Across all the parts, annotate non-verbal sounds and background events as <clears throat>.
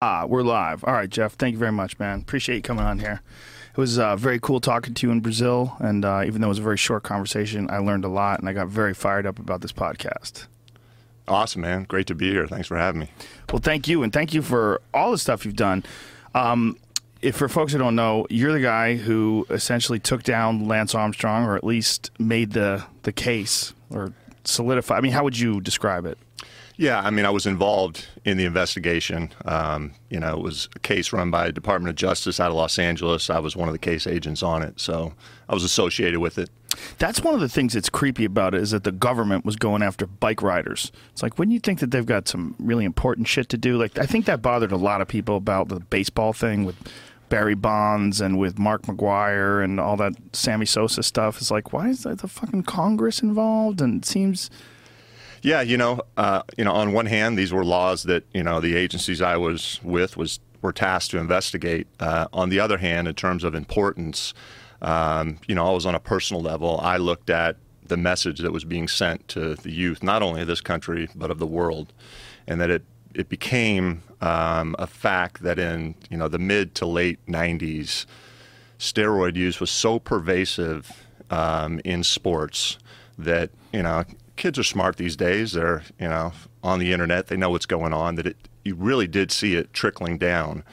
Ah, we're live. All right, Jeff. Thank you very much, man. Appreciate you coming on here. It was uh, very cool talking to you in Brazil, and uh, even though it was a very short conversation, I learned a lot, and I got very fired up about this podcast. Awesome, man. Great to be here. Thanks for having me. Well, thank you, and thank you for all the stuff you've done. Um, if for folks who don't know, you're the guy who essentially took down Lance Armstrong, or at least made the the case or solidify. I mean, how would you describe it? Yeah, I mean, I was involved in the investigation. Um, you know, it was a case run by the Department of Justice out of Los Angeles. I was one of the case agents on it, so I was associated with it. That's one of the things that's creepy about it is that the government was going after bike riders. It's like, wouldn't you think that they've got some really important shit to do? Like, I think that bothered a lot of people about the baseball thing with Barry Bonds and with Mark McGwire and all that Sammy Sosa stuff. It's like, why is the fucking Congress involved? And it seems yeah, you know, uh, you know, on one hand, these were laws that you know the agencies I was with was were tasked to investigate. Uh, on the other hand, in terms of importance, um, you know, I was on a personal level. I looked at the message that was being sent to the youth, not only of this country but of the world, and that it it became um, a fact that in you know the mid to late '90s, steroid use was so pervasive um, in sports that you know kids are smart these days. They're you know on the internet. They know what's going on. That it you really did see it trickling down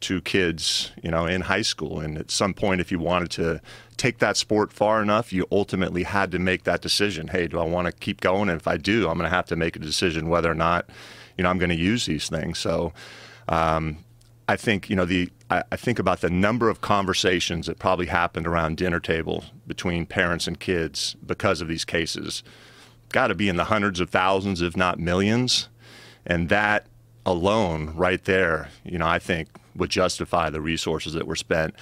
to kids, you know, in high school. And at some point, if you wanted to take that sport far enough, you ultimately had to make that decision. Hey, do I want to keep going? And if I do, I'm going to have to make a decision whether or not, you know, I'm going to use these things. So, um, I think you know the I, I, think about the number of conversations that probably happened around dinner table between parents and kids because of these cases got to be in the hundreds of thousands, if not millions. And that alone, right there, you know, I think would justify the resources that were spent.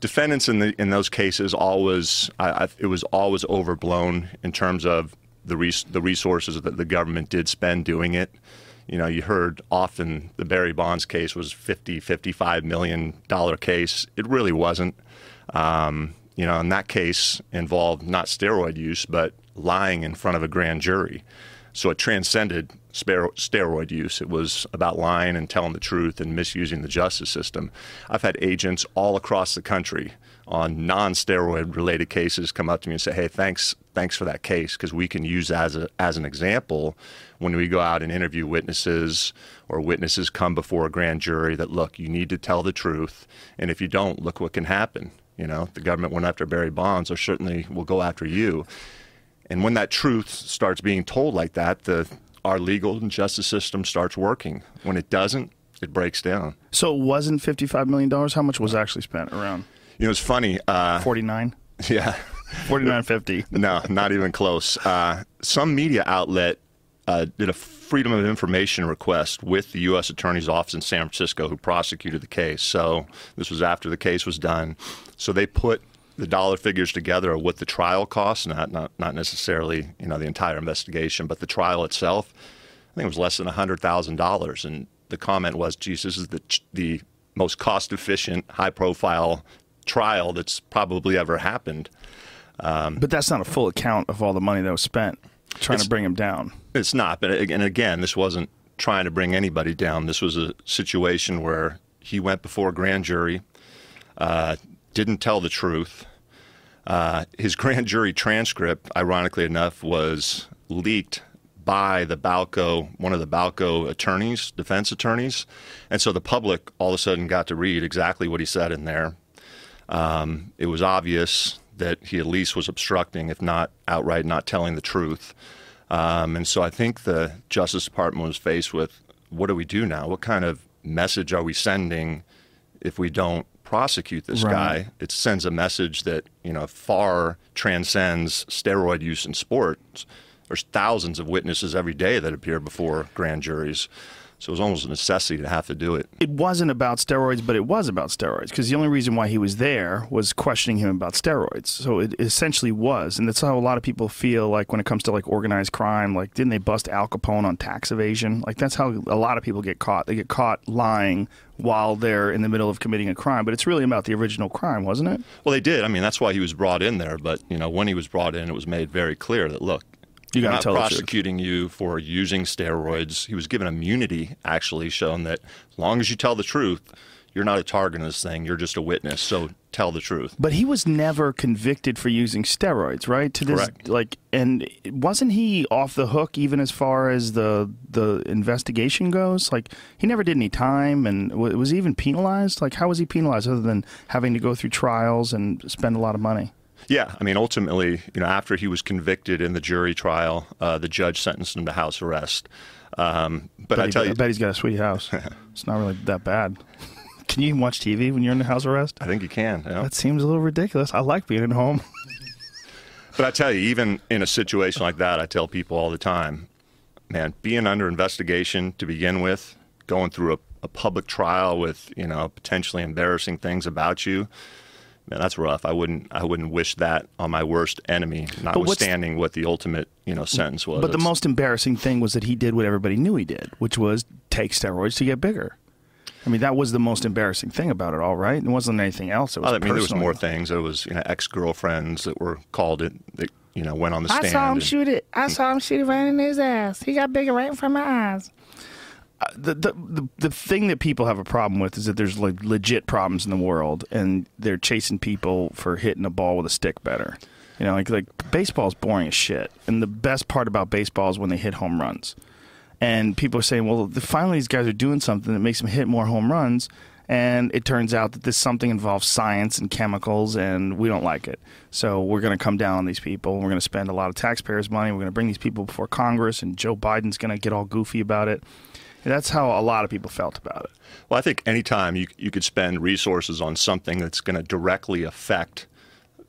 Defendants in the in those cases always, I, I, it was always overblown in terms of the res, the resources that the government did spend doing it. You know, you heard often the Barry Bonds case was 50, 55 million dollar case. It really wasn't. Um, you know, and that case involved not steroid use, but lying in front of a grand jury. So it transcended steroid use. It was about lying and telling the truth and misusing the justice system. I've had agents all across the country on non-steroid related cases come up to me and say, "Hey, thanks, thanks for that case because we can use as a, as an example when we go out and interview witnesses or witnesses come before a grand jury that look, you need to tell the truth, and if you don't, look what can happen." You know, the government went after Barry Bonds, or certainly will go after you. And when that truth starts being told like that, the our legal and justice system starts working. When it doesn't, it breaks down. So it wasn't fifty-five million dollars. How much was actually spent around? You know, it's funny. Uh, Forty-nine. Yeah. Forty-nine fifty. <laughs> no, not even close. Uh, some media outlet uh, did a Freedom of Information request with the U.S. Attorney's Office in San Francisco, who prosecuted the case. So this was after the case was done. So they put the dollar figures together of what the trial costs, not, not, not necessarily you know the entire investigation, but the trial itself. I think it was less than $100,000. And the comment was, geez, this is the, the most cost efficient, high profile trial that's probably ever happened. Um, but that's not a full account of all the money that was spent trying to bring him down. It's not. But and again, this wasn't trying to bring anybody down. This was a situation where he went before a grand jury, uh, didn't tell the truth. Uh, his <laughs> grand jury transcript, ironically enough, was leaked by the Balco, one of the Balco attorneys, defense attorneys, and so the public all of a sudden got to read exactly what he said in there. Um, it was obvious that he at least was obstructing, if not outright not telling the truth. Um, and so I think the Justice Department was faced with what do we do now? What kind of message are we sending if we don't prosecute this right. guy, it sends a message that you know far transcends steroid use in sports. There's thousands of witnesses every day that appear before grand juries. So it was almost a necessity to have to do it. It wasn't about steroids, but it was about steroids because the only reason why he was there was questioning him about steroids. So it essentially was, and that's how a lot of people feel like when it comes to like organized crime. Like, didn't they bust Al Capone on tax evasion? Like that's how a lot of people get caught. They get caught lying while they're in the middle of committing a crime. But it's really about the original crime, wasn't it? Well, they did. I mean, that's why he was brought in there. But you know, when he was brought in, it was made very clear that look, You gotta not tell the truth. prosecuting you for using steroids. He was given immunity, actually, showing that as long as you tell the truth, you're not a target in this thing. You're just a witness. So tell the truth. But he was never convicted for using steroids, right? To this, Correct. like, and wasn't he off the hook even as far as the the investigation goes? Like, he never did any time, and was he even penalized? Like, how was he penalized other than having to go through trials and spend a lot of money? Yeah, I mean, ultimately, you know, after he was convicted in the jury trial, uh, the judge sentenced him to house arrest. Um, but I tell you, I bet he's got a sweet house. <laughs> it's not really that bad. Can you even watch TV when you're in the house arrest? I think you can. know? That seems a little ridiculous. I like being at home. <laughs> But I tell you, even in a situation like that, I tell people all the time, man, being under investigation to begin with, going through a, a public trial with you know potentially embarrassing things about you, man, that's rough. I wouldn't, I wouldn't wish that on my worst enemy, notwithstanding what the ultimate you know sentence was. But the most embarrassing thing was that he did what everybody knew he did, which was take steroids to get bigger. I mean, that was the most embarrassing thing about it all, right? It wasn't anything else. It was I mean, there was more things. There was you know ex girlfriends that were called it that you know went on the stand. I saw him and- shoot it. I saw him shoot it right in his ass. He got bigger right in front of my eyes. The, the the thing that people have a problem with is that there's like legit problems in the world, and they're chasing people for hitting a ball with a stick better. You know, like like baseball's boring as shit, and the best part about baseball is when they hit home runs. And people are saying, well, the, finally these guys are doing something that makes them hit more home runs. And it turns out that this something involves science and chemicals, and we don't like it. So we're going to come down on these people. We're going to spend a lot of taxpayers' money. We're going to bring these people before Congress, and Joe Biden's going to get all goofy about it. That's how a lot of people felt about it. Well, I think anytime you you could spend resources on something that's going to directly affect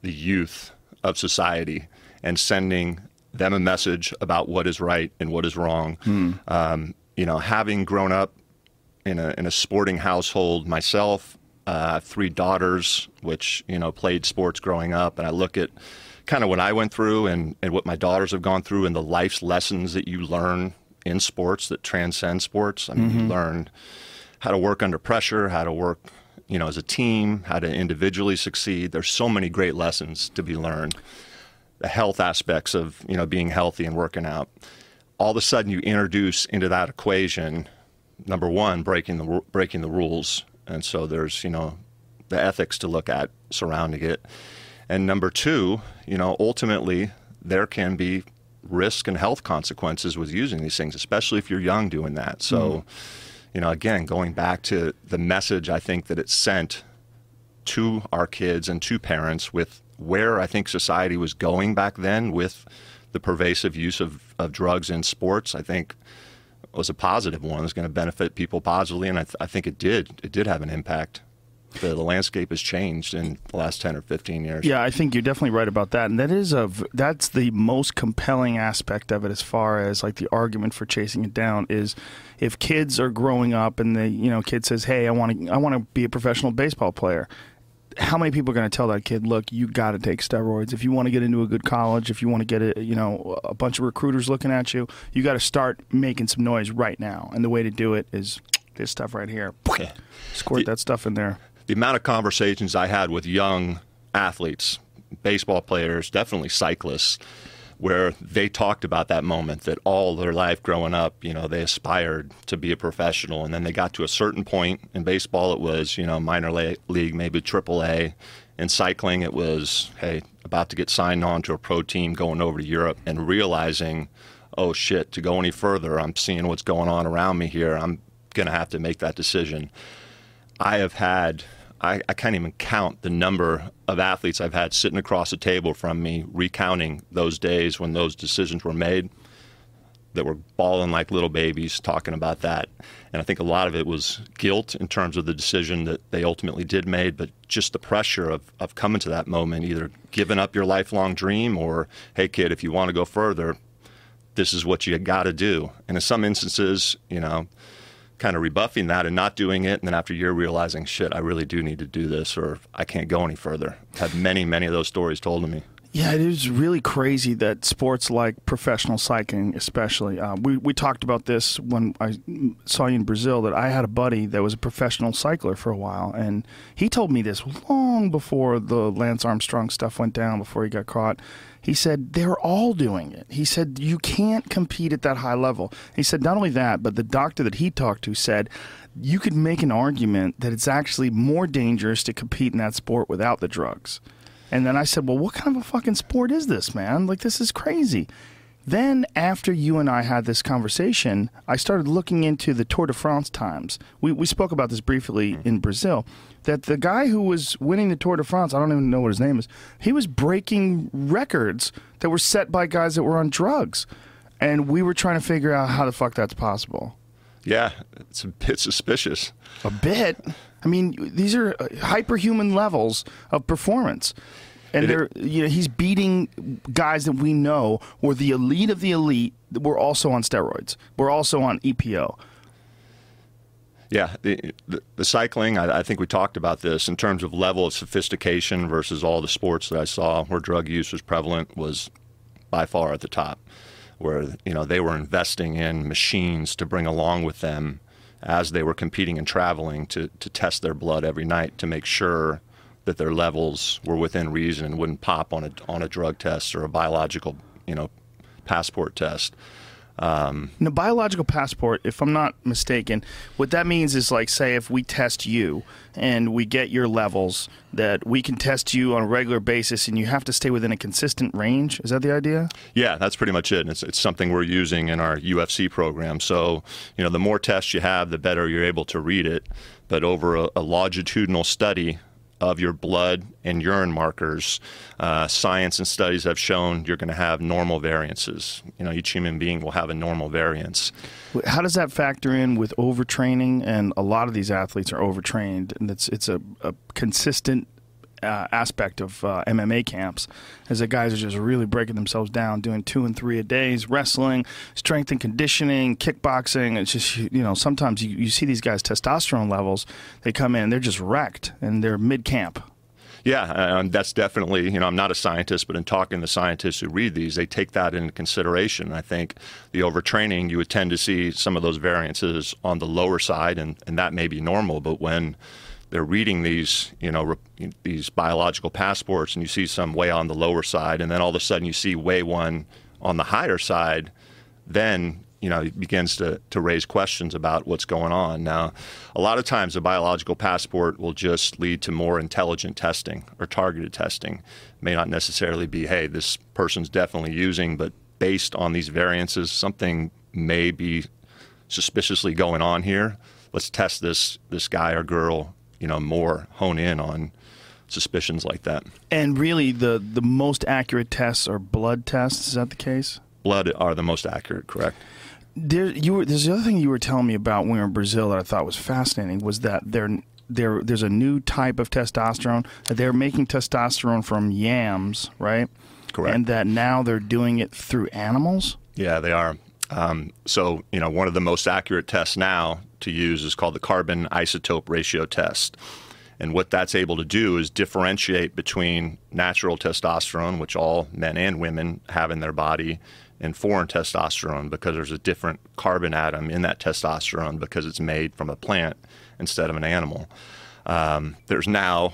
the youth of society and sending them a message about what is right and what is wrong. Um, you know, having grown up in a in a sporting household myself, uh, three daughters, which you know played sports growing up, and I look at kind of what I went through and, and what my daughters have gone through and the life's lessons that you learn in sports that transcend sports. I mean, you mm-hmm. learn how to work under pressure, how to work, you know, as a team, how to individually succeed. There's so many great lessons to be learned. The health aspects of, you know, being healthy and working out. All of a sudden you introduce into that equation number 1 breaking the breaking the rules. And so there's, you know, the ethics to look at surrounding it. And number 2, you know, ultimately there can be risk and health consequences with using these things, especially if you're young doing that. So, hmm. you know, again, going back to the message I think that it sent to our kids and to parents with where I think society was going back then with the pervasive use of, of drugs in sports, I think was a positive one. It's going to benefit people positively, and I, th- I think it did. It did have an impact. The, the landscape has changed in the last 10 or 15 years. Yeah, I think you're definitely right about that, and that is a that's the most compelling aspect of it as far as like the argument for chasing it down is if kids are growing up and the you know kid says, "Hey, I want to I want to be a professional baseball player." How many people are going to tell that kid, "Look, you got to take steroids if you want to get into a good college, if you want to get a you know a bunch of recruiters looking at you, you got to start making some noise right now." And the way to do it is this stuff right here. Yeah. Squirt that stuff in there. The amount of conversations I had with young athletes, baseball players, definitely cyclists, where they talked about that moment that all their life growing up, you know, they aspired to be a professional, and then they got to a certain point in baseball. It was, you know, minor league, maybe triple A. In cycling, it was, hey, about to get signed on to a pro team, going over to Europe, and realizing, oh shit, to go any further, I'm seeing what's going on around me here. I'm gonna have to make that decision. I have had, I, I can't even count the number of athletes I've had sitting across the table from me recounting those days when those decisions were made that were bawling like little babies talking about that. And I think a lot of it was guilt in terms of the decision that they ultimately did made, but just the pressure of, of coming to that moment, either giving up your lifelong dream or, hey, kid, if you want to go further, this is what you got to do. And in some instances, you know, kind of rebuffing that and not doing it, and then after a year realizing, shit, I really do need to do this, or I can't go any further. Had many, many of those stories told to me. Yeah, it is really crazy that sports like professional cycling, especially. Uh, we we talked about this when I saw you in Brazil. That I had a buddy that was a professional cycler for a while, and he told me this long before the Lance Armstrong stuff went down, before he got caught. He said they're all doing it. He said you can't compete at that high level. He said not only that, but the doctor that he talked to said you could make an argument that it's actually more dangerous to compete in that sport without the drugs. And then I said, Well, what kind of a fucking sport is this, man? Like, this is crazy. Then, after you and I had this conversation, I started looking into the Tour de France times. We, we spoke about this briefly mm-hmm. in Brazil. That the guy who was winning the Tour de France, I don't even know what his name is, he was breaking records that were set by guys that were on drugs. And we were trying to figure out how the fuck that's possible. Yeah, it's a bit suspicious. A bit. I mean, these are uh, hyperhuman levels of performance. And It- they're, you know, he's beating guys that we know were the elite of the elite. We're also on steroids. We're also on EPO. Yeah, the, the, the cycling, I, I think we talked about this in terms of level of sophistication versus all the sports that I saw where drug use was prevalent was by far at the top. Where you know they were investing in machines to bring along with them as they were competing and traveling to, to test their blood every night to make sure that their levels were within reason and wouldn't pop on a on a drug test or a biological you know passport test. Um, in a biological passport, if I'm not mistaken, what that means is like, say, if we test you and we get your levels, that we can test you on a regular basis and you have to stay within a consistent range. Is that the idea? Yeah, that's pretty much it. And it's, it's something we're using in our UFC program. So, you know, the more tests you have, the better you're able to read it. But over a, a longitudinal study of your blood and urine markers, uh, science and studies have shown you're going to have normal variances. You know, each human being will have a normal variance. How does that factor in with overtraining? And a lot of these athletes are overtrained, and it's it's a, a consistent uh, aspect of uh, MMA camps, as the guys are just really breaking themselves down, doing two and three a days, wrestling, strength and conditioning, kickboxing. It's just you know sometimes you, you see these guys testosterone levels, they come in they're just wrecked, and they're mid camp. Yeah, and that's definitely, you know, I'm not a scientist, but in talking to scientists who read these, they take that into consideration. I think the overtraining, you would tend to see some of those variances on the lower side, and, and that may be normal, but when they're reading these, you know, re- these biological passports, and you see some way on the lower side, and then all of a sudden you see way one on the higher side, then you know it begins to, to raise questions about what's going on. Now, a lot of times a biological passport will just lead to more intelligent testing or targeted testing. It may not necessarily be, hey, this person's definitely using, but based on these variances, something may be suspiciously going on here. Let's test this this guy or girl, you know, more, hone in on suspicions like that. And really, the the most accurate tests are blood tests. Is that the case? Blood are the most accurate, correct? There, you were. There's the other thing you were telling me about when we were in Brazil that I thought was fascinating was that there, there, there's a new type of testosterone. That they're making testosterone from yams, right? Correct. And that now they're doing it through animals. Yeah, they are. Um, so, you know, one of the most accurate tests now to use is called the carbon isotope ratio test. And what that's able to do is differentiate between natural testosterone, which all men and women have in their body, and foreign testosterone because there's a different carbon atom in that testosterone because it's made from a plant instead of an animal. Um, there's now,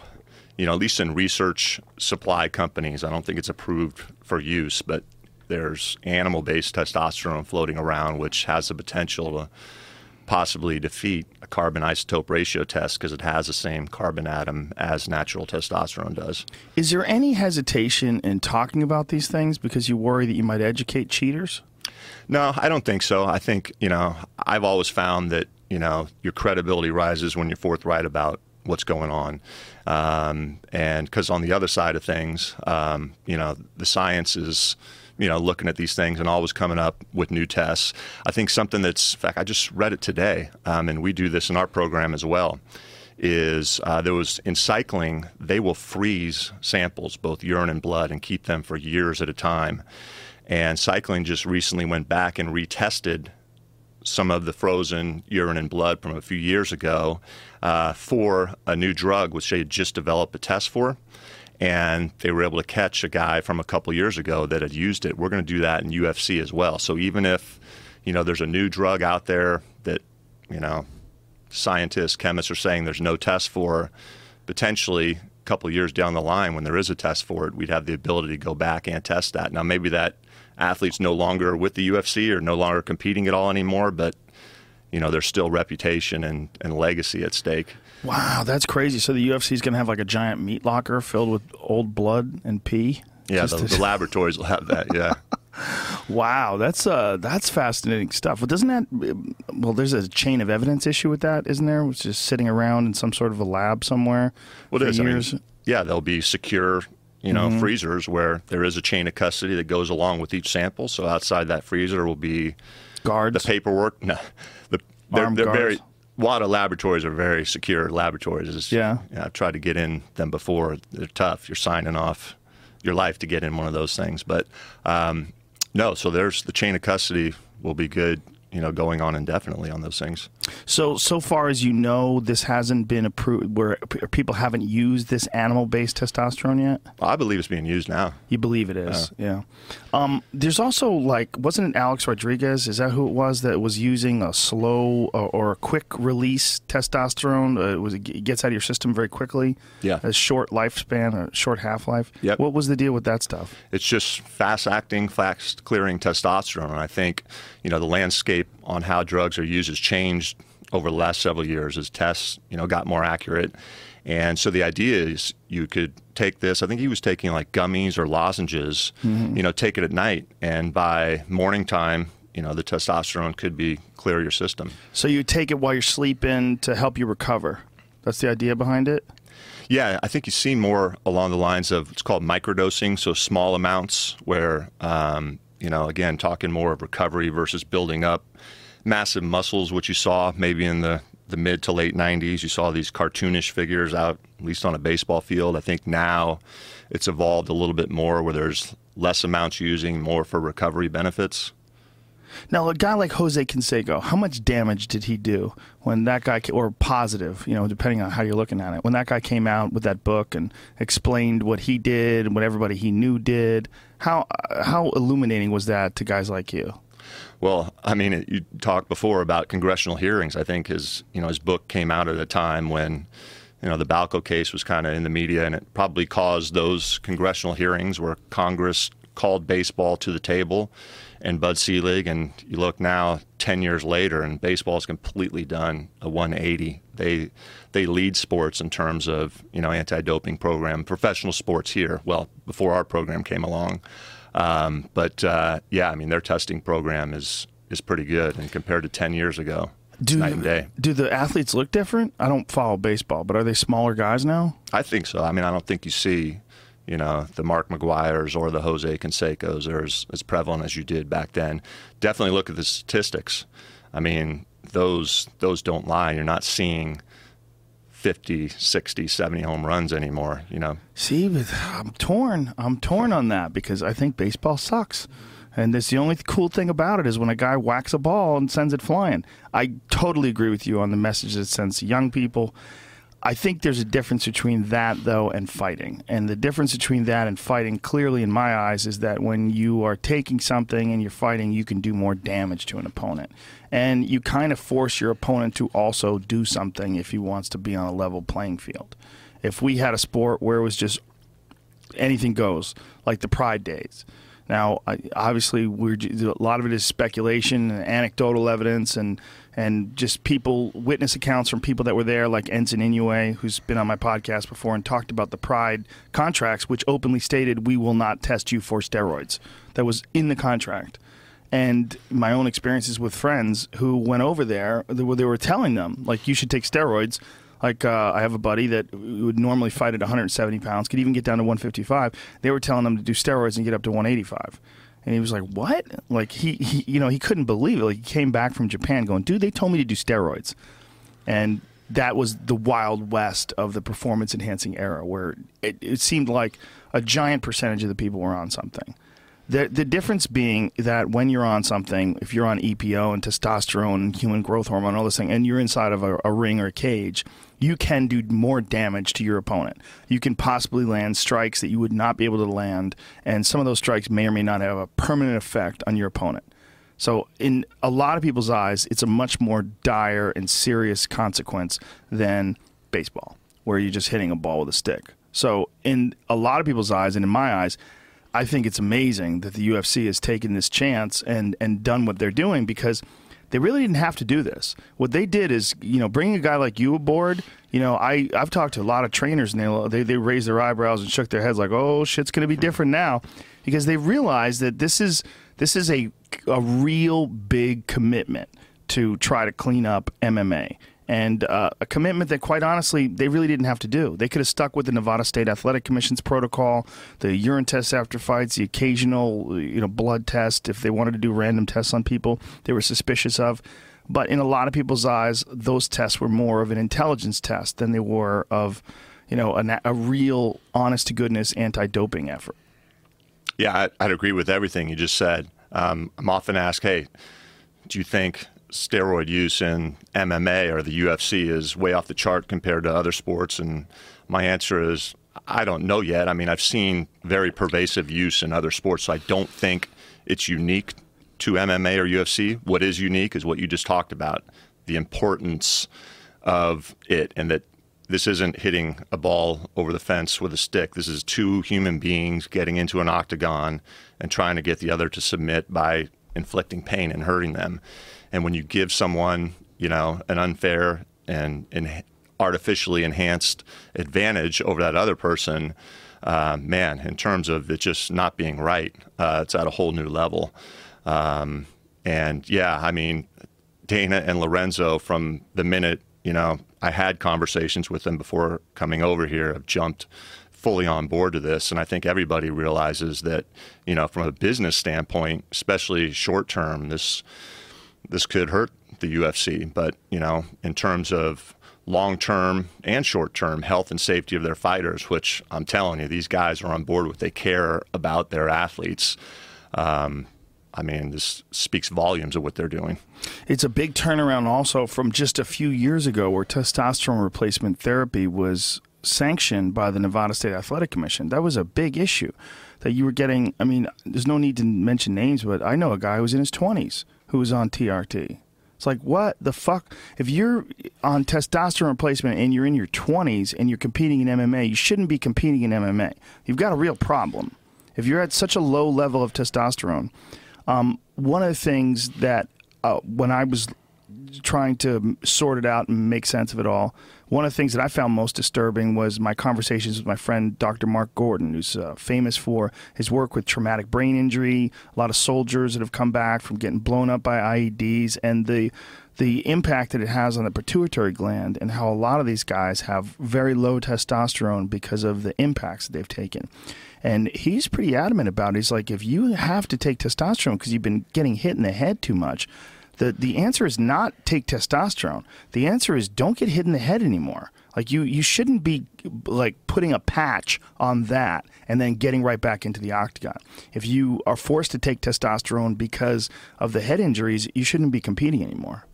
you know, at least in research supply companies, I don't think it's approved for use, but there's animal based testosterone floating around, which has the potential to possibly defeat a carbon isotope ratio test because it has the same carbon atom as natural testosterone does. Is there any hesitation in talking about these things because you worry that you might educate cheaters? No, I don't think so. I think, you know, I've always found that, you know, your credibility rises when you're forthright about what's going on. Um, and because on the other side of things, um, you know, the science is, you know, looking at these things and always coming up with new tests. I think something that's, in fact, I just read it today, um, and we do this in our program as well. Is uh, there was in cycling, they will freeze samples, both urine and blood, and keep them for years at a time. And cycling just recently went back and retested some of the frozen urine and blood from a few years ago uh, for a new drug, which they had just developed a test for. And they were able to catch a guy from a couple years ago that had used it. We're going to do that in UFC as well. So even if you know there's a new drug out there that you know scientists, chemists are saying there's no test for, potentially a couple years down the line when there is a test for it, we'd have the ability to go back and test that. Now maybe that athlete's no longer with the UFC or no longer competing at all anymore, but you know there's still reputation and, and legacy at stake. Wow, that's crazy. So the UFC is going to have like a giant meat locker filled with old blood and pee. Yeah, the, the, laboratories will have that. Yeah. <laughs> wow, that's uh, that's fascinating stuff. Well, doesn't that? Well, there's a chain of evidence issue with that, isn't there? It's just sitting around in some sort of a lab somewhere. Well, for years. I mean, yeah, they'll be secure, you know, mm-hmm. freezers where there is a chain of custody that goes along with each sample. So outside that freezer will be guards, the paperwork. No, the, they're, they're very a lot of laboratories are very secure laboratories. It's, yeah. I've tried to get in them before. They're tough. You're signing off your life to get in one of those things. But um, no, so there's the chain of custody will be good you know going on indefinitely on those things. So so far as you know, this hasn't been approved where people haven't used this animal-based testosterone yet. Well, I believe it's being used now. You believe it is, yeah. yeah. Um, there's also like wasn't it Alex Rodriguez? Is that who it was that was using a slow or, or a quick release testosterone? Uh, it was it gets out of your system very quickly. Yeah, a short lifespan, a short half life. Yep. What was the deal with that stuff? It's just fast acting, fast clearing testosterone, and I think you know the landscape on how drugs are used has changed over the last several years as tests, you know, got more accurate. And so the idea is you could take this. I think he was taking like gummies or lozenges. Mm-hmm. You know, take it at night, and by morning time, you know, the testosterone could be clear your system. So you take it while you're sleeping to help you recover. That's the idea behind it. Yeah, I think you see more along the lines of it's called microdosing, so small amounts where um, you know, again, talking more of recovery versus building up massive muscles, which you saw maybe in the, the mid to late 90s. You saw these cartoonish figures out, at least on a baseball field. I think now it's evolved a little bit more where there's less amounts using, more for recovery benefits. Now, a guy like Jose Canseco, how much damage did he do when that guy, or positive, you know, depending on how you're looking at it, when that guy came out with that book and explained what he did and what everybody he knew did? How uh, how illuminating was that to guys like you? Well, I mean, you talked before about congressional hearings. I think his you know his book came out at a time when you know the Balco case was kind of in the media, and it probably caused those congressional hearings where Congress called baseball to the table and Bud Selig. And you look now, 10 years later, and baseball has completely done a 180. They they lead sports in terms of you know anti-doping program, professional sports here. Well, before our program came along, um, but uh, yeah, I mean their testing program is is pretty good, and compared to 10 years ago. Do, night and day. Do the athletes look different? I don't follow baseball, but are they smaller guys now? I think so. I mean, I don't think you see you know, the Mark McGwire's or the Jose Cansecos are as, as prevalent as you did back then. Definitely look at the statistics. I mean, those those don't lie. You're not seeing 50, 60, 70 home runs anymore, you know. See, I'm torn. I'm torn on that because I think baseball sucks. And that's the only cool thing about it is when a guy whacks a ball and sends it flying. I totally agree with you on the message it sends to young people I think there's a difference between that, though, and fighting. And the difference between that and fighting, clearly in my eyes, is that when you are taking something and you're fighting, you can do more damage to an opponent. And you kind of force your opponent to also do something if he wants to be on a level playing field. If we had a sport where it was just anything goes, like the Pride Days, now, obviously, we're a lot of it is speculation and anecdotal evidence, and and just people witness accounts from people that were there, like Enson Inoue, who's been on my podcast before and talked about the Pride contracts, which openly stated we will not test you for steroids. That was in the contract. And my own experiences with friends who went over there, they were telling them like you should take steroids like uh, I have a buddy that would normally fight at 170 pounds, could even get down to 155. They were telling him to do steroids and get up to 185. And he was like, "What?" Like he, he, you know, he couldn't believe it. Like he came back from Japan, going, "Dude, they told me to do steroids," and that was the wild west of the performance enhancing era, where it, it seemed like a giant percentage of the people were on something. The, the difference being that when you're on something, if you're on EPO and testosterone and human growth hormone, and all this thing, and you're inside of a, a ring or a cage, you can do more damage to your opponent. You can possibly land strikes that you would not be able to land, and some of those strikes may or may not have a permanent effect on your opponent. So, in a lot of people's eyes, it's a much more dire and serious consequence than baseball, where you're just hitting a ball with a stick. So, in a lot of people's eyes, and in my eyes, I think it's amazing that the UFC has taken this chance and, and done what they're doing because they really didn't have to do this. What they did is, you know, bringing a guy like you aboard. You know, I I've talked to a lot of trainers and they they, they raised their eyebrows and shook their heads like, oh, shit's going to be different now, because they realize that this is this is a a real big commitment to try to clean up MMA and uh, a commitment that, quite honestly, they really didn't have to do. They could have stuck with the Nevada State Athletic Commission's protocol, the urine tests after fights, the occasional, you know, blood test if they wanted to do random tests on people they were suspicious of. But in a lot of people's eyes, those tests were more of an intelligence test than they were of, you know, a, a real, honest to goodness anti-doping effort. Yeah, I'd agree with everything you just said. Um, I'm often asked, "Hey, do you think steroid use in MMA or the UFC is way off the chart compared to other sports? And my answer is I don't know yet. I mean, I've seen very pervasive use in other sports, so I don't think it's unique to MMA or UFC. What is unique is what you just talked about the importance of it, and that this isn't hitting a ball over the fence with a stick. This is two human beings getting into an octagon and trying to get the other to submit by inflicting pain and hurting them. And when you give someone, you know, an unfair and, and artificially enhanced advantage over that other person, uh, man, in terms of it just not being right, uh, it's at a whole new level. Um, and yeah, I mean, Dana and Lorenzo, from the minute you know I had conversations with them before coming over here, have jumped fully on board to this. And I think everybody realizes that, you know, from a business standpoint, especially short term, this this could hurt the UFC. But you know, in terms of long term and short term health and safety of their fighters, which I'm telling you, these guys are on board with. They care about their athletes. Um, I mean, this speaks volumes of what they're doing. It's a big turnaround also from just a few years ago where testosterone replacement therapy was sanctioned by the Nevada State Athletic Commission. That was a big issue that you were getting. I mean, there's no need to mention names, but I know a guy who was in his 20s who was on TRT. It's like, what the fuck? If you're on testosterone replacement and you're in your 20s and you're competing in MMA, you shouldn't be competing in MMA. You've got a real problem. If you're at such a low level of testosterone, um, one of the things that uh, when I was trying to sort it out and make sense of it all, one of the things that I found most disturbing was my conversations with my friend Dr. Mark Gordon, who's uh, famous for his work with traumatic brain injury, a lot of soldiers that have come back from getting blown up by IEDs, and the the impact that it has on the pituitary gland, and how a lot of these guys have very low testosterone because of the impacts that they've taken. And he's pretty adamant about it. He's like, if you have to take testosterone because you've been getting hit in the head too much, the the answer is not take testosterone. The answer is don't get hit in the head anymore. Like you you shouldn't be like putting a patch on that and then getting right back into the octagon. If you are forced to take testosterone because of the head injuries, you shouldn't be competing anymore.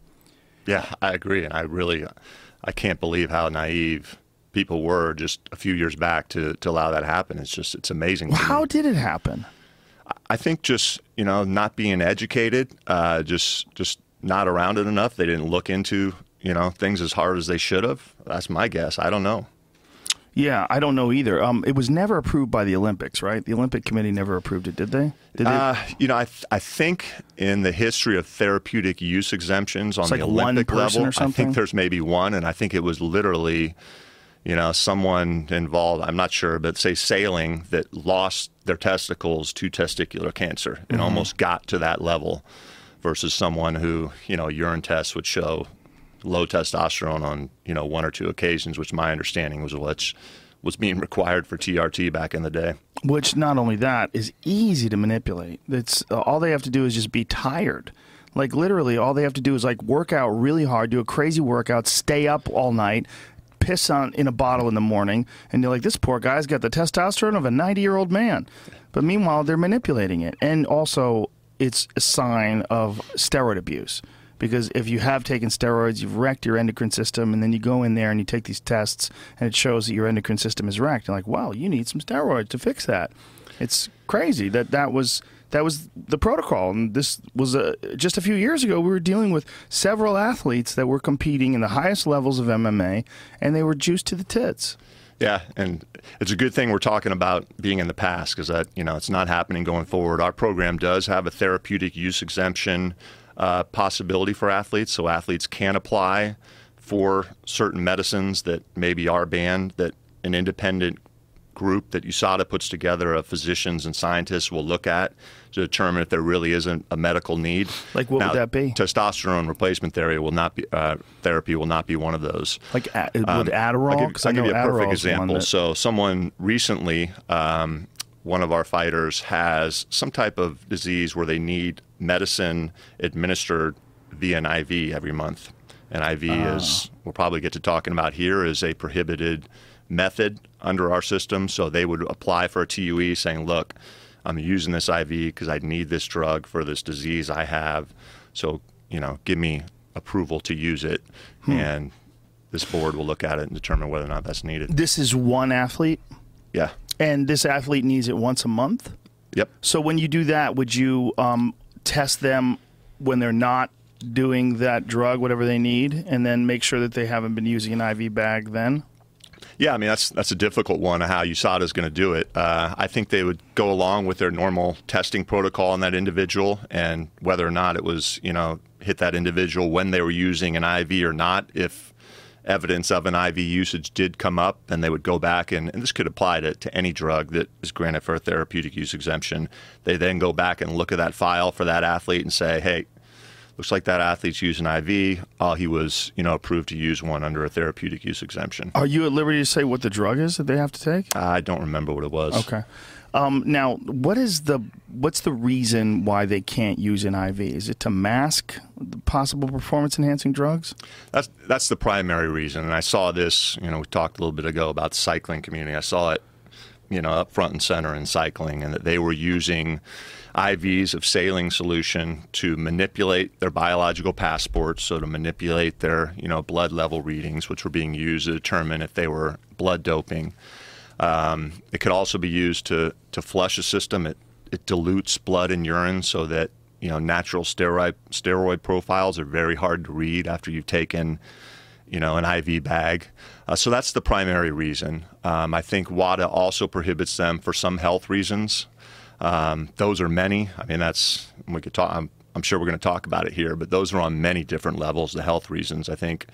Yeah, I agree, and I really I can't believe how naive people were just a few years back to to allow that to happen. It's just it's amazing. Well, how did it happen? I think just you know not being educated, uh, just just not around it enough. They didn't look into you know things as hard as they should have. That's my guess. I don't know. Yeah, I don't know either. Um, it was never approved by the Olympics, right? The Olympic Committee never approved it, did they? Did they? Uh, you know, I th- I think in the history of therapeutic use exemptions on like the Olympic level, I think there's maybe one, and I think it was literally you know, someone involved, I'm not sure, but say sailing that lost their testicles to testicular cancer and mm-hmm. almost got to that level versus someone who, you know, urine tests would show low testosterone on, you know, one or two occasions, which my understanding was what's was being <laughs> required for TRT back in the day. Which not only that is easy to manipulate. It's uh, all they have to do is just be tired. Like literally, all they have to do is like work out really hard, do a crazy workout, stay up all night, piss on in a bottle in the morning, and you're like, this poor guy's got the testosterone of a 90 year old man. But meanwhile, they're manipulating it, and also it's a sign of steroid abuse because if you have taken steroids, you've wrecked your endocrine system, and then you go in there and you take these tests, and it shows that your endocrine system is wrecked. You're like, wow, you need some steroids to fix that. It's crazy that that was that was the protocol. And this was a, just a few years ago. We were dealing with several athletes that were competing in the highest levels of MMA, and they were juiced to the tits. Yeah, and it's a good thing we're talking about being in the past because that you know it's not happening going forward. Our program does have a therapeutic use exemption uh, possibility for athletes, so athletes can apply for certain medicines that maybe are banned that an independent group that USADA puts together of physicians and scientists will look at to determine if there really isn't a medical need. Like what now, would that be? Testosterone replacement therapy will not be uh, therapy will not be one of those. Like a- would Um, Adderall? I'll give, I'll give you a perfect Adderall's one example. that- So, someone recently, um, one of our fighters has some type of disease where they need medicine administered via an IV every month. An IV Ah. is, we'll probably get to talking about here, is a prohibited method under our system. So they would apply for a TUE saying, look, I'm using this IV because I need this drug for this disease I have. So, you know, give me approval to use it. Hmm. And this board will look at it and determine whether or not that's needed. this is one athlete, Yeah. and this athlete needs it once a month. Yep. So when you do that, would you um, test them when they're not doing that drug, whatever they need, and then make sure that they haven't been using an IV bag then? Yeah, I mean that's that's a difficult one. How USADA is going to do it. Uh, I think they would go along with their normal testing protocol on that individual, and whether or not it was you know hit that individual when they were using an IV or not. If evidence of an IV usage did come up, then they would go back and, and this could apply to, to any drug that is granted for a therapeutic use exemption. They then go back and look at that file for that athlete and say, hey, looks like that athlete's using IV. Uh, he was, you know, approved to use one under a therapeutic use exemption. Are you at liberty to say what the drug is that they have to take? I don't remember what it was. Okay. Um, now, what is the what's the reason why they can't use an IV? Is it to mask the possible performance enhancing drugs? That's that's the primary reason. And I saw this, you know, we talked a little bit ago about the cycling community. I saw it, you know, up front and center in cycling, and that they were using IVs of saline solution to manipulate their biological passports, so to manipulate their, you know, blood level readings, which were being used to determine if they were blood doping. Um, it could also be used to to flush a system. It it dilutes blood and urine so that you know natural steroid steroid profiles are very hard to read after you've taken you know an IV bag. Uh, so that's the primary reason. Um, I think WADA also prohibits them for some health reasons. Um, those are many. I mean, that's we could talk. I'm, I'm sure we're going to talk about it here, but those are on many different levels. The health reasons, I think,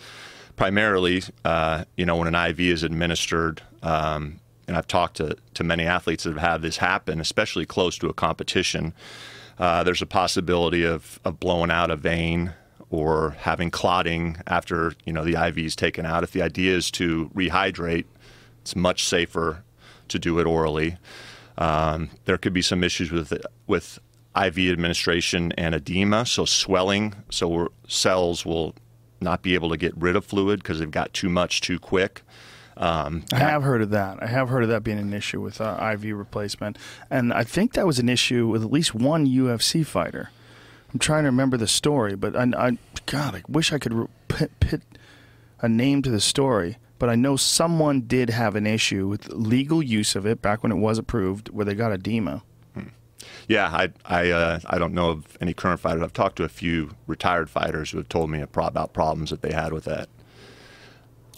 primarily, uh, you know, when an IV is administered, um, and I've talked to to many athletes that have had this happen, especially close to a competition. Uh, there's a possibility of, of blowing out a vein or having clotting after you know the IV is taken out. If the idea is to rehydrate, it's much safer to do it orally. Um, there could be some issues with with IV administration and edema, so swelling. So cells will not be able to get rid of fluid because they've got too much too quick. Um, I have heard of that. I have heard of that being an issue with uh, IV replacement, and I think that was an issue with at least one UFC fighter. I'm trying to remember the story, but I, I God, I wish I could pit, pit a name to the story. But I know someone did have an issue with legal use of it back when it was approved, where they got edema. Yeah, I I uh, I don't know of any current fighters. I've talked to a few retired fighters who have told me about problems that they had with that.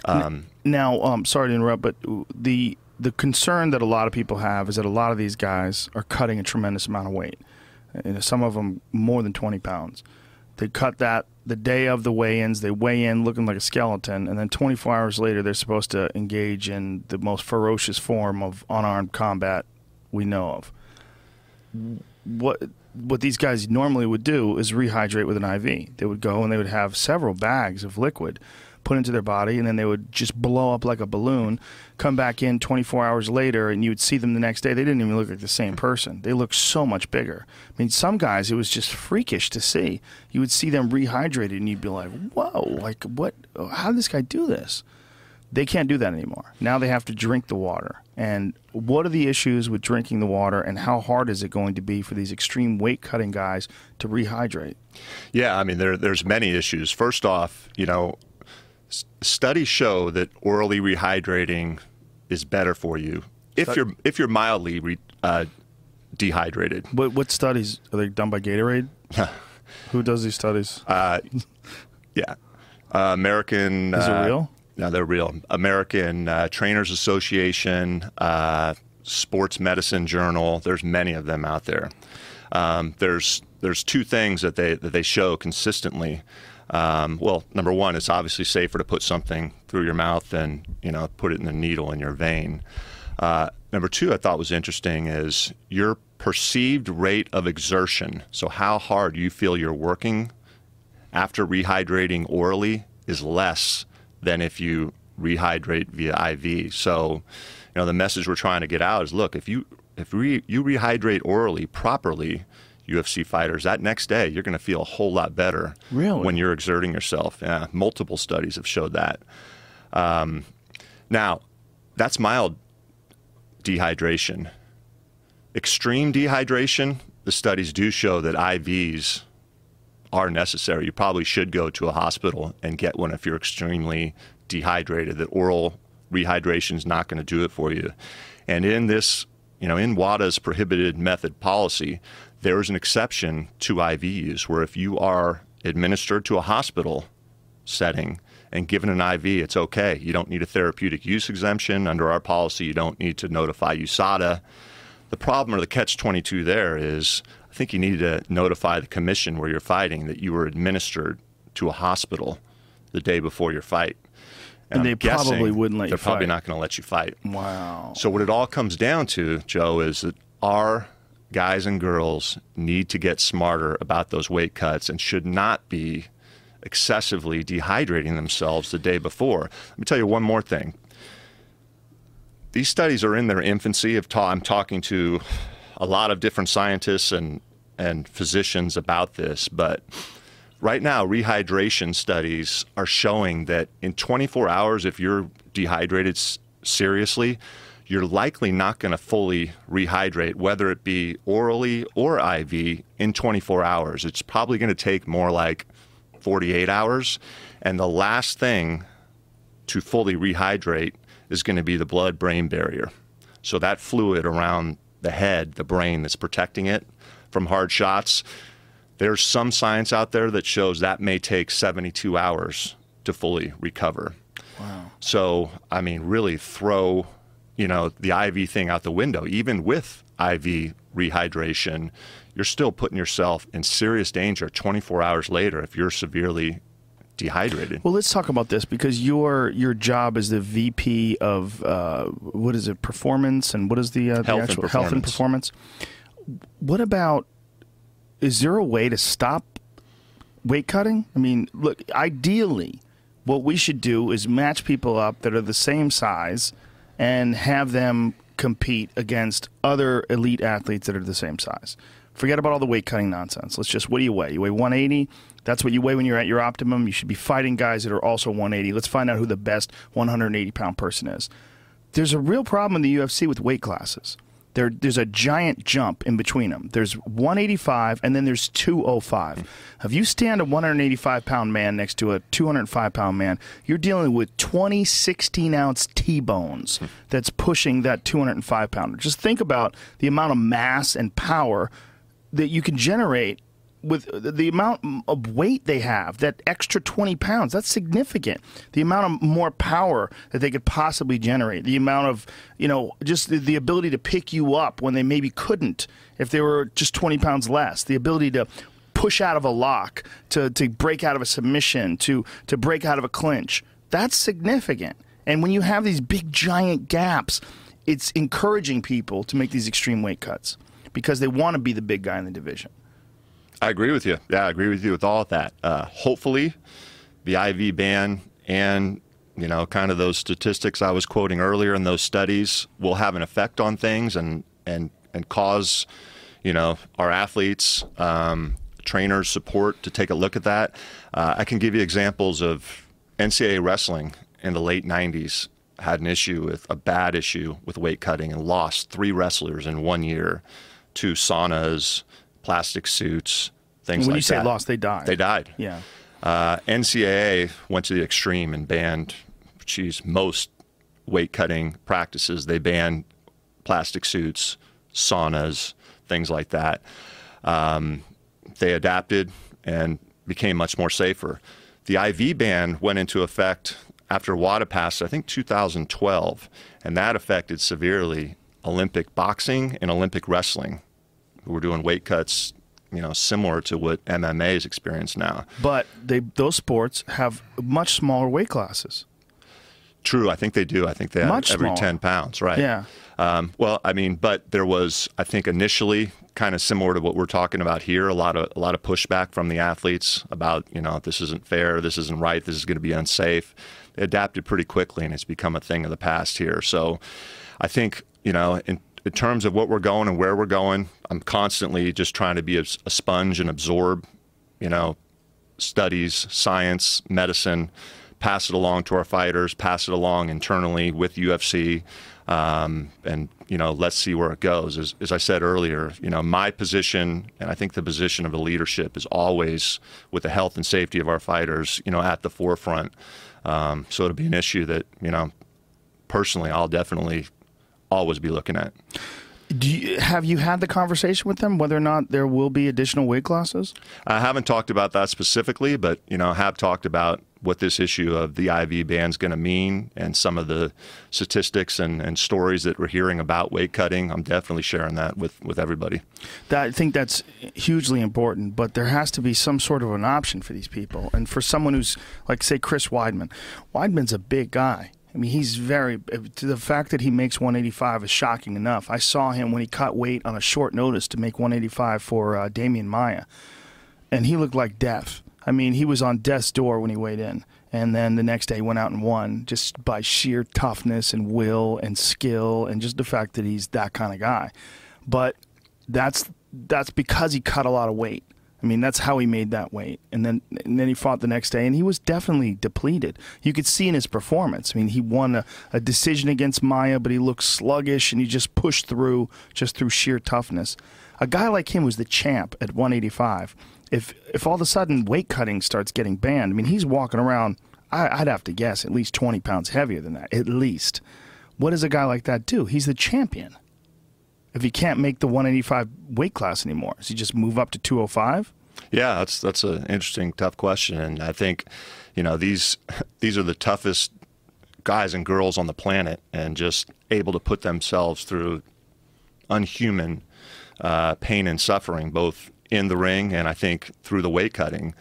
Um, Now, um, sorry to interrupt, but the the concern that a lot of people have is that a lot of these guys are cutting a tremendous amount of weight. And some of them more than 20 pounds. They cut that the day of the weigh-ins. They weigh in looking like a skeleton, and then 24 hours later, they're supposed to engage in the most ferocious form of unarmed combat we know of. What what these guys normally would do is rehydrate with an IV. They would go and they would have several bags of liquid put into their body, and then they would just blow up like a balloon. Come back in 24 hours later, and you would see them the next day. They didn't even look like the same person. They looked so much bigger. I mean, some guys, it was just freakish to see. You would see them rehydrated, and you'd be like, "Whoa! Like what? How did this guy do this?" They can't do that anymore. Now they have to drink the water. And what are the issues with drinking the water, and how hard is it going to be for these extreme weight cutting guys to rehydrate? Yeah, I mean, there, there's many issues. First off, you know, s- studies show that orally rehydrating is better for you if you're if you're mildly re, uh, dehydrated. What, what studies are they done by Gatorade? <laughs> Who does these studies? Uh, yeah, uh, American. Is it uh, real? No, they're real. American uh, Trainers Association, uh, Sports Medicine Journal. There's many of them out there. Um, there's there's two things that they that they show consistently. Um, well, number one, it's obviously safer to put something through your mouth than you know put it in the needle in your vein. Uh, number two, I thought was interesting is your perceived rate of exertion. So how hard you feel you're working after rehydrating orally is less than if you rehydrate via IV. So, you know, the message we're trying to get out is look, if you if re, you rehydrate orally properly, UFC fighters, that next day you're going to feel a whole lot better Really? when you're exerting yourself. Yeah, multiple studies have showed that. Um, now, that's mild dehydration. Extreme dehydration, the studies do show that IVs are necessary. You probably should go to a hospital and get one if you're extremely dehydrated. That oral rehydration is not going to do it for you. And in this, you know, in WADA's prohibited method policy, there is an exception to IV use where if you are administered to a hospital setting and given an IV, it's okay. You don't need a therapeutic use exemption. Under our policy, you don't need to notify USADA. The problem or the catch 22 there is I think you need to notify the commission where you're fighting that you were administered to a hospital the day before your fight. And I'm they probably wouldn't let you They're probably not going to let you fight. Wow. So what it all comes down to, Joe, is that our guys and girls need to get smarter about those weight cuts and should not be excessively dehydrating themselves the day before. Let me tell you one more thing. These studies are in their infancy. Ta- I'm talking to a lot of different scientists and and physicians about this, but right now rehydration studies are showing that in 24 hours if you're dehydrated seriously you're likely not going to fully rehydrate whether it be orally or iv in 24 hours it's probably going to take more like 48 hours and the last thing to fully rehydrate is going to be the blood brain barrier. So that fluid around the head, the brain that's protecting it from hard shots, there's some science out there that shows that may take 72 hours to fully recover. Wow. So, I mean, really throw, you know, the IV thing out the window. Even with IV rehydration, you're still putting yourself in serious danger 24 hours later if you're severely dehydrated. Well, let's talk about this because your your job is the VP of uh, what is it, performance, and what is the, uh, the Health and actual health and performance? What about? Is there a way to stop weight cutting? I mean, look, ideally, what we should do is match people up that are the same size and have them compete against other elite athletes that are the same size. Forget about all the weight cutting nonsense. Let's just what do you weigh? You weigh 180. That's what you weigh when you're at your optimum. You should be fighting guys that are also 180. Let's find out who the best 180 pound person is. There's a real problem in the UFC with weight classes. There, there's a giant jump in between them. There's 185 and then there's 205. If you stand a 185 pound man next to a 205 pound man, you're dealing with 20 16 ounce T bones that's pushing that 205 pounder. Just think about the amount of mass and power that you can generate with the amount of weight they have, that extra 20 pounds, that's significant. The amount of more power that they could possibly generate, the amount of, you know, just the, the ability to pick you up when they maybe couldn't if they were just 20 pounds less, the ability to push out of a lock, to, to break out of a submission, to, to break out of a clinch. That's significant. And when you have these big, giant gaps, it's encouraging people to make these extreme weight cuts because they want to be the big guy in the division. I agree with you. Yeah, I agree with you with all of that. Uh, hopefully, the IV ban and you know, kind of those statistics I was quoting earlier in those studies will have an effect on things and and and cause you know our athletes, um, trainers, support to take a look at that. Uh, I can give you examples of NCAA wrestling in the late 90s had an issue with a bad issue with weight cutting and lost three wrestlers in one year to saunas, plastic suits, things when like you say that. lost, they died. They died. Yeah. Uh, NCAA went to the extreme and banned, geez, most weight cutting practices. They banned plastic suits, saunas, things like that. Um, they adapted and became much more safer. The IV ban went into effect after WADA passed, I think 2012, and that affected severely Olympic boxing and Olympic wrestling, who were doing weight cuts, you know, similar to what MMA is experienced now. But they those sports have much smaller weight classes. True, I think they do. I think they have Much every smaller. 10 pounds, right? Yeah. Um, well, I mean, but there was, I think, initially kind of similar to what we're talking about here. A lot of a lot of pushback from the athletes about, you know, this isn't fair, this isn't right, this is going to be unsafe. They adapted pretty quickly, and it's become a thing of the past here. So, I think, you know, in, in terms of what we're going and where we're going, I'm constantly just trying to be a, a sponge and absorb, you know, studies, science, medicine, pass it along to our fighters, pass it along internally with UFC, um, and you know, let's see where it goes. As, as I said earlier, you know, my position, and I think the position of the leadership is always with the health and safety of our fighters, you know, at the forefront. Um, so it'll be an issue that you know, personally, I'll definitely always be looking at. Do you, have you had the conversation with them whether or not there will be additional weight classes? I haven't talked about that specifically, but you know, have talked about what this issue of the IV ban is going to mean and some of the statistics and, and stories that we're hearing about weight cutting. I'm definitely sharing that with, with everybody. That, I think that's hugely important, but there has to be some sort of an option for these people. And for someone who's like, say, Chris Weidman, Weidman's a big guy. I mean, he's very. The fact that he makes 185 is shocking enough. I saw him when he cut weight on a short notice to make 185 for uh, Demian Maia, and he looked like death. I mean, he was on death's door when he weighed in, and then the next day he went out and won just by sheer toughness and will and skill, and just the fact that he's that kind of guy. But that's that's because he cut a lot of weight. I mean, that's how he made that weight. And then and then he fought the next day, and he was definitely depleted. You could see in his performance. I mean, he won a, a decision against Maia, but he looked sluggish, and he just pushed through just through sheer toughness. A guy like him was the champ at 185. If if all of a sudden weight cutting starts getting banned, I mean, he's walking around. I, I'd have to guess at least 20 pounds heavier than that, at least. What does a guy like that do? He's the champion if he can't make the 185 weight class anymore? Does he just move up to 205? Yeah, that's that's an interesting, tough question, and I think, you know, these <laughs> these are the toughest guys and girls on the planet, and just able to put themselves through unhuman uh, pain and suffering, both in the ring and I think through the weight cutting.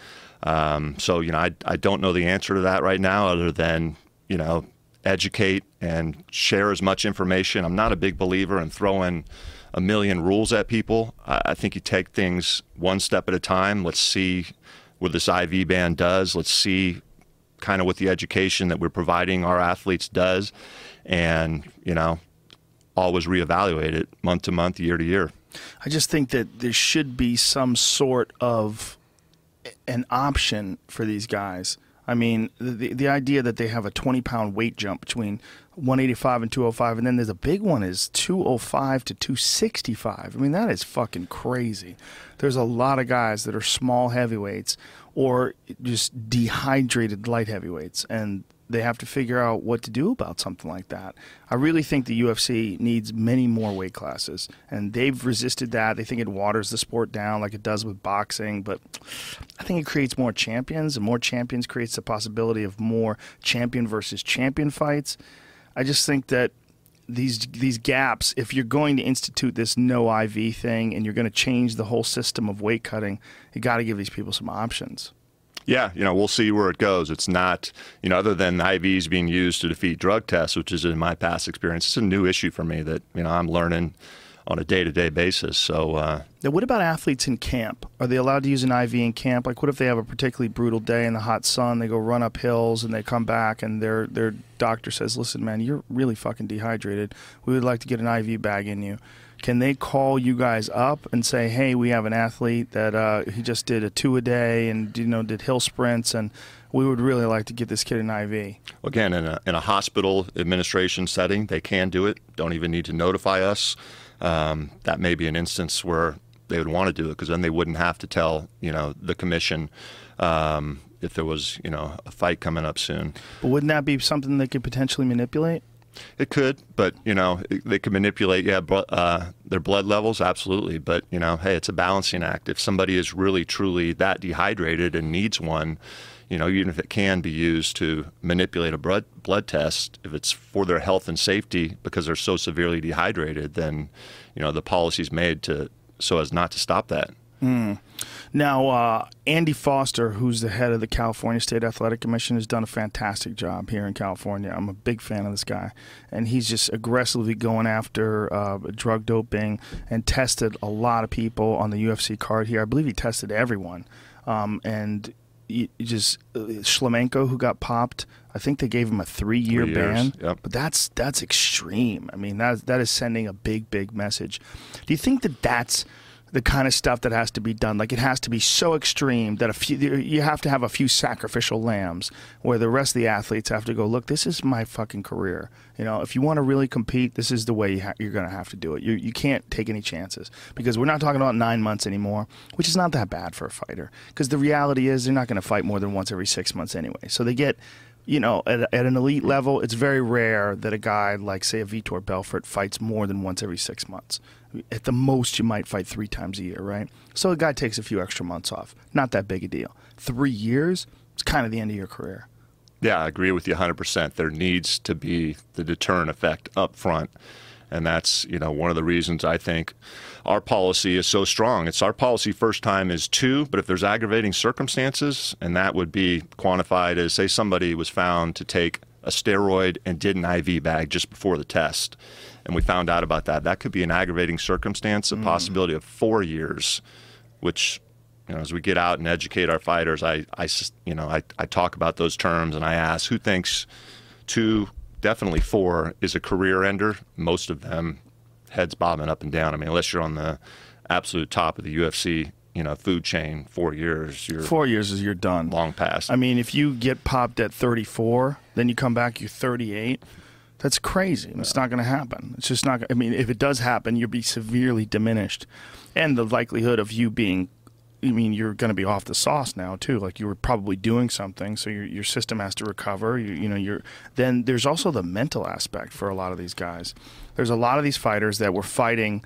Um, so you know, I I don't know the answer to that right now, other than you know, educate and share as much information. I'm not a big believer in throwing a million rules at people. I, think you take things one step at a time. Let's see what this IV ban does. Let's see kind of what the education that we're providing our athletes does, and you know, always reevaluate it month to month, year to year. I just think that there should be some sort of an option for these guys. I mean, the the idea that they have a 20 pound weight jump between 185 and 205, and then there's a big one is 205 to 265. I mean, that is fucking crazy. There's a lot of guys that are small heavyweights or just dehydrated light heavyweights, and they have to figure out what to do about something like that. I really think the UFC needs many more weight classes, and they've resisted that. They think it waters the sport down like it does with boxing, but I think it creates more champions, and more champions creates the possibility of more champion versus champion fights. I just think that these these gaps, if you're going to institute this no IV thing and you're going to change the whole system of weight cutting, you got to give these people some options. Yeah, you know, we'll see where it goes. It's not, you know, other than IVs being used to defeat drug tests, which is in my past experience, it's a new issue for me that, you know, I'm learning on a day to day basis. So, uh, Now, what about athletes in camp? Are they allowed to use an IV in camp? Like, what if they have a particularly brutal day in the hot sun? They go run up hills and they come back, and their their doctor says, "Listen, man, you're really fucking dehydrated. We would like to get an IV bag in you." Can they call you guys up and say, "Hey, we have an athlete that uh, he just did a two a day, and you know did hill sprints, and we would really like to get this kid an IV. Again, in a, in a hospital administration setting, they can do it. Don't even need to notify us. Um, that may be an instance where they would want to do it because then they wouldn't have to tell you know the commission um, if there was you know a fight coming up soon. But wouldn't that be something they could potentially manipulate? It could, but you know, they could manipulate. Yeah, uh, their blood levels, absolutely. But you know, hey, it's a balancing act. If somebody is really truly that dehydrated and needs one, you know, even if it can be used to manipulate a blood blood test, if it's for their health and safety because they're so severely dehydrated, then you know the policy's made to so as not to stop that. Mm. Now, uh, Andy Foster, who's the head of the California State Athletic Commission, has done a fantastic job here in California. I'm a big fan of this guy, and he's just aggressively going after uh, drug doping and tested a lot of people on the UFC card here. I believe he tested everyone, um, and just uh, Shlemenko, who got popped. I think they gave him a three-year Three ban, yep. but that's that's extreme. I mean, that that is sending a big, big message. Do you think that that's the kind of stuff that has to be done. Like it has to be so extreme that a few you have to have a few sacrificial lambs where the rest of the athletes have to go. Look, this is my fucking career. You know, if you want to really compete, this is the way you you're going to have to do it. You you can't take any chances because we're not talking about nine months anymore, which is not that bad for a fighter. Because the reality is they're not going to fight more than once every six months anyway. So they get you know, at, at, an elite level, it's very rare that a guy like, say, a Vitor Belfort fights more than once every six months. At the most, you might fight three times a year, right? So a guy takes a few extra months off. Not that big a deal. Three years, it's kind of the end of your career. Yeah, I agree with you 100%. There needs to be the deterrent effect up front. And that's, you know, one of the reasons I think our policy is so strong. It's our policy first time is two, but if there's aggravating circumstances, and that would be quantified as say somebody was found to take a steroid and did an IV bag just before the test, and we found out about that, that could be an aggravating circumstance, a mm. possibility of four years, which you know, as we get out and educate our fighters, I, I you know, I, I talk about those terms and I ask who thinks two definitely four is a career ender. Most of them heads bobbing up and down. I mean, unless you're on the absolute top of the UFC, you know, food chain, four years, you're four years is you're done. Long past. I mean, if you get popped at 34, then you come back, you're 38. That's crazy. It's not going to happen. It's just not. I mean, if it does happen, you'll be severely diminished, and the likelihood of you being I mean, you're going to be off the sauce now too. Like you were probably doing something, so your your system has to recover. You, you know, you're then there's also the mental aspect for a lot of these guys. There's a lot of these fighters that were fighting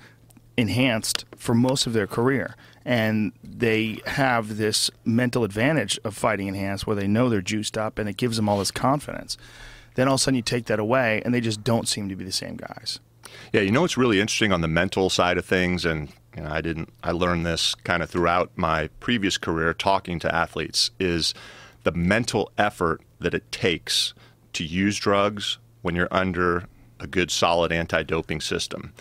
enhanced for most of their career, and they have this mental advantage of fighting enhanced, where they know they're juiced up, and it gives them all this confidence. Then all of a sudden you take that away, and they just don't seem to be the same guys. Yeah, you know what's really interesting on the mental side of things, and you know, I didn't. I learned this kind of throughout my previous career talking to athletes. Is the mental effort that it takes to use drugs when you're under a good, solid anti-doping system.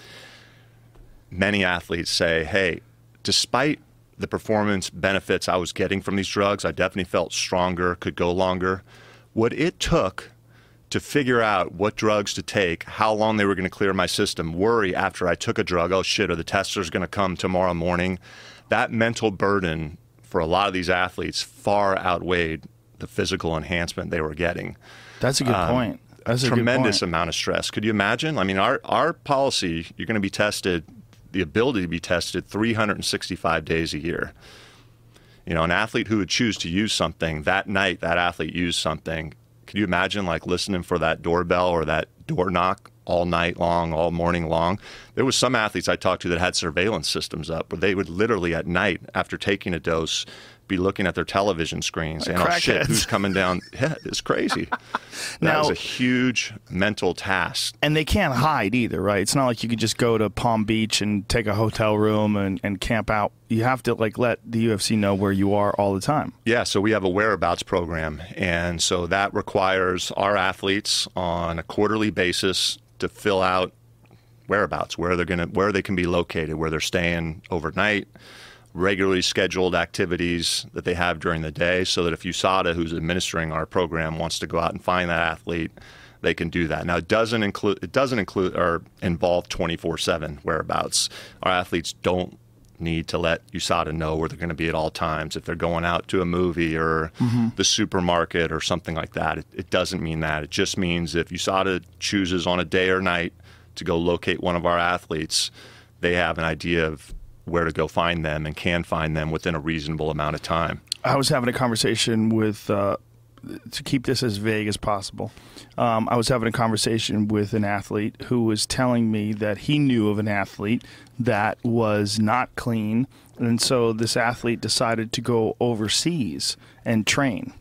Many athletes say, "Hey, despite the performance benefits I was getting from these drugs, I definitely felt stronger, could go longer. What it took to figure out what drugs to take, how long they were going to clear my system, worry after I took a drug, oh shit, are the testers going to come tomorrow morning? That mental burden for a lot of these athletes far outweighed the physical enhancement they were getting. That's a good um, point. That's a tremendous amount of stress. Could you imagine? I mean, our, our policy, you're going to be tested, the ability to be tested 365 days a year. You know, an athlete who would choose to use something that night, that athlete used something, can you imagine like listening for that doorbell or that door knock all night long, all morning long? There was some athletes I talked to that had surveillance systems up where they would literally at night after taking a dose be looking at their television screens and oh shit, who's coming down? <laughs> Yeah, it's crazy. that now, was a huge mental task. And they can't hide either, right? It's not like you could just go to Palm Beach and take a hotel room and, and camp out. You have to like let the UFC know where you are all the time. Yeah, so we have a whereabouts program, and so that requires our athletes on a quarterly basis to fill out whereabouts, where they're gonna, where they can be located, where they're staying overnight regularly scheduled activities that they have during the day so that if USADA, who's administering our program, wants to go out and find that athlete, they can do that. Now it doesn't include it doesn't include or involve 24/7 whereabouts. Our athletes don't need to let USADA know where they're going to be at all times. If they're going out to a movie or mm-hmm. the supermarket or something like that, it, it doesn't mean that. It just means if USADA chooses on a day or night to go locate one of our athletes, they have an idea of where to go find them and can find them within a reasonable amount of time. I was having a conversation with, uh, to keep this as vague as possible. Um, I was having a conversation with an athlete who was telling me that he knew of an athlete that was not clean. And so this athlete decided to go overseas and train.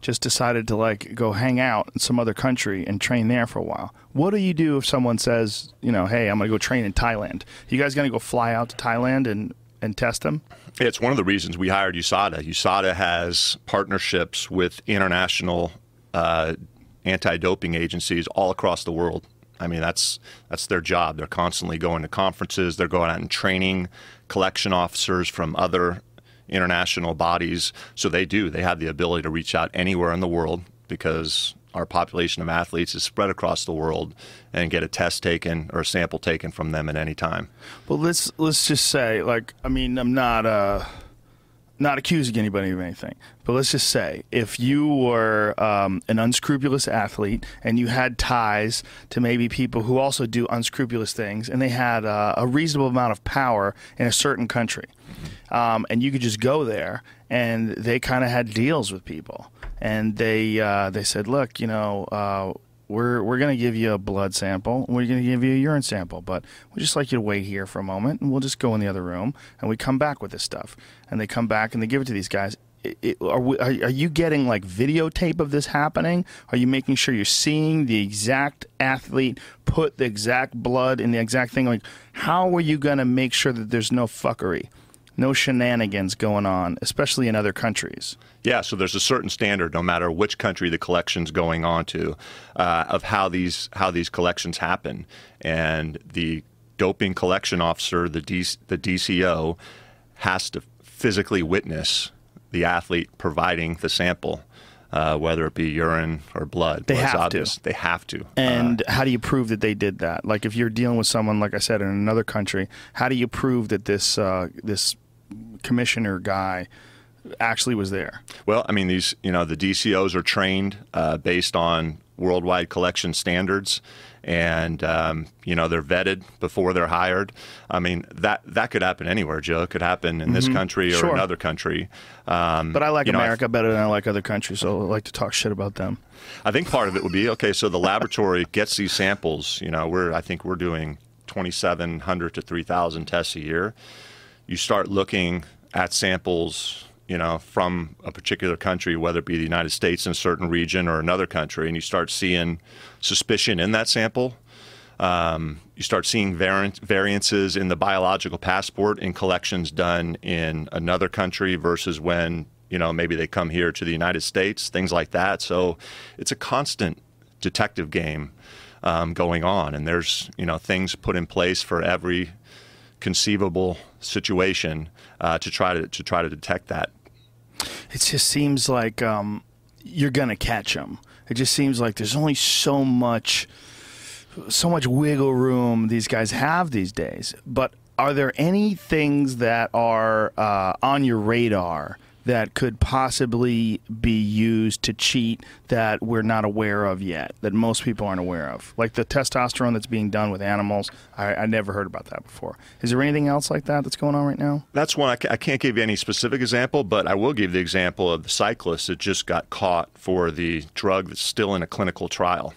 Just decided to like go hang out in some other country and train there for a while. What do you do if someone says, you know, hey, I'm going to go train in Thailand? You guys going to go fly out to Thailand and, and test them? It's one of the reasons we hired USADA. USADA has partnerships with international uh, anti-doping agencies all across the world. I mean, that's that's their job. They're constantly going to conferences. They're going out and training collection officers from other international bodies. So they do. They have the ability to reach out anywhere in the world because our population of athletes is spread across the world and get a test taken or a sample taken from them at any time. Well, let's let's just say, like, I mean, I'm not uh, not accusing anybody of anything, but let's just say, if you were um, an unscrupulous athlete and you had ties to maybe people who also do unscrupulous things, and they had uh, a reasonable amount of power in a certain country, um, and you could just go there, and they kind of had deals with people, and they uh, they said, look, you know. Uh, we're we're going to give you a blood sample. We're going to give you a urine sample, but we just like you to wait here for a moment, and we'll just go in the other room, and we come back with this stuff. And they come back and they give it to these guys. It, it, are, we, are, are you getting like videotape of this happening? Are you making sure you're seeing the exact athlete put the exact blood in the exact thing? Like, how are you going to make sure that there's no fuckery, no shenanigans going on, especially in other countries? Yeah, so there's a certain standard, no matter which country the collection's going on to, uh, of how these how these collections happen, and the doping collection officer, the D, the DCO, has to physically witness the athlete providing the sample, uh, whether it be urine or blood. They have to. They have to. And how do you prove that they did that? Like if you're dealing with someone, like I said, in another country, how do you prove that this uh, this commissioner guy actually was there? Well, I mean, these you know the DCOs are trained uh, based on worldwide collection standards, and um, you know they're vetted before they're hired. I mean that that could happen anywhere, Joe. It could happen in this country or Mm-hmm. Sure. another country. Um, But I like you know, America better than I like other countries, so I like to talk shit about them. I think part of it would be okay. So the laboratory <laughs> gets these samples. You know, we're I think we're doing 2,700 to 3,000 tests a year. You start looking at samples, you know, from a particular country, whether it be the United States in a certain region or another country, and you start seeing suspicion in that sample. Um, you start seeing variant, variances in the biological passport in collections done in another country versus when you know maybe they come here to the United States, things like that. So it's a constant detective game um, going on, and there's you know things put in place for every conceivable situation uh, to try to to try to detect that. It just seems like um, you're gonna catch them. It just seems like there's only so much, so much wiggle room these guys have these days. But are there any things that are uh, on your radar that could possibly be used to cheat that we're not aware of yet, that most people aren't aware of? Like the testosterone that's being done with animals. I, I never heard about that before. Is there anything else like that that's going on right now? That's one I, ca- I can't give you any specific example, but I will give the example of the cyclist that just got caught for the drug that's still in a clinical trial.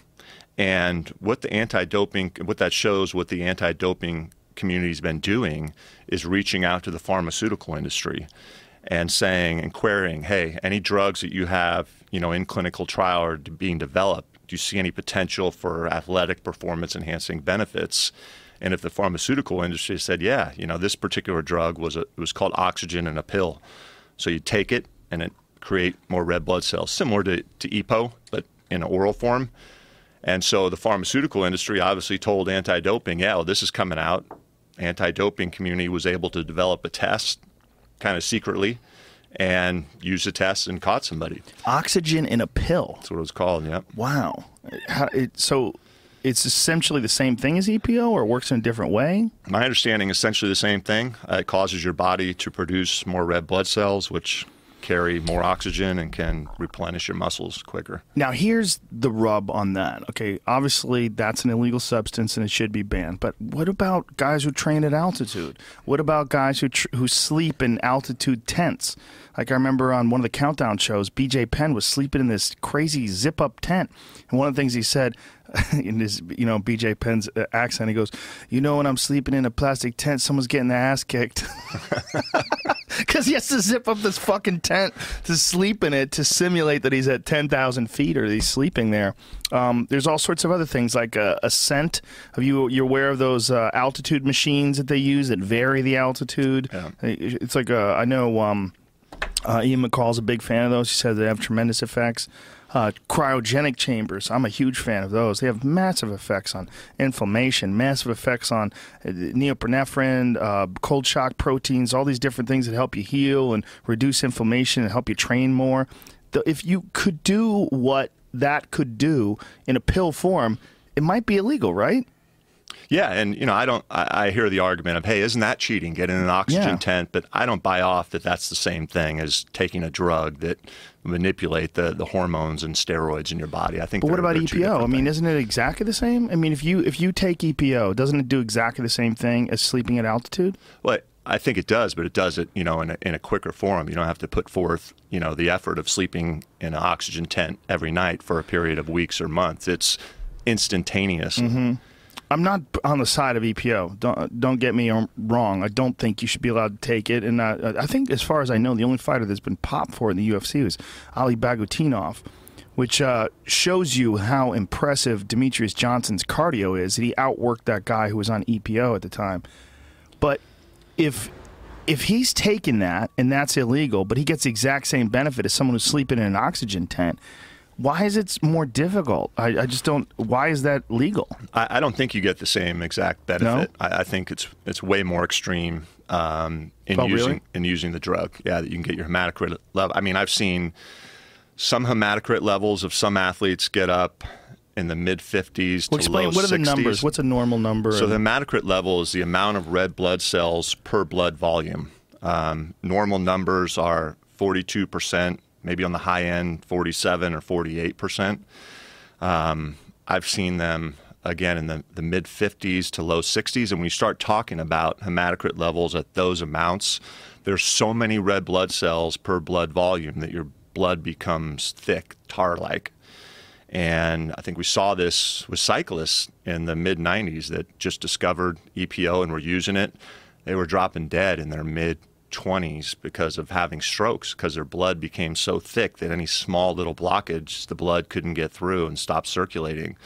And what the anti-doping, what that shows, what the anti-doping community's been doing, is reaching out to the pharmaceutical industry and saying and querying, hey, any drugs that you have, you know, in clinical trial or being developed, do you see any potential for athletic performance enhancing benefits? And if the pharmaceutical industry said, yeah, you know, this particular drug was a, it was called oxygen in a pill, so you take it and it create more red blood cells, similar to, to EPO, but in an oral form. And so the pharmaceutical industry obviously told anti-doping, yeah, well, this is coming out. Anti-doping community was able to develop a test, kind of secretly, and used the test and caught somebody. Oxygen in a pill. That's what it was called. Yeah. Wow. How, it, so it's essentially the same thing as EPO, or it works in a different way. My understanding is essentially the same thing. Uh, it causes your body to produce more red blood cells, which carry more oxygen and can replenish your muscles quicker. Now, here's the rub on that. Okay, obviously that's an illegal substance and it should be banned. But what about guys who train at altitude? What about guys who tr- who sleep in altitude tents? Like I remember on one of the countdown shows, BJ Penn was sleeping in this crazy zip up tent, and one of the things he said <laughs> in his you know BJ Penn's uh, accent, he goes, "You know, when I'm sleeping in a plastic tent, someone's getting their ass kicked." <laughs> Because he has to zip up this fucking tent to sleep in it to simulate that he's at 10,000 feet or he's sleeping there. Um, there's all sorts of other things like uh, ascent. Have you you're aware of those uh, altitude machines that they use that vary the altitude? Yeah. It's like a, I know um, uh, Ian McCall's a big fan of those. He says they have tremendous effects. Uh, cryogenic chambers. I'm a huge fan of those. They have massive effects on inflammation, massive effects on uh, norepinephrine, uh, cold shock proteins, all these different things that help you heal and reduce inflammation and help you train more. If you could do what that could do in a pill form, it might be illegal, right? Yeah, and you know, I don't. I, I hear the argument of, "Hey, isn't that cheating? Getting an oxygen Yeah. tent?" But I don't buy off that that's the same thing as taking a drug that manipulate the, the hormones and steroids in your body. I think. But what about EPO? I mean, isn't it exactly the same? I mean, if you if you take EPO, doesn't it do exactly the same thing as sleeping at altitude? Well, I think it does, but it does it, you know, in a, in a quicker form. You don't have to put forth, you know, the effort of sleeping in an oxygen tent every night for a period of weeks or months. It's instantaneous. Mm-hmm. I'm not on the side of EPO. Don't don't get me wrong. I don't think you should be allowed to take it. And uh, I think, as far as I know, the only fighter that's been popped for in the UFC was Ali Bagautinov, which uh, shows you how impressive Demetrious Johnson's cardio is. That he outworked that guy who was on EPO at the time. But if if he's taking that and that's illegal, but he gets the exact same benefit as someone who's sleeping in an oxygen tent, why is it more difficult? I, I just don't. Why is that legal? I, I don't think you get the same exact benefit. I, I think it's it's way more extreme um, in Oh, using really? in using the drug. Yeah, that you can get your hematocrit level. I mean, I've seen some hematocrit levels of some athletes get up in the mid 50s Well, to explain low what are the numbers? What's a normal number? So the hematocrit level is the amount of red blood cells per blood volume. Um, normal numbers are 42%, maybe on the high end, 47 or 48%. Um, I've seen them again in the, the mid 50s to low 60s. And when you start talking about hematocrit levels at those amounts, there's so many red blood cells per blood volume that your blood becomes thick, tar like. And I think we saw this with cyclists in the mid 90s that just discovered EPO and were using it. They were dropping dead in their mid 20s because of having strokes, because their blood became so thick that any small little blockage, the blood couldn't get through and stop circulating.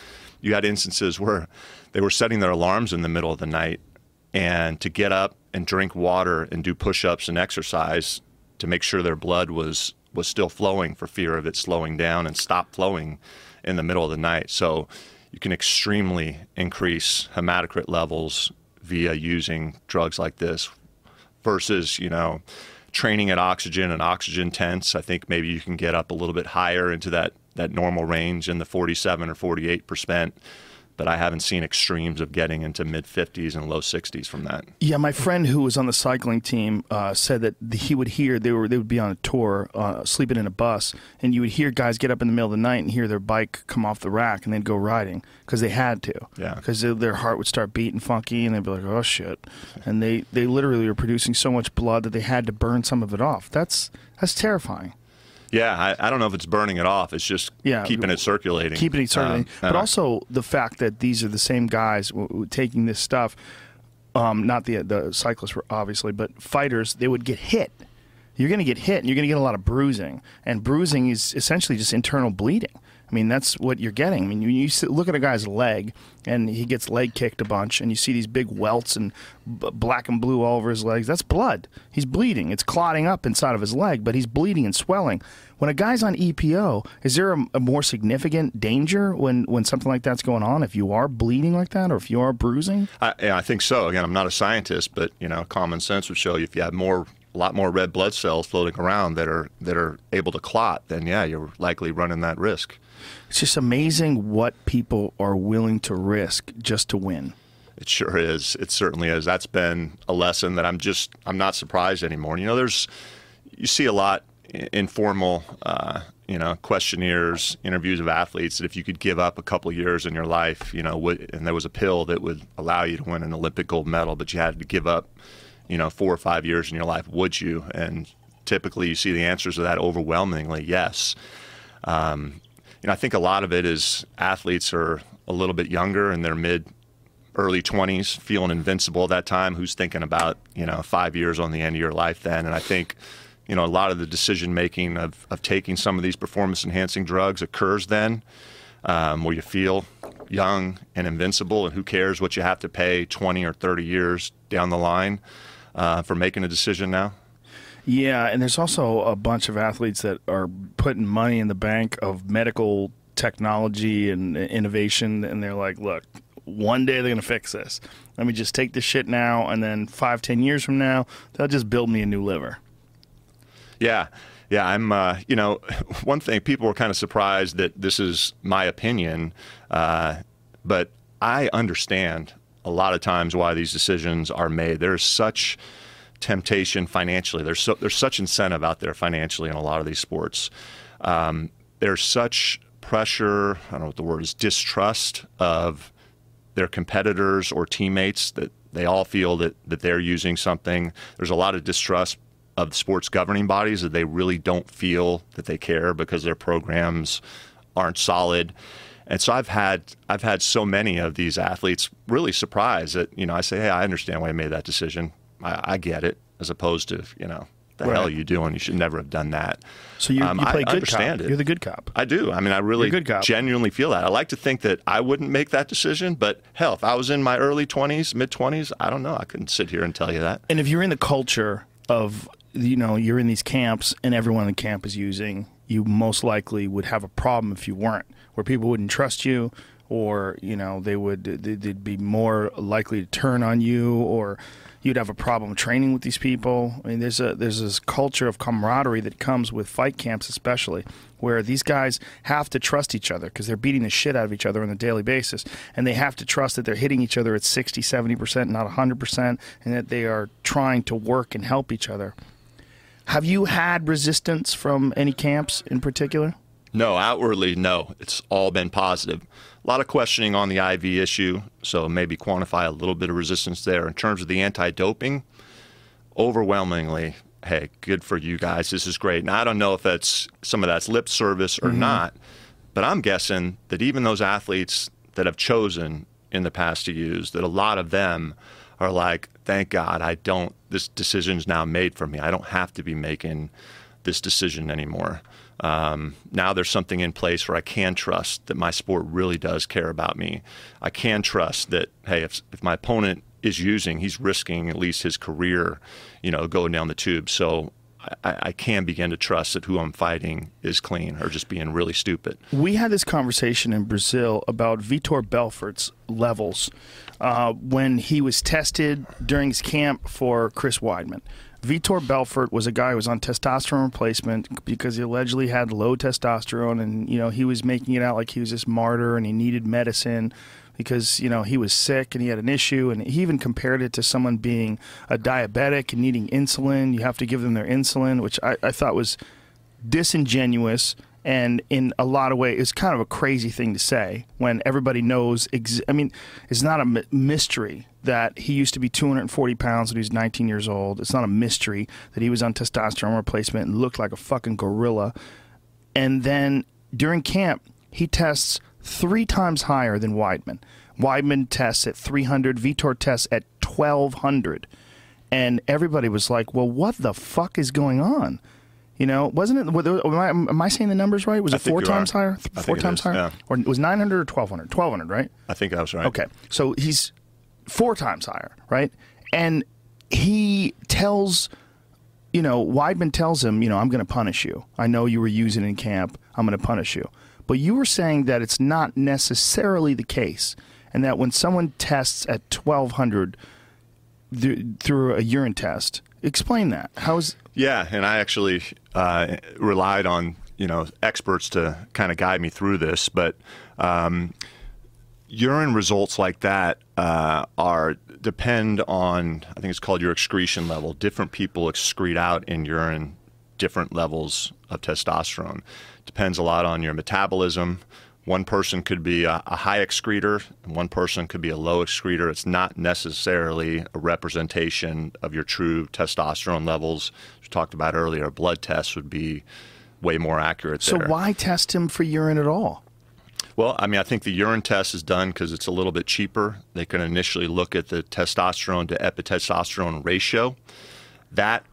You had instances where they were setting their alarms in the middle of the night and to get up and drink water and do push ups and exercise to make sure their blood was, was still flowing for fear of it slowing down and stop flowing in the middle of the night. So you can extremely increase hematocrit levels via using drugs like this versus, you know, training at oxygen and oxygen tents. I think maybe you can get up a little bit higher into that, that normal range in the 47 or 48 percent. But I haven't seen extremes of getting into mid 50s and low 60s from that. Yeah, my friend who was on the cycling team uh, said that he would hear they were they would be on a tour, uh, sleeping in a bus, and you would hear guys get up in the middle of the night and hear their bike come off the rack, and they'd go riding because they had to. Yeah. Because their heart would start beating funky, and they'd be like, "Oh shit!" And they they literally were producing so much blood that they had to burn some of it off. That's that's terrifying. Yeah, I, I don't know if it's burning it off. It's just Yeah. keeping it circulating. keeping it circulating. Um, but and also the fact that these are the same guys taking this stuff. Um, not the the cyclists, obviously, but fighters. They would get hit. You're going to get hit, and you're going to get a lot of bruising. And bruising is essentially just internal bleeding. I mean, that's what you're getting. I mean, you, you look at a guy's leg, and he gets leg kicked a bunch, and you see these big welts and b- black and blue all over his legs. That's blood. He's bleeding. It's clotting up inside of his leg, but he's bleeding and swelling. When a guy's on EPO, is there a, a more significant danger when, when something like that's going on? If you are bleeding like that, or if you are bruising? I, yeah, I think so. Again, I'm not a scientist, but you know, common sense would show you if you have more, a lot more red blood cells floating around that are that are able to clot, then yeah, you're likely running that risk. It's just amazing what people are willing to risk just to win. It sure is. It certainly is. That's been a lesson that I'm just I'm not surprised anymore. You know, there's you see a lot informal, uh, you know, questionnaires, interviews of athletes that if you could give up a couple years in your life, you know, and there was a pill that would allow you to win an Olympic gold medal, but you had to give up, you know, four or five years in your life, would you? And typically, you see the answers to that overwhelmingly yes. Um, you know, I think a lot of it is athletes are a little bit younger in their mid early 20s feeling invincible at that time who's thinking about you know five years on the end of your life then and i think you know, a lot of the decision making of, of taking some of these performance enhancing drugs occurs then, um, where you feel young and invincible, and who cares what you have to pay 20 or 30 years down the line uh, for making a decision now? Yeah, and there's also a bunch of athletes that are putting money in the bank of medical technology and innovation, and they're like, look, one day they're going to fix this. Let me just take this shit now, and then five, ten years from now, they'll just build me a new liver. Yeah. Yeah, I'm. Uh, you know, <laughs> one thing people were kind of surprised that this is my opinion, uh, but I understand a lot of times why these decisions are made. There's such temptation financially. There's so, there's such incentive out there financially in a lot of these sports. Um, there's such pressure. I don't know what the word is. Distrust of their competitors or teammates that they all feel that that they're using something. There's a lot of distrust of sports governing bodies that they really don't feel that they care because their programs aren't solid. And so I've had I've had so many of these athletes really surprised that you know I say hey I understand why I made that decision I, I get it as opposed to you know the right. hell are you doing you should never have done that. So you, um, you play I good understand cop. It. You're the good cop. I do. I mean I really genuinely feel that. I like to think that I wouldn't make that decision, but hell, if I was in my early 20s, mid 20s, I don't know. I couldn't sit here and tell you that. And if you're in the culture of you know you're in these camps and everyone in the camp is using, you most likely would have a problem if you weren't, where people wouldn't trust you, or you know they would they'd be more likely to turn on you, or you'd have a problem training with these people. I mean, there's a there's this culture of camaraderie that comes with fight camps, especially where these guys have to trust each other because they're beating the shit out of each other on a daily basis, and they have to trust that they're hitting each other at 60, 70 percent, not 100 percent, and that they are trying to work and help each other. Have you had resistance from any camps in particular? No, outwardly, no. It's all been positive. A lot of questioning on the IV issue, so maybe quantify a little bit of resistance there. In terms of the anti doping, overwhelmingly, hey, good for you guys. This is great. Now, I don't know if that's some of that's lip service or mm-hmm. not, but I'm guessing that even those athletes that have chosen in the past to use, that a lot of them are like, thank God I don't, this decision's now made for me. I don't have to be making this decision anymore. Um, now there's something in place where I can trust that my sport really does care about me. I can trust that, hey, if, if my opponent is using, he's risking at least his career, you know, going down the tube. So I, I, can begin to trust that who I'm fighting is clean or just being really stupid. We had this conversation in Brazil about Vitor Belfort's levels uh, when he was tested during his camp for Chris Weidman. Vitor Belfort was a guy who was on testosterone replacement because he allegedly had low testosterone, and you know he was making it out like he was this martyr and he needed medicine because you know he was sick and he had an issue, and he even compared it to someone being a diabetic and needing insulin. You have to give them their insulin, which I, I thought was disingenuous and in a lot of ways it's kind of a crazy thing to say when everybody knows i mean it's not a mystery that he used to be 240 pounds when he was 19 years old it's not a mystery that he was on testosterone replacement and looked like a fucking gorilla and then during camp he tests three times higher than weidman weidman tests at 300 vitor tests at 1200 and everybody was like well what the fuck is going on you know, wasn't it? Am I, am I saying the numbers right? Was it four times are. higher? four times higher? Yeah. Or it was 900 or 1200? 1200, right? I think that was right. Okay. So he's four times higher, right? And he tells, you know, Weidman tells him, you know, I'm going to punish you. I know you were using in camp. I'm going to punish you. But you were saying that it's not necessarily the case, and that when someone tests at 1200 th- through a urine test, explain that. How is yeah, and I actually uh, relied on you know experts to kind of guide me through this, but um, urine results like that uh, are depend on I think it's called your excretion level. Different people excrete out in urine different levels of testosterone. Depends a lot on your metabolism. One person could be a, a high excreter, and one person could be a low excreter. It's not necessarily a representation of your true testosterone levels. As we talked about earlier, blood tests would be way more accurate So there. why test him for urine at all? Well, I mean, I think the urine test is done because it's a little bit cheaper. They can initially look at the testosterone to epitestosterone ratio. That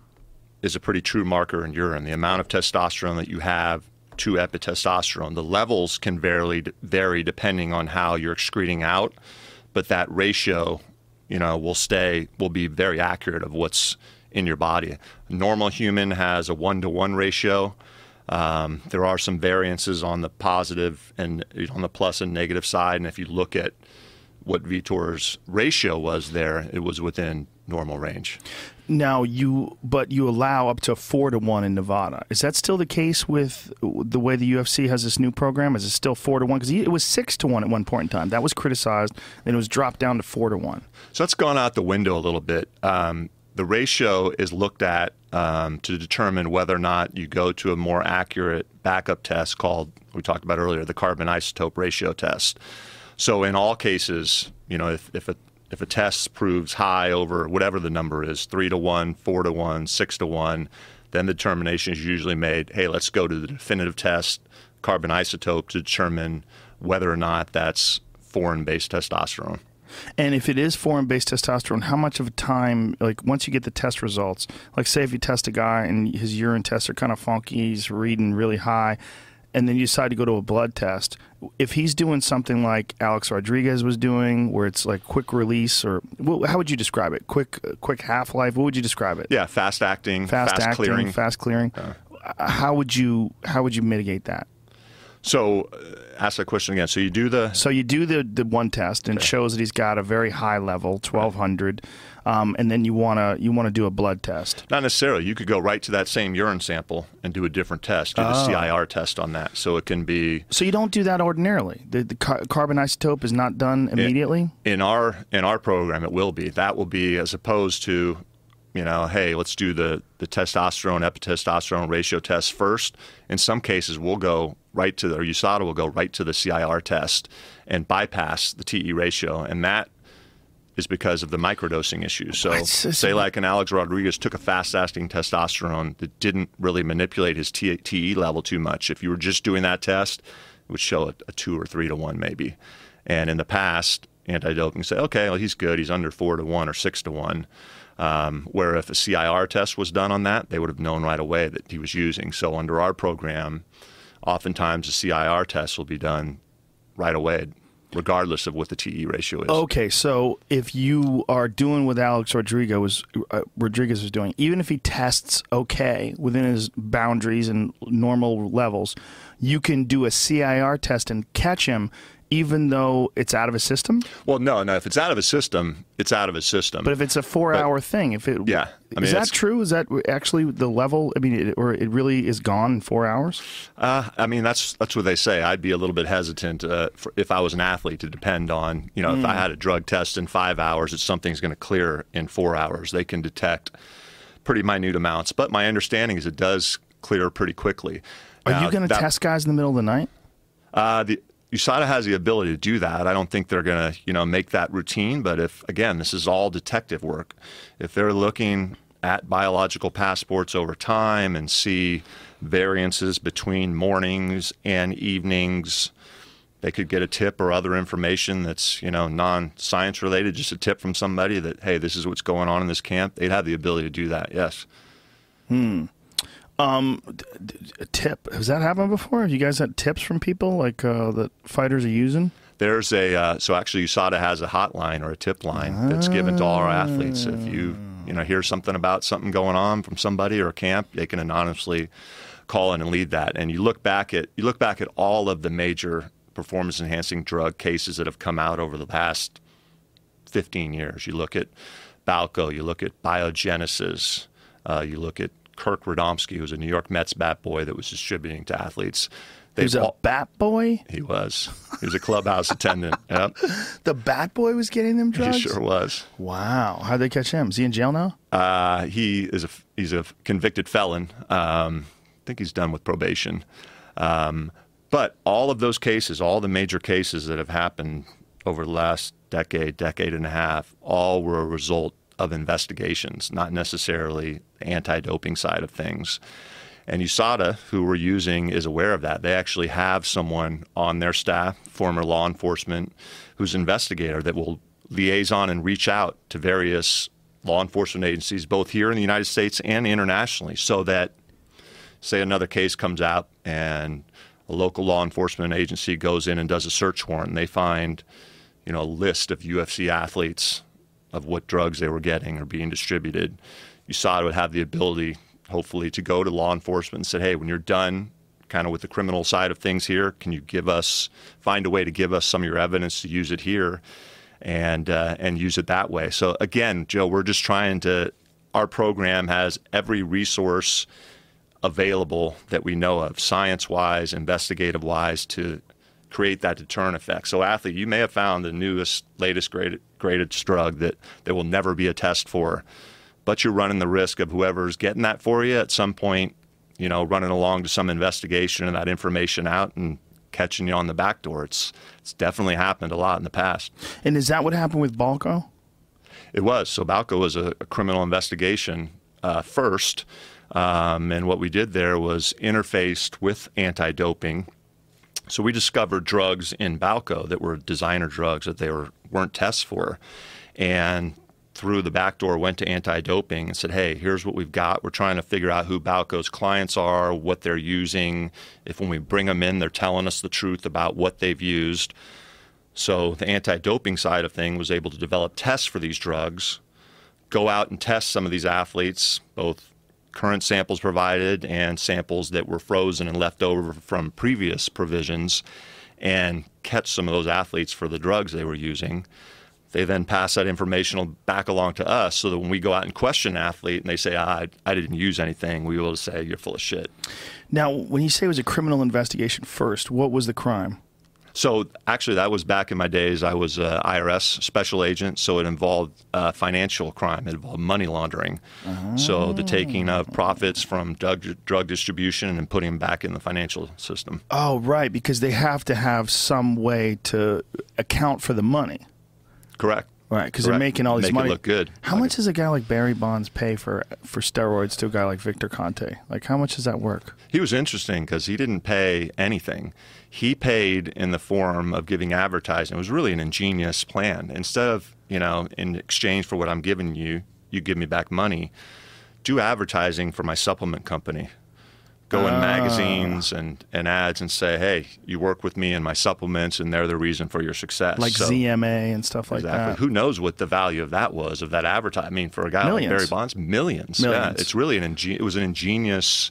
is a pretty true marker in urine. The amount of testosterone that you have to epitestosterone. The levels can vary, vary depending on how you're excreting out, but that ratio, you know, will stay, will be very accurate of what's in your body. A normal human has a one to one ratio. Um, there are some variances on the positive and on the plus and negative side. And if you look at what Vitor's ratio was there, it was within normal range. Now you, but you allow up to four to one in Nevada. Is that still the case with the way the UFC has this new program? Is it still four to one? Because it was six to one at one point in time. That was criticized. and it was dropped down to four to one. So that's gone out the window a little bit. Um, the ratio is looked at um, to determine whether or not you go to a more accurate backup test called we talked about earlier the carbon isotope ratio test. So in all cases, you know, if, if a if a test proves high over whatever the number is, three to one, four to one, six to one, then the determination is usually made, hey, let's go to the definitive test, carbon isotope, to determine whether or not that's foreign based testosterone. And if it is foreign based testosterone, how much of a time, like once you get the test results, like say if you test a guy and his urine tests are kind of funky, he's reading really high, and then you decide to go to a blood test, if he's doing something like Alex Rodriguez was doing, where it's like quick release, or how would you describe it? Quick, quick half life. What would you describe it? Yeah, fast acting, fast, fast acting, clearing. fast clearing. Uh, how would you how would you mitigate that? So, uh, ask that question again. So you do the So you do the the one test and it shows that he's got a very high level, twelve hundred, um, and then you wanna you wanna do a blood test. Not necessarily. You could go right to that same urine sample and do a different test, do the Oh. CIR test on that. So it can be So you don't do that ordinarily. The, the car- carbon isotope is not done immediately. in our in our program. It will be that will be as opposed to, you know, hey, let's do the the testosterone epitestosterone ratio test first. In some cases, we'll go right to the or USADA will go right to the CIR test and bypass the TE ratio, and that is because of the microdosing issue. So, just- say like an Alex Rodriguez took a fast-acting testosterone that didn't really manipulate his TE level too much. If you were just doing that test, it would show a, a two or three to one maybe. And in the past, anti-doping say, okay, well, he's good. He's under four to one or six to one. Um, where if a CIR test was done on that, they would have known right away that he was using. So under our program, oftentimes a CIR test will be done right away, regardless of what the TE ratio is. Okay, so if you are doing what Alex Rodriguez was uh, Rodriguez was doing, even if he tests okay within his boundaries and normal levels, you can do a CIR test and catch him, even though it's out of a system. Well, no, no. If it's out of a system, it's out of a system. But if it's a four-hour thing, if it Yeah, I mean, is that true? Is that actually the level? I mean, it, or it really is gone in four hours? Uh, I mean, that's that's what they say. I'd be a little bit hesitant uh, for, if I was an athlete to depend on, you know, if I had a drug test in five hours, that something's going to clear in four hours. They can detect pretty minute amounts, but my understanding is it does clear pretty quickly. Are Now, you going to test guys in the middle of the night? Uh, the USADA has the ability to do that. I don't think they're going to, you know, make that routine. But if again, this is all detective work. If they're looking at biological passports over time and see variances between mornings and evenings, they could get a tip or other information that's, you know, non-science related. Just a tip from somebody that, hey, this is what's going on in this camp. They'd have the ability to do that. Yes. Hmm. A tip has that happened before? Have you guys had tips from people like uh, that fighters are using? There's a uh, so actually USADA has a hotline or a tip line that's given to all our athletes. If you you know hear something about something going on from somebody or a camp, they can anonymously call in and lead that. And you look back at you look back at all of the major performance enhancing drug cases that have come out over the past 15 years. You look at Balco, you look at Biogenesis, uh, you look at Kirk Radomski, who was a New York Mets bat boy that was distributing to athletes. He was a bat boy. he was. He was a clubhouse attendant. <laughs> Yep, The bat boy was getting them drugs. he sure was. Wow. How'd they catch him? Is he in jail now? Uh, he is a he's a convicted felon. Um, I think he's done with probation. Um, but all of those cases, all the major cases that have happened over the last decade, decade and a half, all were a result of investigations, not necessarily anti-doping side of things. And USADA, who we're using, is aware of that. They actually have someone on their staff, former law enforcement, who's an investigator that will liaison and reach out to various law enforcement agencies, both here in the United States and internationally, so that, say, another case comes out and a local law enforcement agency goes in and does a search warrant, and they find, you know, a list of UFC athletes of what drugs they were getting or being distributed. USADA would have the ability, hopefully, to go to law enforcement and say, hey, when you're done kind of with the criminal side of things here, can you give us, find a way to give us some of your evidence to use it here and, uh, and use it that way? So, again, Joe, we're just trying to, our program has every resource available that we know of, science wise, investigative wise, to create that deterrent effect. So, athlete, you may have found the newest, latest, greatest, drug that there will never be a test for, but you're running the risk of whoever's getting that for you at some point, you know, running along to some investigation and that information out and catching you on the back door. It's it's definitely happened a lot in the past. And is that what happened with Balco? It was. So Balco was a, a criminal investigation uh, first. Um, and what we did there was interfaced with anti doping. So we discovered drugs in Balco that were designer drugs that they were, weren't tests for. And through the back door went to anti doping and said, hey, here's what we've got. We're trying to figure out who Balco's clients are, what they're using. If when we bring them in, they're telling us the truth about what they've used. So the anti-doping side of thing was able to develop tests for these drugs, go out and test some of these athletes, both current samples provided and samples that were frozen and left over from previous provisions, and catch some of those athletes for the drugs they were using. They then pass that information back along to us so that when we go out and question an athlete and they say, ah, I, I didn't use anything, we will say, you're full of shit. Now, when you say it was a criminal investigation first, what was the crime? So actually, that was back in my days. I was a IRS special agent, so it involved uh, financial crime. It involved money laundering. So the taking of profits from drug, drug distribution and putting them back in the financial system. Oh, right, because they have to have some way to account for the money. Correct. Right, because they're making all these Make it money. look good. How Like much does a guy like Barry Bonds pay for for steroids to a guy like Victor Conte? Like, how much does that work? He was interesting because he didn't pay anything. He paid in the form of giving advertising. It was really an ingenious plan. Instead of, you know, in exchange for what I'm giving you, you give me back money, do advertising for my supplement company. Go in Ah. magazines and, and ads and say, hey, you work with me and my supplements, and they're the reason for your success. Like So- ZMA and stuff like Exactly. that. Who knows what the value of that was of that advertising? I mean, for a guy Millions. like Barry Bonds, millions. Millions. Yeah, it's really an ingen- it was an ingenious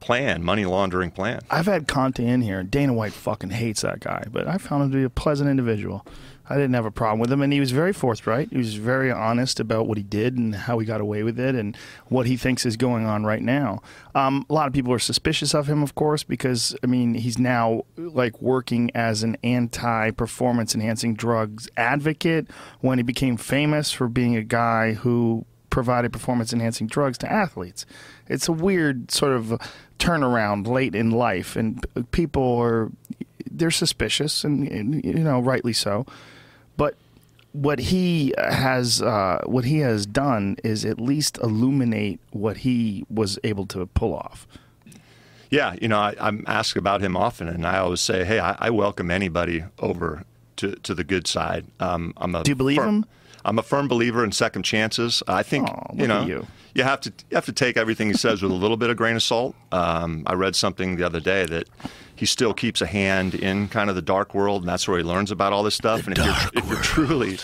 plan, money laundering plan. I've had Conte in here, and Dana White fucking hates that guy, but I found him to be a pleasant individual. I didn't have a problem with him, and he was very forthright. He was very honest about what he did and how he got away with it, and what he thinks is going on right now. Um, a lot of people are suspicious of him, of course, because I mean he's now like working as an anti-performance enhancing drugs advocate when he became famous for being a guy who provided performance enhancing drugs to athletes. It's a weird sort of turnaround late in life, and people are they're suspicious, and, and you know rightly so. But what he has uh, what he has done is at least illuminate what he was able to pull off. Yeah, you know, I, I'm asked about him often, and I always say, hey, I, I welcome anybody over to, to the good side. Um, I'm a Do you believe firm, him? I'm a firm believer in second chances. I think Aw, you know you. you have to you have to take everything he says with a little bit of grain of salt. Um, I read something the other day that he still keeps a hand in kind of the dark world, and that's where he learns about all this stuff. and if you're, if you're truly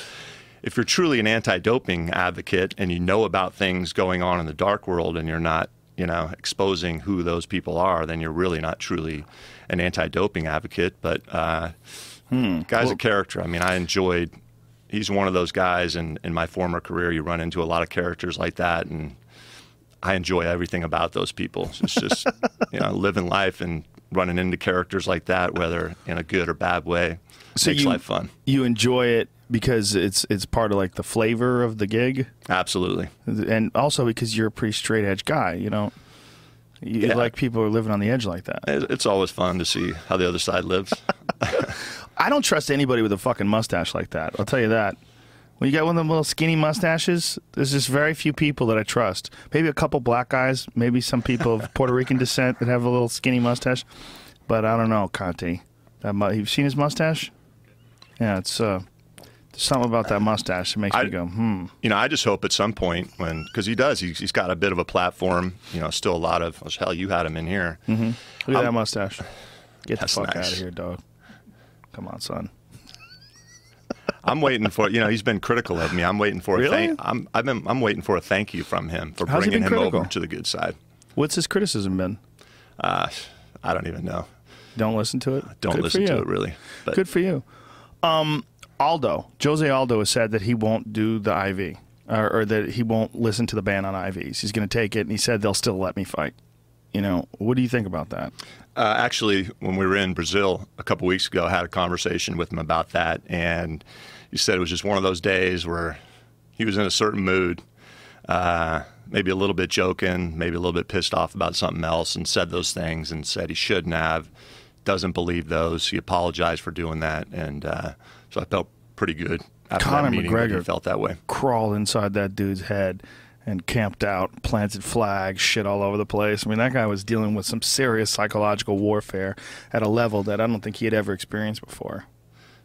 if you're truly an anti-doping advocate and you know about things going on in the dark world and you're not, you know, exposing who those people are, then you're really not truly an anti-doping advocate. But uh, guy's a character. I mean, I enjoyed. He's one of those guys in, in my former career. You run into a lot of characters like that, and I enjoy everything about those people. It's just <laughs> you know living life and running into characters like that, whether in a good or bad way, So makes you- life fun. You enjoy it because it's it's part of like the flavor of the gig, Absolutely. and also because you're a pretty straight edge guy. You know, you Yeah. like people who are living on the edge like that. It's always fun to see how the other side lives. <laughs> I don't trust anybody with a fucking mustache like that. I'll tell you that. When you got one of them little skinny mustaches, there's just very few people that I trust. Maybe a couple black guys, maybe some people of Puerto Rican descent that have a little skinny mustache. But I don't know, Conte. That mu- you've seen his mustache? Yeah, it's uh, there's something about that mustache that makes I- me go, hmm. you know, I just hope at some point when, because he does, he's, he's got a bit of a platform. You know, still a lot of. Well, hell, you had him in here. Look at I'm- that mustache. Get the fuck nice. out of here, dog. Come on, son. I'm waiting for. You know, he's been critical of me. I'm waiting for Really? a thank. I'm I've been I'm waiting for a thank you from him for How's bringing him critical? over to the good side. What's his criticism been? Uh, I don't even know. Don't listen to it. Don't Good listen to it really. But Good for you. Um, Aldo, Jose Aldo has said that he won't do the IV, or, or that he won't listen to the ban on IVs. He's going to take it, and he said they'll still let me fight. You know, what do you think about that? Uh, actually, when we were in Brazil a couple weeks ago, I had a conversation with him about that, and he said it was just one of those days where he was in a certain mood, uh, maybe a little bit joking, maybe a little bit pissed off about something else, and said those things, and said he shouldn't have. Doesn't believe those. He apologized for doing that, and uh, so I felt pretty good after Conor that meeting. that McGregor. felt that way. Crawled inside that dude's head and camped out, planted flags, shit all over the place. I mean, that guy was dealing with some serious psychological warfare at a level that I don't think he had ever experienced before.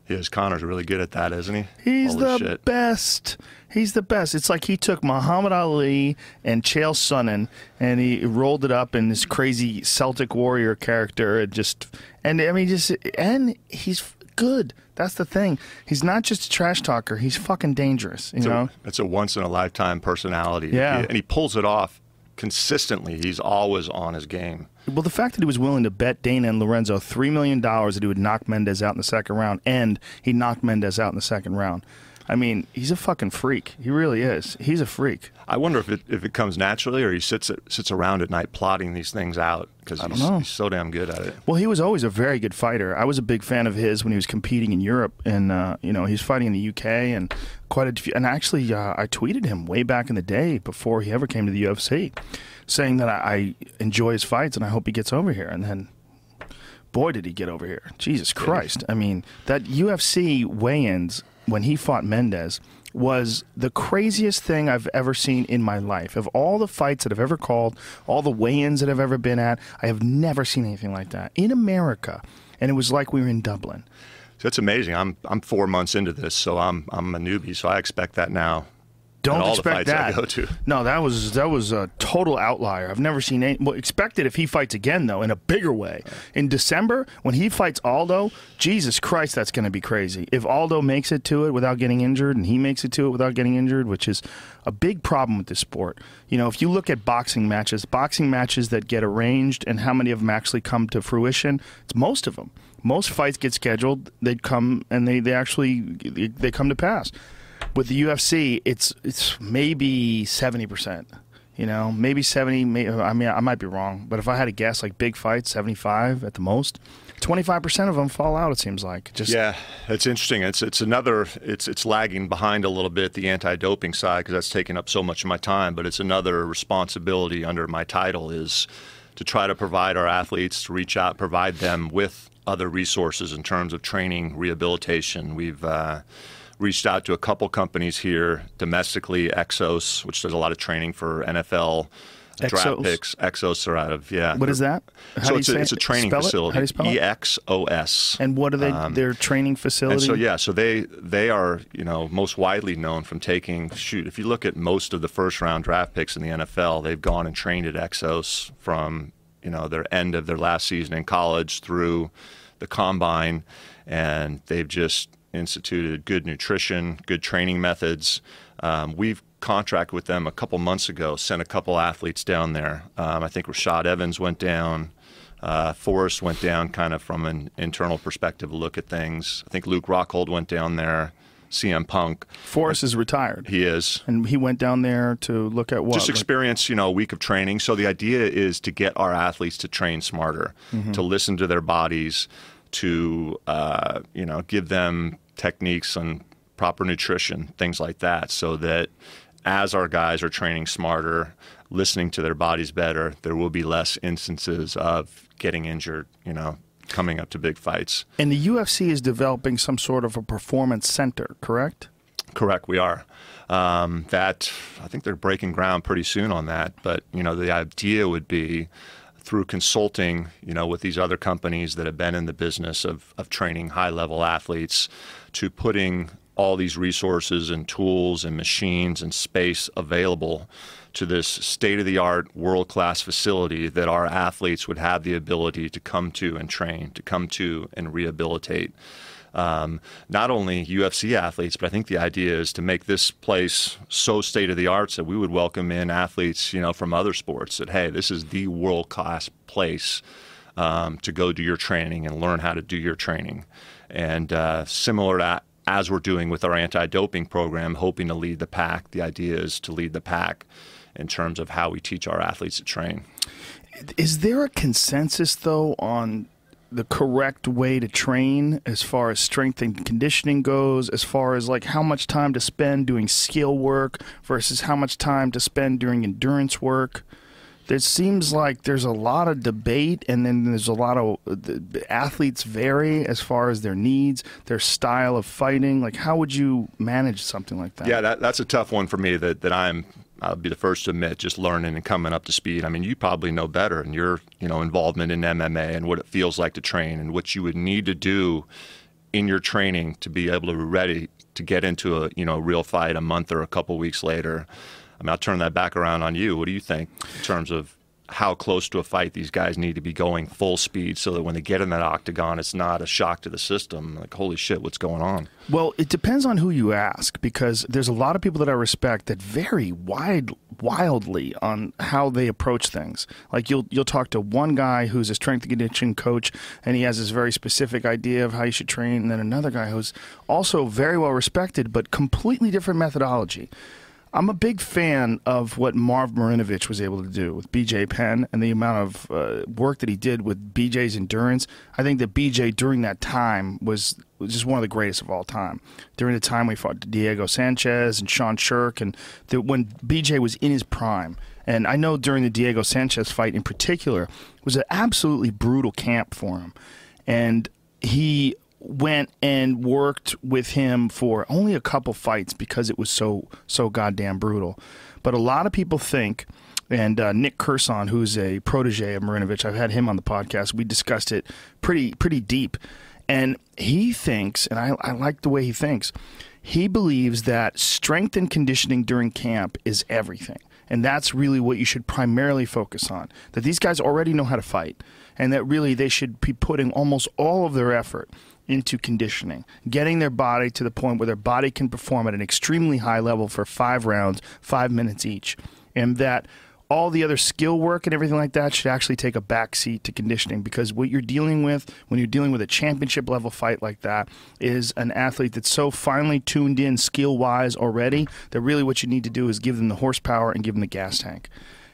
He is Conor's really good at that, isn't he? He's All the shit. best. He's the best. It's like he took Muhammad Ali and Chael Sonnen and he rolled it up in this crazy Celtic warrior character and just and I mean just and he's good. That's the thing. He's not just a trash talker. He's fucking dangerous. You It's know. a, it's a once in a lifetime personality. Yeah. and he pulls it off consistently. He's always on his game. Well, the fact that he was willing to bet Dana and Lorenzo three million dollars that he would knock Mendes out in the second round, and he knocked Mendes out in the second round. I mean, he's a fucking freak. He really is. He's a freak. I wonder if it if it comes naturally or he sits sits around at night plotting these things out because he's, he's so damn good at it. Well, he was always a very good fighter. I was a big fan of his when he was competing in Europe, and uh, you know he's fighting in the UK and quite a few. And actually, uh, I tweeted him way back in the day before he ever came to the UFC, saying that I, I enjoy his fights and I hope he gets over here. And then, boy, did he get over here! Jesus Christ! I mean, that UFC weigh-ins when he fought Mendes was the craziest thing I've ever seen in my life. Of all the fights that I've ever called, all the weigh-ins that I've ever been at, I have never seen anything like that in America. And it was like we were in Dublin. So amazing. I'm I'm four months into this, so I'm I'm a newbie, so I expect that now. Don't And all the expect that. go to. No, that was that was a total outlier. I've never seen any. Well, expect it if he fights again though, in a bigger way. In December, when he fights Aldo, Jesus Christ, that's going to be crazy. If Aldo makes it to it without getting injured, and he makes it to it without getting injured, which is a big problem with this sport. You know, if you look at boxing matches, boxing matches that get arranged, and how many of them actually come to fruition, it's most of them. Most fights get scheduled, they come and they, they actually they come to pass with the UFC, it's it's maybe seventy percent. You know, maybe seventy. May, I mean, I might be wrong, but if I had to guess, like big fights, seventy-five at the most. Twenty-five percent of them fall out. It seems like just Yeah, it's interesting. It's it's another. It's it's lagging behind a little bit the anti-doping side because that's taking up so much of my time. But it's another responsibility under my title is to try to provide our athletes to reach out, provide them with other resources in terms of training, rehabilitation. We've uh, reached out to a couple companies here domestically, Exos, which does a lot of training for NFL draft picks. Exos are out of yeah. What is that? How so do you it's a, say it's a it? training Spell it? facility. How do you spell it? E X O S. And what are they? Um, their training facility. And so yeah, so they they are you know most widely known from taking shoot. If you look at most of the first round draft picks in the NFL, they've gone and trained at Exos from you know their end of their last season in college through the combine, and they've just instituted good nutrition, good training methods. Um, we've contracted with them a couple months ago, sent a couple athletes down there. Um, I think Rashad Evans went down. Uh, Forrest went down kind of from an internal perspective, look at things. I think Luke Rockhold went down there. CM Punk. Forrest is retired. He is. And he went down there to look at what? Just experience, you know, a week of training. So the idea is to get our athletes to train smarter, mm-hmm. to listen to their bodies, to uh, you know give them techniques and proper nutrition, things like that, so that as our guys are training smarter, listening to their bodies better, there will be less instances of getting injured, you know, coming up to big fights. And the UFC is developing some sort of a performance center, correct? Correct, we are. Um, that I think they're breaking ground pretty soon on that. But you know, the idea would be through consulting, you know, with these other companies that have been in the business of, of training high level athletes, to putting all these resources and tools and machines and space available to this state of the art, world class facility that our athletes would have the ability to come to and train, to come to and rehabilitate. Um, not only UFC athletes, but I think the idea is to make this place so state of the art that we would welcome in athletes, you know, from other sports. That hey, this is the world class place um, to go do your training and learn how to do your training. And uh, similar to as we're doing with our anti-doping program, hoping to lead the pack. The idea is to lead the pack in terms of how we teach our athletes to train. Is there a consensus though on the correct way to train as far as strength and conditioning goes, as far as like how much time to spend doing skill work versus how much time to spend doing endurance work? There seems like there's a lot of debate, and then there's a lot of athletes vary as far as their needs, their style of fighting. Like, how would you manage something like that? Yeah, that, that's a tough one for me. That that I'm I'll be the first to admit, just learning and coming up to speed. I mean, you probably know better and your you know involvement in MMA and what it feels like to train and what you would need to do in your training to be able to be ready to get into a you know real fight a month or a couple weeks later. I mean, I'll turn that back around on you. What do you think in terms of how close to a fight these guys need to be going full speed so that when they get in that octagon, it's not a shock to the system. Like, holy shit, what's going on? Well, it depends on who you ask because there's a lot of people that I respect that vary wide, wildly on how they approach things. Like you'll you'll talk to one guy who's a strength and conditioning coach, and he has this very specific idea of how you should train, and then another guy who's also very well respected but completely different methodology. I'm a big fan of what Marv Marinovich was able to do with BJ Penn and the amount of uh, work that he did with BJ's endurance. I think that BJ during that time was, just one of the greatest of all time. During the time we fought Diego Sanchez and Sean Sherk, and the, when BJ was in his prime. And I know during the Diego Sanchez fight in particular, was an absolutely brutal camp for him. And he went and worked with him for only a couple fights because it was so so goddamn brutal. But a lot of people think, and uh, Nick Curson, who's a protege of Marinovich, I've had him on the podcast. We discussed it pretty pretty deep, and he thinks, and I, I like the way he thinks. He believes that strength and conditioning during camp is everything. And that's really what you should primarily focus on. That these guys already know how to fight, and that really they should be putting almost all of their effort into conditioning, getting their body to the point where their body can perform at an extremely high level for five rounds, five minutes each. And that all the other skill work and everything like that should actually take a back seat to conditioning because what you're dealing with when you're dealing with a championship level fight like that is an athlete that's so finely tuned in skill wise already that really what you need to do is give them the horsepower and give them the gas tank.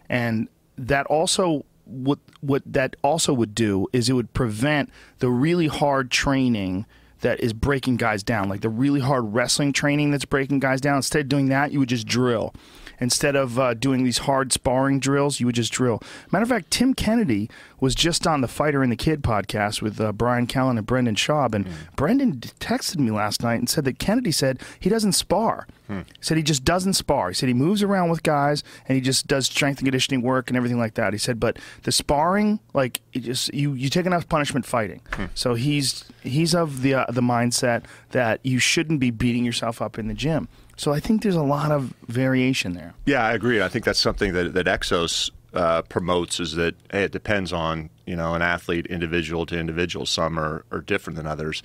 And that also what what that also would do is it would prevent the really hard training that is breaking guys down, like the really hard wrestling training that's breaking guys down. Instead of doing that, you would just drill. Instead of uh, doing these hard sparring drills, you would just drill. Matter of fact, Tim Kennedy was just on the Fighter and the Kid podcast with uh, Brian Callen and Brendan Schaub, and mm. Brendan texted me last night and said that Kennedy said he doesn't spar. Hmm. He said he just doesn't spar. He said he moves around with guys and he just does strength and conditioning work and everything like that. He said, but the sparring, like, just you you take enough punishment fighting. Hmm. So he's he's of the uh, the mindset that you shouldn't be beating yourself up in the gym. So I think there's a lot of variation there. Yeah, I agree. I think that's something that, that Exos uh, promotes is that hey, it depends on you know an athlete, individual to individual. Some are, are different than others.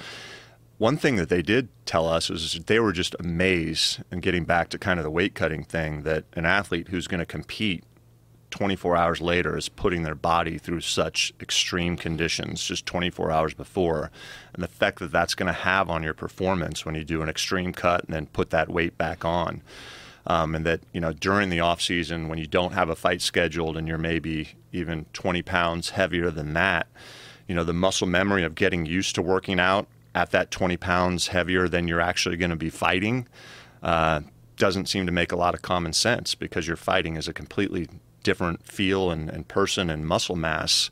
One thing that they did tell us is they were just amazed, and getting back to kind of the weight cutting thing, that an athlete who's going to compete 24 hours later is putting their body through such extreme conditions just 24 hours before. And the effect that that's going to have on your performance when you do an extreme cut and then put that weight back on. Um, and that you know during the off season when you don't have a fight scheduled and you're maybe even 20 pounds heavier than that, you know the muscle memory of getting used to working out at that 20 pounds heavier than you're actually going to be fighting uh, doesn't seem to make a lot of common sense because you're fighting is a completely different feel and, and person and muscle mass.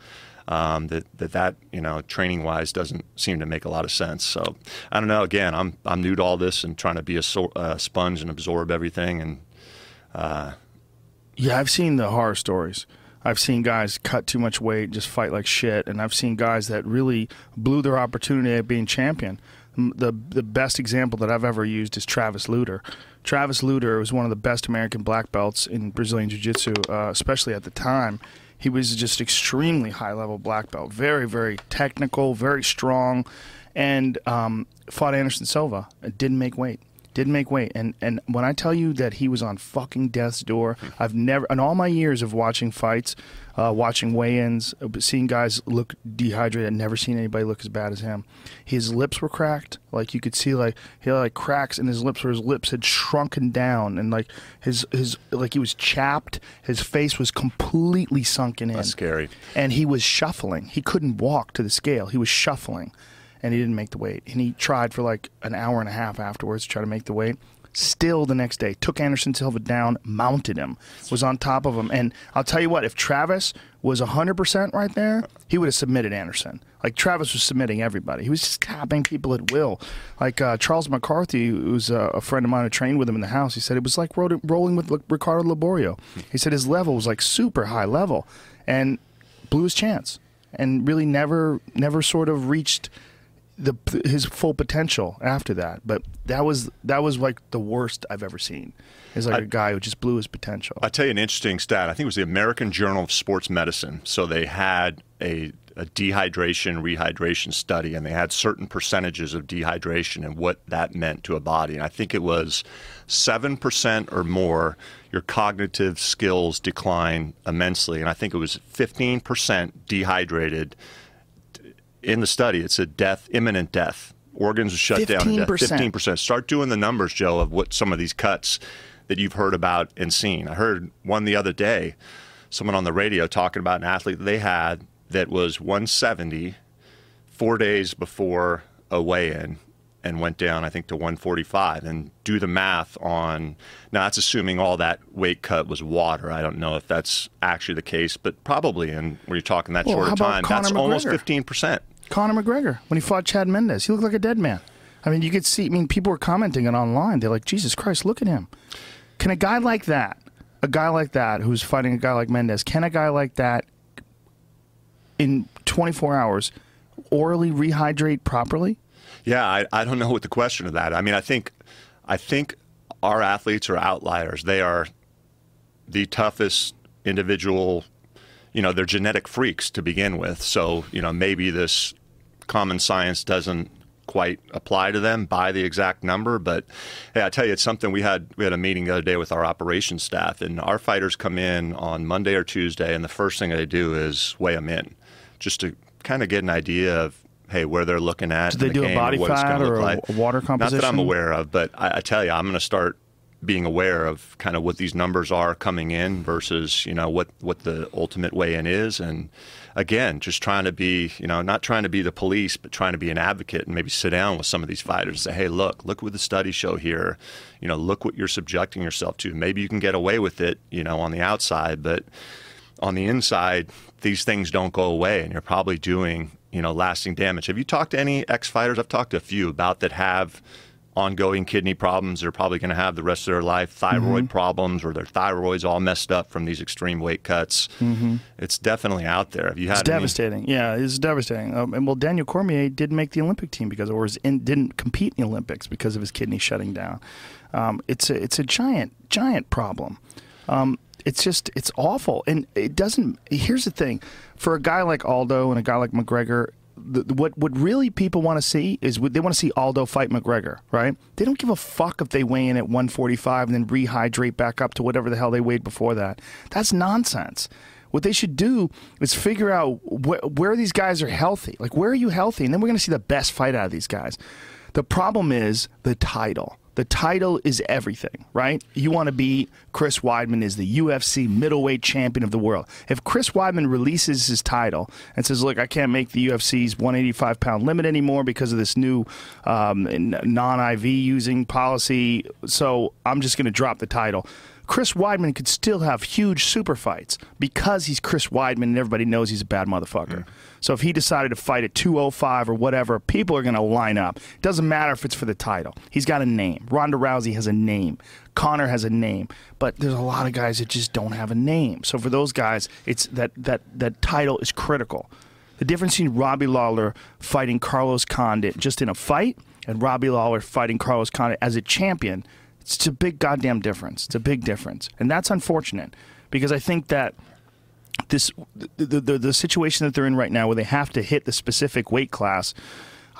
Um, that, that that you know training wise doesn't seem to make a lot of sense. So I don't know. Again, I'm I'm new to all this and trying to be a so, sponge and absorb everything. And uh, yeah, I've seen the horror stories. I've seen guys cut too much weight, just fight like shit, and I've seen guys that really blew their opportunity at being champion. The the best example that I've ever used is Travis Lutter. Travis Lutter was one of the best American black belts in Brazilian Jiu Jitsu, uh, especially at the time. He was just extremely high level black belt, very, very technical, very strong, and um, fought Anderson Silva. And didn't make weight. Didn't make weight. And and when I tell you that he was on fucking death's door, I've never in all my years of watching fights, uh, watching weigh-ins, uh, seeing guys look dehydrated. I've never seen anybody look as bad as him. His lips were cracked, like you could see, like he had like cracks in his lips where his lips had shrunken down, and like his his like he was chapped. His face was completely sunken in. That's scary. And he was shuffling. He couldn't walk to the scale. He was shuffling and he didn't make the weight. And he tried for like an hour and a half afterwards to try to make the weight. Still the next day, took Anderson Silva down, mounted him, was on top of him. And I'll tell you what, if Travis was 100% right there, he would have submitted Anderson. Like Travis was submitting everybody. He was just tapping people at will. Like uh, Charles McCarthy, who's uh, a friend of mine who trained with him in the house, he said it was like rolling with Ricardo Liborio. He said his level was like super high level and blew his chance and really never, never sort of reached – the his full potential after that. But that was that was like the worst I've ever seen. Is like I, a guy who just blew his potential. I tell you an interesting stat. I think it was the American Journal of Sports Medicine. So they had a, a dehydration rehydration study, and they had certain percentages of dehydration and what that meant to a body. And I think it was seven percent or more. Your cognitive skills decline immensely, and I think it was fifteen percent dehydrated in the study, it said death, imminent death. Organs shut 15%. down. Fifteen percent. Start doing the numbers, Joe, of what some of these cuts that you've heard about and seen. I heard one the other day, someone on the radio talking about an athlete they had that was 170 four days before a weigh-in and went down, I think, to 145. And do the math on now. That's assuming all that weight cut was water. I don't know if that's actually the case, but probably. And when you're talking that well, short of time, Conor that's McGregor? almost 15 percent. Conor McGregor when he fought Chad Mendes. He looked like a dead man. I mean, you could see. I mean, people were commenting it online. They're like, Jesus Christ, look at him. Can a guy like that, a guy like that who's fighting a guy like Mendes, can a guy like that in 24 hours orally rehydrate properly? Yeah, I, I don't know what the question of that. I mean, I think, I think our athletes are outliers. They are the toughest individual you know, they're genetic freaks to begin with. So, you know, maybe this common science doesn't quite apply to them by the exact number. But hey, I tell you, it's something we had we had a meeting the other day with our operations staff, and our fighters come in on Monday or Tuesday, and the first thing they do is weigh them in, just to kind of get an idea of. Hey, where they're looking at. Do they the do a body fat or a like. water composition? Not that I'm aware of, but I, I tell you, I'm going to start being aware of kind of what these numbers are coming in versus you know what what the ultimate weigh-in is and again, just trying to be, you know, not trying to be the police, but trying to be an advocate and maybe sit down with some of these fighters and say, hey, look, look what the studies show here. You know, look what you're subjecting yourself to. Maybe you can get away with it, you know, on the outside, but on the inside, these things don't go away and you're probably doing, you know, lasting damage. Have you talked to any ex fighters? I've talked to a few about that have ongoing kidney problems they're probably going to have the rest of their life, thyroid mm-hmm. problems, or their thyroid's all messed up from these extreme weight cuts. Mm-hmm. It's definitely out there. Have you had? It's any? devastating. Yeah, it's devastating. Um, and well, Daniel Cormier didn't make the Olympic team because, or in, didn't compete in the Olympics because of his kidney shutting down. Um, it's a it's a giant giant problem. Um, it's just it's awful, and it doesn't. Here's the thing: for a guy like Aldo and a guy like McGregor, the, what what really people want to see is they want to see Aldo fight McGregor, right? They don't give a fuck if they weigh in at 145 and then rehydrate back up to whatever the hell they weighed before that. That's nonsense. What they should do is figure out wh- where these guys are healthy. Like, where are you healthy? And then we're going to see the best fight out of these guys. The problem is the title. The title is everything, right? You want to be Chris Weidman is the UFC middleweight champion of the world. If Chris Weidman releases his title and says, "Look, I can't make the UFC's 185 pound limit anymore because of this new um, non IV using policy," so I'm just going to drop the title. Chris Weidman could still have huge super fights because he's Chris Weidman and everybody knows he's a bad motherfucker. So if he decided to fight at 205 or whatever, people are going to line up. It Doesn't matter if it's for the title. He's got a name. Ronda Rousey has a name. Conor has a name. But there's a lot of guys that just don't have a name. So for those guys, it's that that that title is critical. The difference between Robbie Lawler fighting Carlos Condit just in a fight and Robbie Lawler fighting Carlos Condit as a champion, it's a big goddamn difference. It's a big difference. And that's unfortunate because I think that this the, the the situation that they're in right now where they have to hit the specific weight class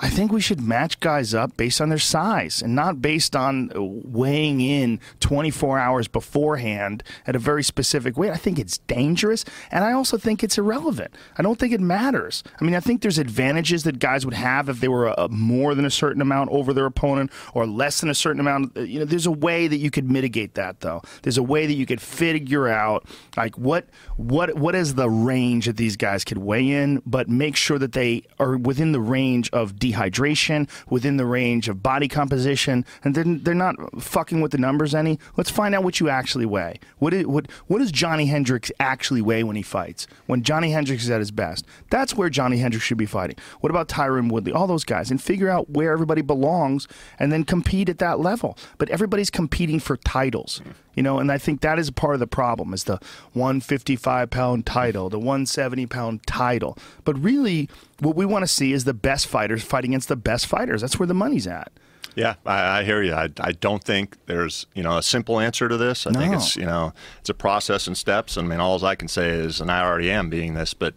I think we should match guys up based on their size and not based on uh, weighing in 24 hours beforehand at a very specific weight. I think it's dangerous and I also think it's irrelevant. I don't think it matters. I mean, I think there's advantages that guys would have if they were a, more than a certain amount over their opponent or less than a certain amount. Uh, you know, there's a way that you could mitigate that though. There's a way that you could figure out like what what what is the range that these guys could weigh in, but make sure that they are within the range of dehydration, within the range of body composition, and then they're not fucking with the numbers any. Let's find out what you actually weigh. What is, what what does Johnny Hendricks actually weigh when he fights? When Johnny Hendricks is at his best, that's where Johnny Hendricks should be fighting. What about Tyron Woodley? All those guys, and figure out where everybody belongs, and then compete at that level. But everybody's competing for titles, you know, and I think that is part of the problem: is the 155 pound title, the 170 pound title. But really, what we want to see is the best fighters fight against the best fighters. That's where the money's at. Yeah, I, I hear you. I, I don't think there's you know a simple answer to this. I think it's you know it's a process and steps. I mean, all I can say is, and I already am being this, but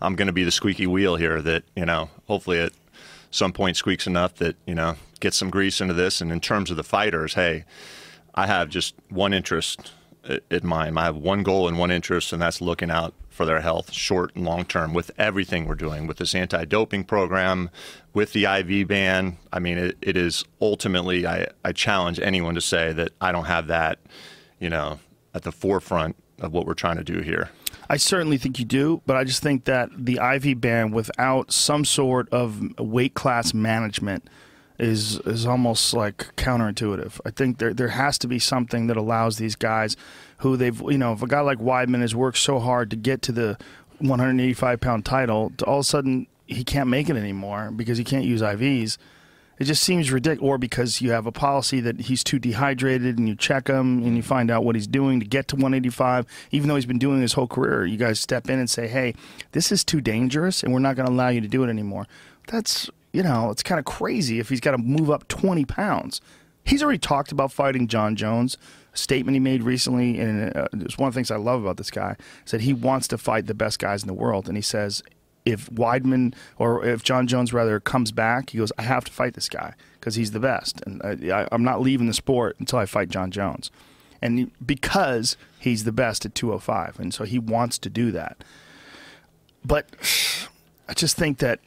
I'm going to be the squeaky wheel here. That you know, hopefully at some point squeaks enough that you know gets some grease into this. And in terms of the fighters, hey, I have just one interest in mind. I have one goal and one interest, and that's looking out for their health, short and long term, with everything we're doing, with this anti doping program, with the IV ban. I mean, it, it is ultimately, I, I challenge anyone to say that I don't have that, you know, at the forefront of what we're trying to do here. I certainly think you do, but I just think that the IV ban without some sort of weight class management is is almost like counterintuitive. I think there there has to be something that allows these guys who they've you know if a guy like Weidman has worked so hard to get to the 185 pound title, to all of a sudden he can't make it anymore because he can't use IVs. It just seems ridiculous, or because you have a policy that he's too dehydrated, and you check him and you find out what he's doing to get to 185. Even though he's been doing his whole career, you guys step in and say, "Hey, this is too dangerous, and we're not going to allow you to do it anymore." That's you know, it's kind of crazy if he's got to move up 20 pounds. He's already talked about fighting Jon Jones. A statement he made recently, and uh, it's one of the things I love about this guy, is that he wants to fight the best guys in the world, and he says if Weidman or if Jon Jones rather comes back, he goes, I have to fight this guy because he's the best, and I, I, I'm not leaving the sport until I fight John Jones, and because he's the best at 205, and so he wants to do that. But I just think that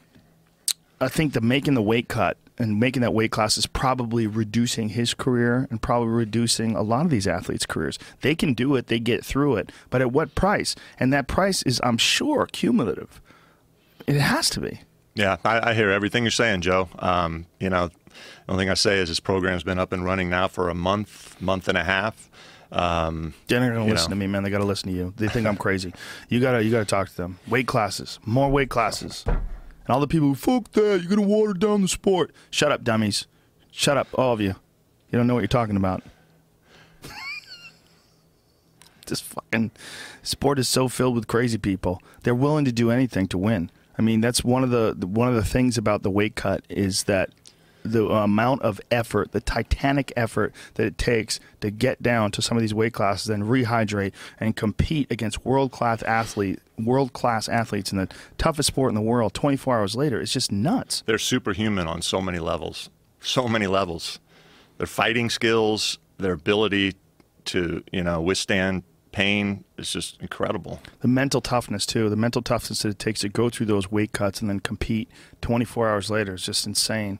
I think the making the weight cut and making that weight class is probably reducing his career and probably reducing a lot of these athletes' careers. They can do it, they get through it, but at what price? And that price is, I'm sure, cumulative. It has to be. Yeah, I, I hear everything you're saying, Joe. Um, you know, the only thing I say is this program's been up and running now for a month, month and a half. Um, They're not gonna listen know. to me, man. They gotta listen to you. They think I'm crazy. You gotta you gotta talk to them. Weight classes, more weight classes. And all the people who fuck that, you're gonna water down the sport. Shut up, dummies. Shut up, all of you. You don't know what you're talking about. <laughs> this fucking sport is so filled with crazy people. They're willing to do anything to win. I mean, that's one of the one of the things about the weight cut is that the amount of effort, the titanic effort that it takes to get down to some of these weight classes and rehydrate and compete against world class athlete, world class athletes in the toughest sport in the world 24 hours later is just nuts. They're superhuman on so many levels. So many levels. Their fighting skills, their ability to, you know, withstand pain is just incredible. The mental toughness too, the mental toughness that it takes to go through those weight cuts and then compete 24 hours later is just insane.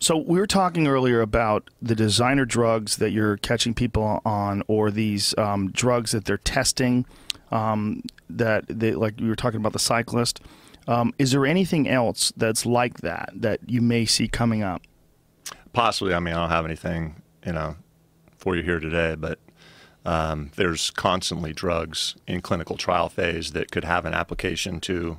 So we were talking earlier about the designer drugs that you're catching people on, or these um, drugs that they're testing. Um, that they like we were talking about the cyclist. Um, is there anything else that's like that that you may see coming up? Possibly. I mean, I don't have anything you know for you here today, but um, there's constantly drugs in clinical trial phase that could have an application to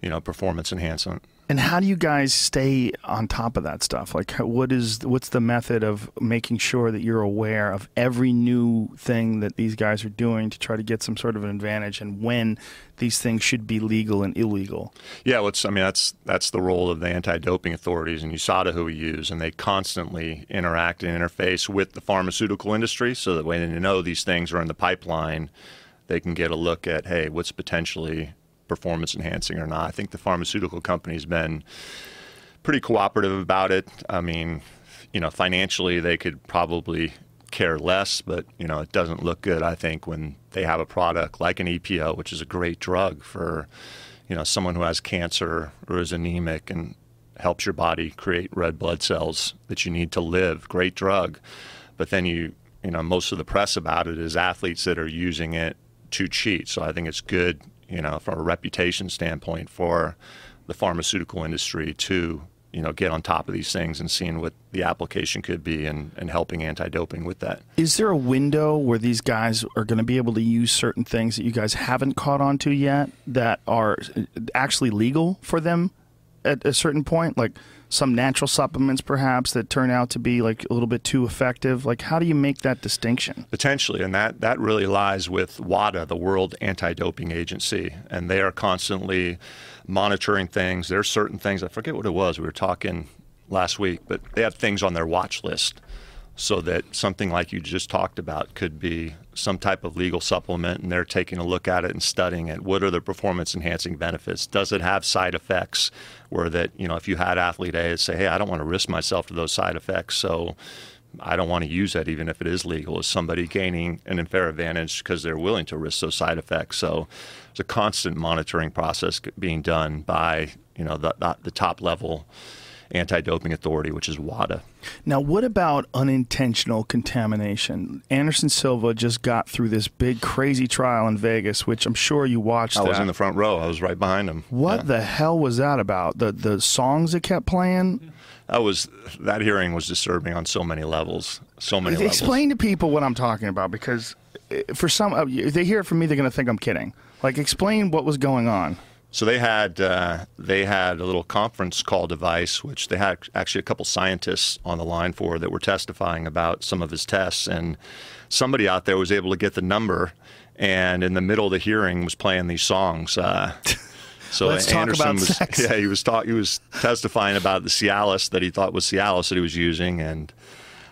you know performance enhancement. And how do you guys stay on top of that stuff? Like, what is what's the method of making sure that you're aware of every new thing that these guys are doing to try to get some sort of an advantage, and when these things should be legal and illegal? Yeah, what's I mean that's that's the role of the anti-doping authorities and USADA who we use, and they constantly interact and interface with the pharmaceutical industry, so that when they know these things are in the pipeline, they can get a look at hey, what's potentially performance enhancing or not. I think the pharmaceutical company's been pretty cooperative about it. I mean, you know, financially they could probably care less, but you know, it doesn't look good. I think when they have a product like an EPO, which is a great drug for you know someone who has cancer or is anemic and helps your body create red blood cells that you need to live. Great drug, but then you you know most of the press about it is athletes that are using it to cheat. So I think it's good you know, from a reputation standpoint for the pharmaceutical industry to, you know, get on top of these things and seeing what the application could be and, and helping anti-doping with that. Is there a window where these guys are going to be able to use certain things that you guys haven't caught on to yet that are uh, actually legal for them at a certain point? Like some natural supplements perhaps that turn out to be like a little bit too effective? Like how do you make that distinction? Potentially and that that really lies with WADA the World Anti-Doping Agency and they are constantly monitoring things. There's certain things I forget what it was we were talking last week but they have things on their watch list so that something like you just talked about could be some type of legal supplement and they're taking a look at it and studying it. What are the performance enhancing benefits? Does it have side effects where that you know if you had athlete A say hey I don't want to risk myself to those side effects so I don't want to use that even if it is legal is somebody gaining an unfair advantage because they're willing to risk those side effects? So it's a constant monitoring process being done by you know the, the, the top level anti-doping authority, which is WADA. Now, what about unintentional contamination? Anderson Silva just got through this big, crazy trial in Vegas, which I'm sure you watched. I that. was in the front row. I was right behind him. What yeah. the hell was that about? The the songs that kept playing. That was that hearing was disturbing on so many levels. So many. Levels explain levels. to people what I'm talking about because eh, for some, if they hear it from me, they're going to think I'm kidding. Like, explain what was going on. So they had uh, they had a little conference call device, which they had actually a couple scientists on the line for that were testifying about some of his tests, and somebody out there was able to get the number, and in the middle of the hearing was playing these songs. Uh, <laughs> so Let's Anderson was sex. yeah he was talk, he was testifying about the Cialis that he thought was Cialis that he was using, and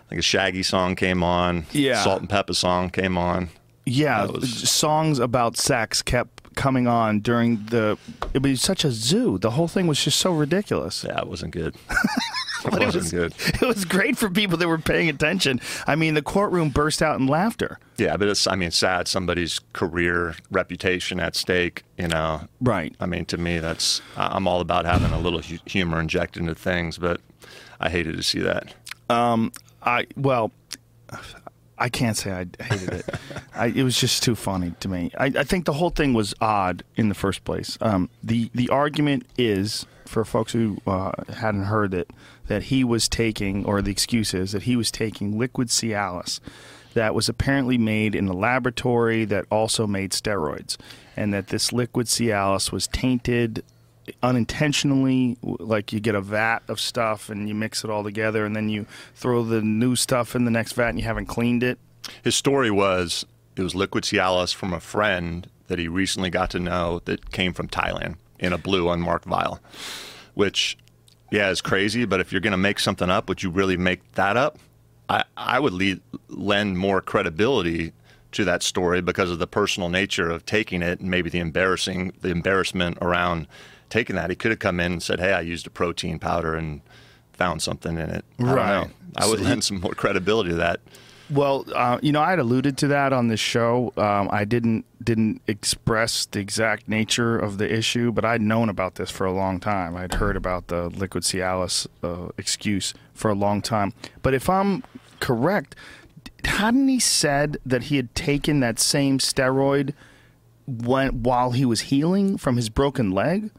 I think a Shaggy song came on, yeah, Salt-N-Pepa song came on. Yeah, was, songs about sex kept coming on during the. It was such a zoo. The whole thing was just so ridiculous. Yeah, it wasn't good. <laughs> it wasn't it was, good. <laughs> It was great for people that were paying attention. I mean, the courtroom burst out in laughter. Yeah, but it's I mean, sad. Somebody's career, reputation at stake. You know. Right. I mean, to me, that's I'm all about having a little humor injected into things, but I hated to see that. Um, I well, I can't say I hated it. <laughs> I, it was just too funny to me. I, I, think the whole thing was odd in the first place. Um, the the argument is for folks who uh, hadn't heard it that he was taking, or the excuse is that he was taking liquid Cialis that was apparently made in a laboratory that also made steroids, and that this liquid Cialis was tainted unintentionally like you get a vat of stuff and you mix it all together and then you throw the new stuff in the next vat and you haven't cleaned it his story was it was liquid cialis from a friend that he recently got to know that came from thailand in a blue unmarked vial which yeah, is crazy. But if you're going to make something up, would you really make that up? I, I would lend more credibility to that story because of the personal nature of taking it and maybe the embarrassing the embarrassment around taking that. He could have come in and said, "Hey, I used a protein powder and found something in it." I Right. I would So lend some more credibility to that. Well, uh, you know, I had alluded to that on this show. Um, I didn't didn't express the exact nature of the issue, but I'd known about this for a long time. I'd heard about the liquid Cialis uh, excuse for a long time. But if I'm correct, hadn't he said that he had taken that same steroid when while he was healing from his broken leg?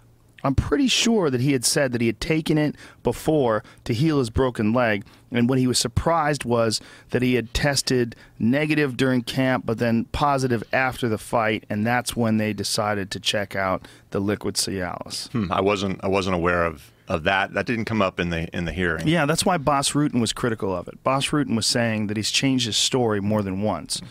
I'm pretty sure that he had said that he had taken it before to heal his broken leg. And what he was surprised was that he had tested negative during camp, but then positive after the fight. And that's when they decided to check out the liquid Cialis. Hmm, I wasn't I wasn't aware of, of that. That didn't come up in the in the hearing. Yeah, that's why Bas Rutten was critical of it. Bas Rutten was saying that he's changed his story more than once.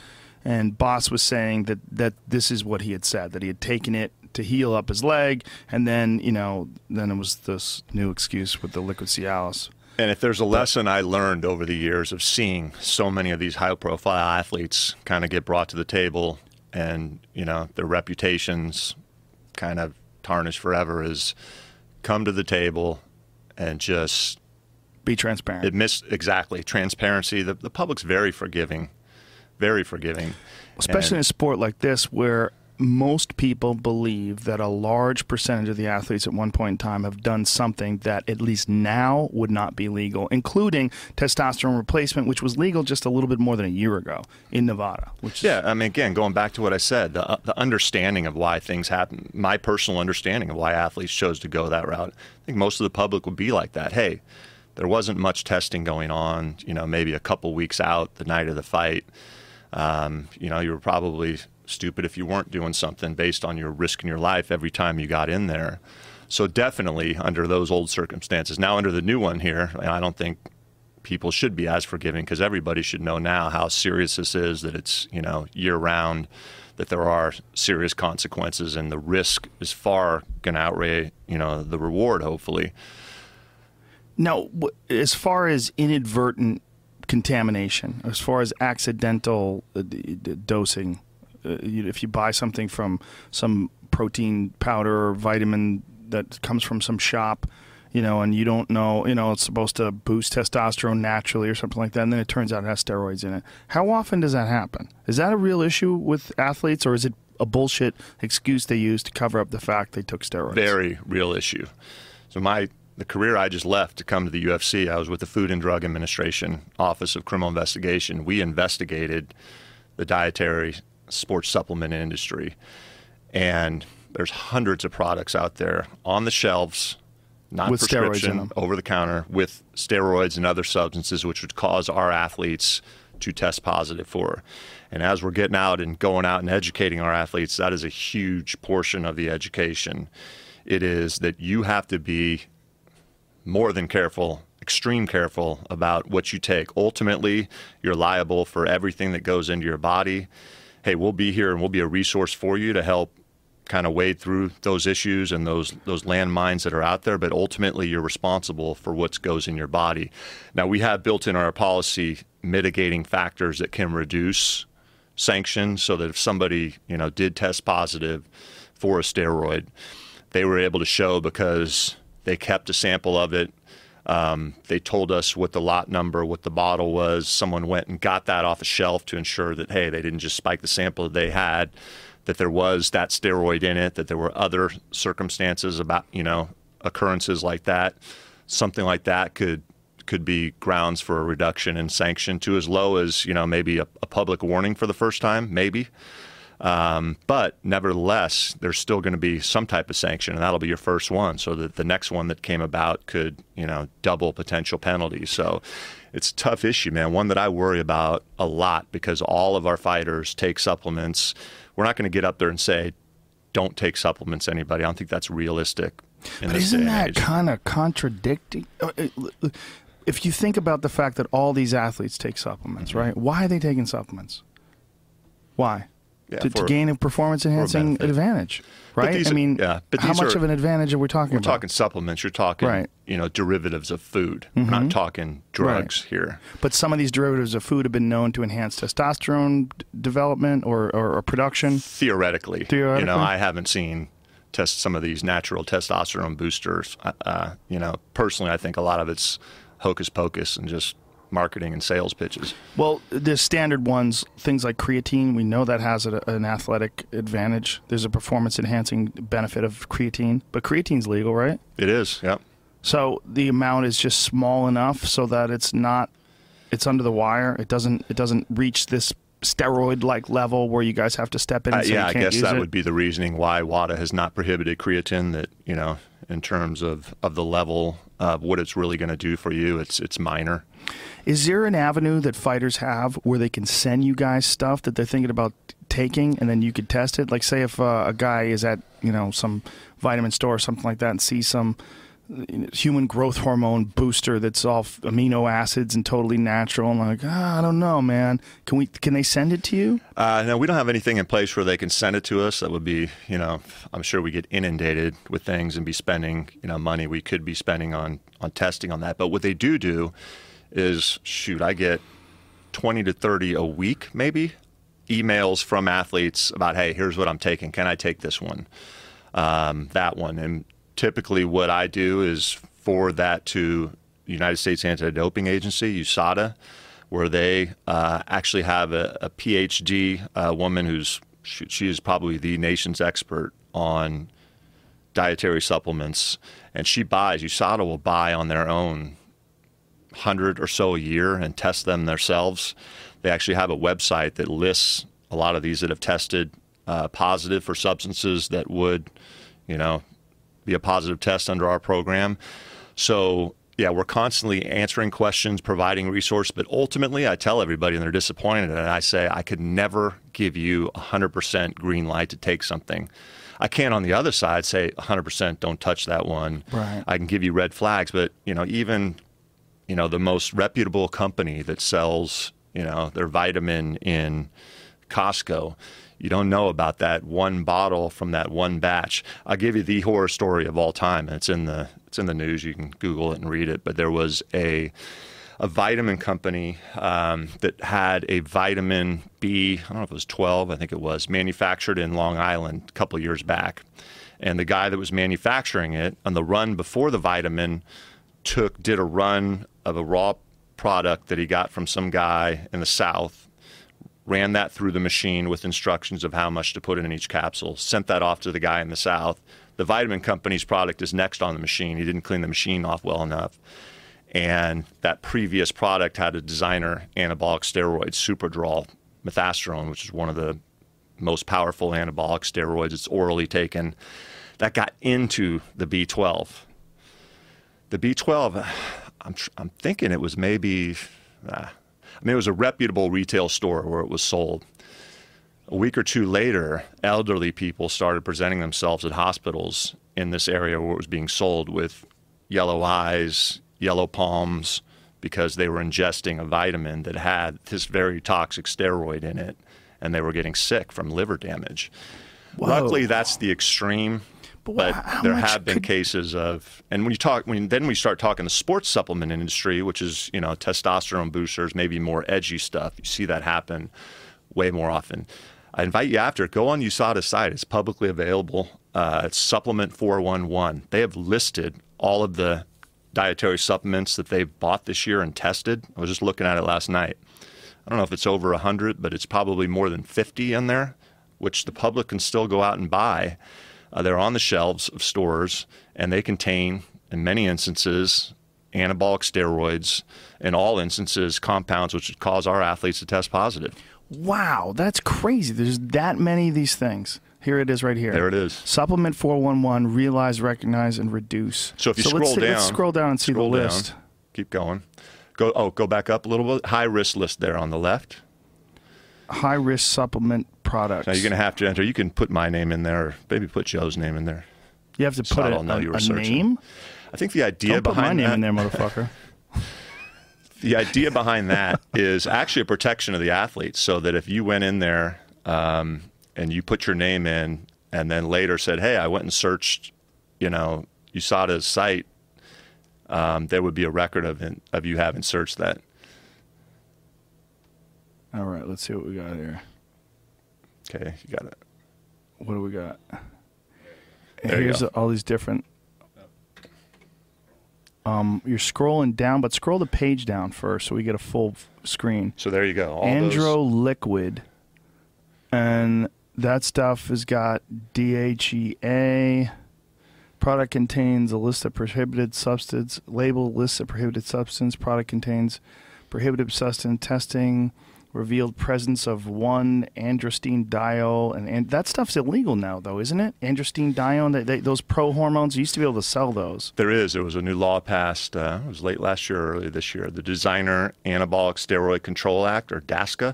And Bas was saying that, that this is what he had said, that he had taken it to heal up his leg, and then, you know, then it was this new excuse with the liquid Cialis. And if there's a lesson I learned over the years of seeing so many of these high profile athletes kind of get brought to the table and, you know, their reputations kind of tarnished forever is come to the table and just Be transparent. admit exactly transparency. The, the public's very forgiving, very forgiving. especially in a sport like this where most people believe that a large percentage of the athletes at one point in time have done something that at least now would not be legal, including testosterone replacement, which was legal just a little bit more than a year ago in Nevada. Which Yeah, I mean, again, going back to what I said, the, the understanding of why things happen, my personal understanding of why athletes chose to go that route, I think most of the public would be like that. Hey, there wasn't much testing going on, you know, maybe a couple weeks out the night of the fight. Um, you know, you were probably stupid if you weren't doing something based on your risk in your life every time you got in there. So definitely under those old circumstances. Now under the new one here, I don't think people should be as forgiving because everybody should know now how serious this is that it's you know year round that there are serious consequences and the risk is far going to outweigh you know the reward hopefully Now, as far as inadvertent contamination, as far as accidental uh, dosing, uh, if you buy something from some protein powder or vitamin that comes from some shop, you know, and you don't know, you know, it's supposed to boost testosterone naturally or something like that, and then it turns out it has steroids in it. How often does that happen? Is that a real issue with athletes, or is it a bullshit excuse they use to cover up the fact they took steroids? very real issue so my the career I just left to come to the UFC I was with the Food and Drug Administration Office of Criminal Investigation we investigated the dietary sports supplement industry and there's hundreds of products out there on the shelves not With prescription over the counter with steroids and other substances which would cause our athletes to test positive for. And as we're getting out and going out and educating our athletes, that is a huge portion of the education. It is that you have to be more than careful, extreme careful about what you take. Ultimately, you're liable for everything that goes into your body. Hey, we'll be here and we'll be a resource for you to help kind of wade through those issues and those those landmines that are out there, but ultimately you're responsible for what goes in your body. Now we have built in our policy mitigating factors that can reduce sanctions so that if somebody, you know, did test positive for a steroid, they were able to show because they kept a sample of it. Um, they told us what the lot number, what the bottle was. Someone went and got that off a shelf to ensure that, hey, they didn't just spike the sample that they had, that there was that steroid in it, that there were other circumstances about, you know, occurrences like that. Something like that could could be grounds for a reduction in sanction to as low as, you know, maybe a, a public warning for the first time, maybe. Um, but nevertheless, there's still going to be some type of sanction, and that'll be your first one. So that the next one that came about could, you know, double potential penalties. So it's a tough issue, man. One that I worry about a lot because all of our fighters take supplements. We're not going to get up there and say, "Don't take supplements, anybody." I don't think that's realistic. In But isn't that kind of contradicting? Uh, uh, If you think about the fact that all these athletes take supplements, Mm-hmm. right? Why are they taking supplements? Why? Yeah, to, to gain a performance enhancing benefit. advantage, But right? these I mean, yeah, but how much are- of an advantage are we talking about? We're talking supplements. You're talking, Right. you know, derivatives of food. We're not talking drugs here. But some of these derivatives of food have been known to enhance testosterone d- development or, or, or production. Theoretically, you know, I haven't seen test some of these natural testosterone boosters. Uh, Uh, you know, personally, I think a lot of it's hocus pocus and just marketing and sales pitches. Well, the standard ones, things like creatine, we know that has a, an athletic advantage. There's a performance enhancing benefit of creatine, but creatine's legal, right? It is, yep. So the amount is just small enough so that it's not it's under the wire. It doesn't it doesn't reach this steroid like level where you guys have to step in and Uh, yeah, I guess that it. would be the reasoning why WADA has not prohibited creatine. That you know, in terms of, of the level of what it's really going to do for you, it's it's minor. Is there an avenue that fighters have where they can send you guys stuff that they're thinking about taking, and then you could test it? Like, say if uh, a guy is at you know some vitamin store or something like that, and sees some human growth hormone booster that's all amino acids and totally natural, and like, ah, I don't know, man. Can we? Can they send it to you? Uh, no, we don't have anything in place where they can send it to us. That would be, you know, I'm sure we get inundated with things and be spending, you know, money we could be spending on on testing on that. But what they do do is, shoot, I get 20 to 30 a week, maybe, emails from athletes about, hey, here's what I'm taking. Can I take this one, um, that one? And typically, what I do is forward that to United States Anti-Doping Agency, USADA, where they uh, actually have a, a PhD uh, woman who's she, she is probably the nation's expert on dietary supplements, and she buys. USADA will buy on their own hundred or so a year and test them themselves. They actually have a website that lists a lot of these that have tested uh, positive for substances that would, you know, be a positive test under our program. So yeah, we're constantly answering questions, providing resource, but ultimately I tell everybody and they're disappointed and I say I could never give you 100% green light to take something. I can't on the other side say 100% don't touch that one. Right. I can give you red flags, but you know, even you know, the most reputable company that sells, you know, their vitamin in Costco. You don't know about that one bottle from that one batch. I'll give you the horror story of all time. It's in the it's in the news. You can Google it and read it. But there was a a vitamin company um, that had a vitamin B. I don't know if it was 12. I think it was manufactured in Long Island a couple years back. And the guy that was manufacturing it on the run before the vitamin took did a run of a raw product that he got from some guy in the south ran that through the machine with instructions of how much to put in each capsule sent that off to the guy in the south. The vitamin company's product is next on the machine. He didn't clean the machine off well enough. And that previous product had a designer anabolic steroid superdrol methasterone which is one of the most powerful anabolic steroids. It's orally taken. That got into the b12 the B12, I'm, I'm thinking it was maybe, ah, I mean, it was a reputable retail store where it was sold. A week or two later, elderly people started presenting themselves at hospitals in this area where it was being sold with yellow eyes, yellow palms, because they were ingesting a vitamin that had this very toxic steroid in it, and they were getting sick from liver damage. Luckily, that's the extreme. But But, there have been could- cases of, and when you talk, when then we start talking the sports supplement industry, which is you know testosterone boosters, maybe more edgy stuff. You see that happen way more often. I invite you after go on USADA's site. It's publicly available. Uh, it's Supplement 411. They have listed all of the dietary supplements that they've bought this year and tested. I was just looking at it last night. I don't know if it's over 100, but it's probably more than 50 in there, which the public can still go out and buy. Uh, they're on the shelves of stores, and they contain, in many instances, anabolic steroids, in all instances, compounds which would cause our athletes to test positive. Wow, that's crazy. There's that many of these things. Here it is right here. There it is. Supplement 411, realize, recognize, and reduce. So if you let's scroll see- down, let's scroll down and see the down, list. Keep going. Go. Oh, go back up a little bit. High risk list there on the left. High risk supplement products. Now you're going to have to enter. You can put my name in there, or maybe put Joe's name in there. You have to so put a, a- a name. I think the idea Don't put my behind name that, in there, motherfucker. <laughs> the idea behind that is actually a protection of the athletes, so that if you went in there um, and you put your name in, and then later said, "Hey, I went and searched," you know, you saw USADA's site, um, there would be a record of it, of you having searched that. All right, let's see what we got here. Okay, you got it. What do we got? There you Here's go. all these different. Um, you're scrolling down, but scroll the page down first so we get a full f- screen. So there you go. All Andro those- Liquid, and that stuff has got DHEA. Product contains a list of prohibited substance. Label lists of prohibited substance. Product contains prohibited substance testing. Revealed presence of one androstenediol, diol, and, and that stuff's illegal now, though, isn't it? Androstenediol, diol, they, they, those pro hormones. You used to be able to sell those. There is. There was a new law passed. Uh, it was late last year, early this year. The Designer Anabolic Steroid Control Act, or DASCA,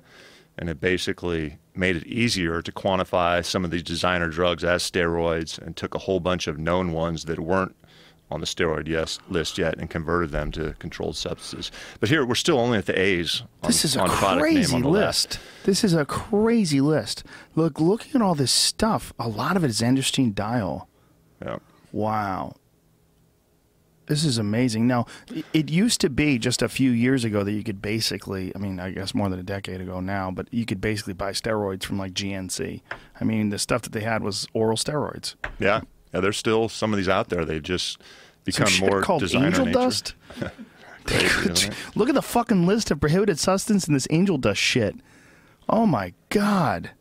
and it basically made it easier to quantify some of these designer drugs as steroids, and took a whole bunch of known ones that weren't on the steroid yes list yet, and converted them to controlled substances. But here we're still only at the A's. On, This is a on product name crazy on the left. list. This is a crazy list. Look, looking at all this stuff, a lot of it is androstenediol. diol. Yeah. Wow. This is amazing. Now, it used to be just a few years ago that you could basically, I mean, I guess more than a decade ago now, but you could basically buy steroids from like GNC. I mean, the stuff that they had was oral steroids. Yeah. Yeah. There's still some of these out there. They've just become more called designer angel nature. dust. <laughs> <laughs> Crazy? Look at the fucking list of prohibited substance in this angel dust shit. Oh my god.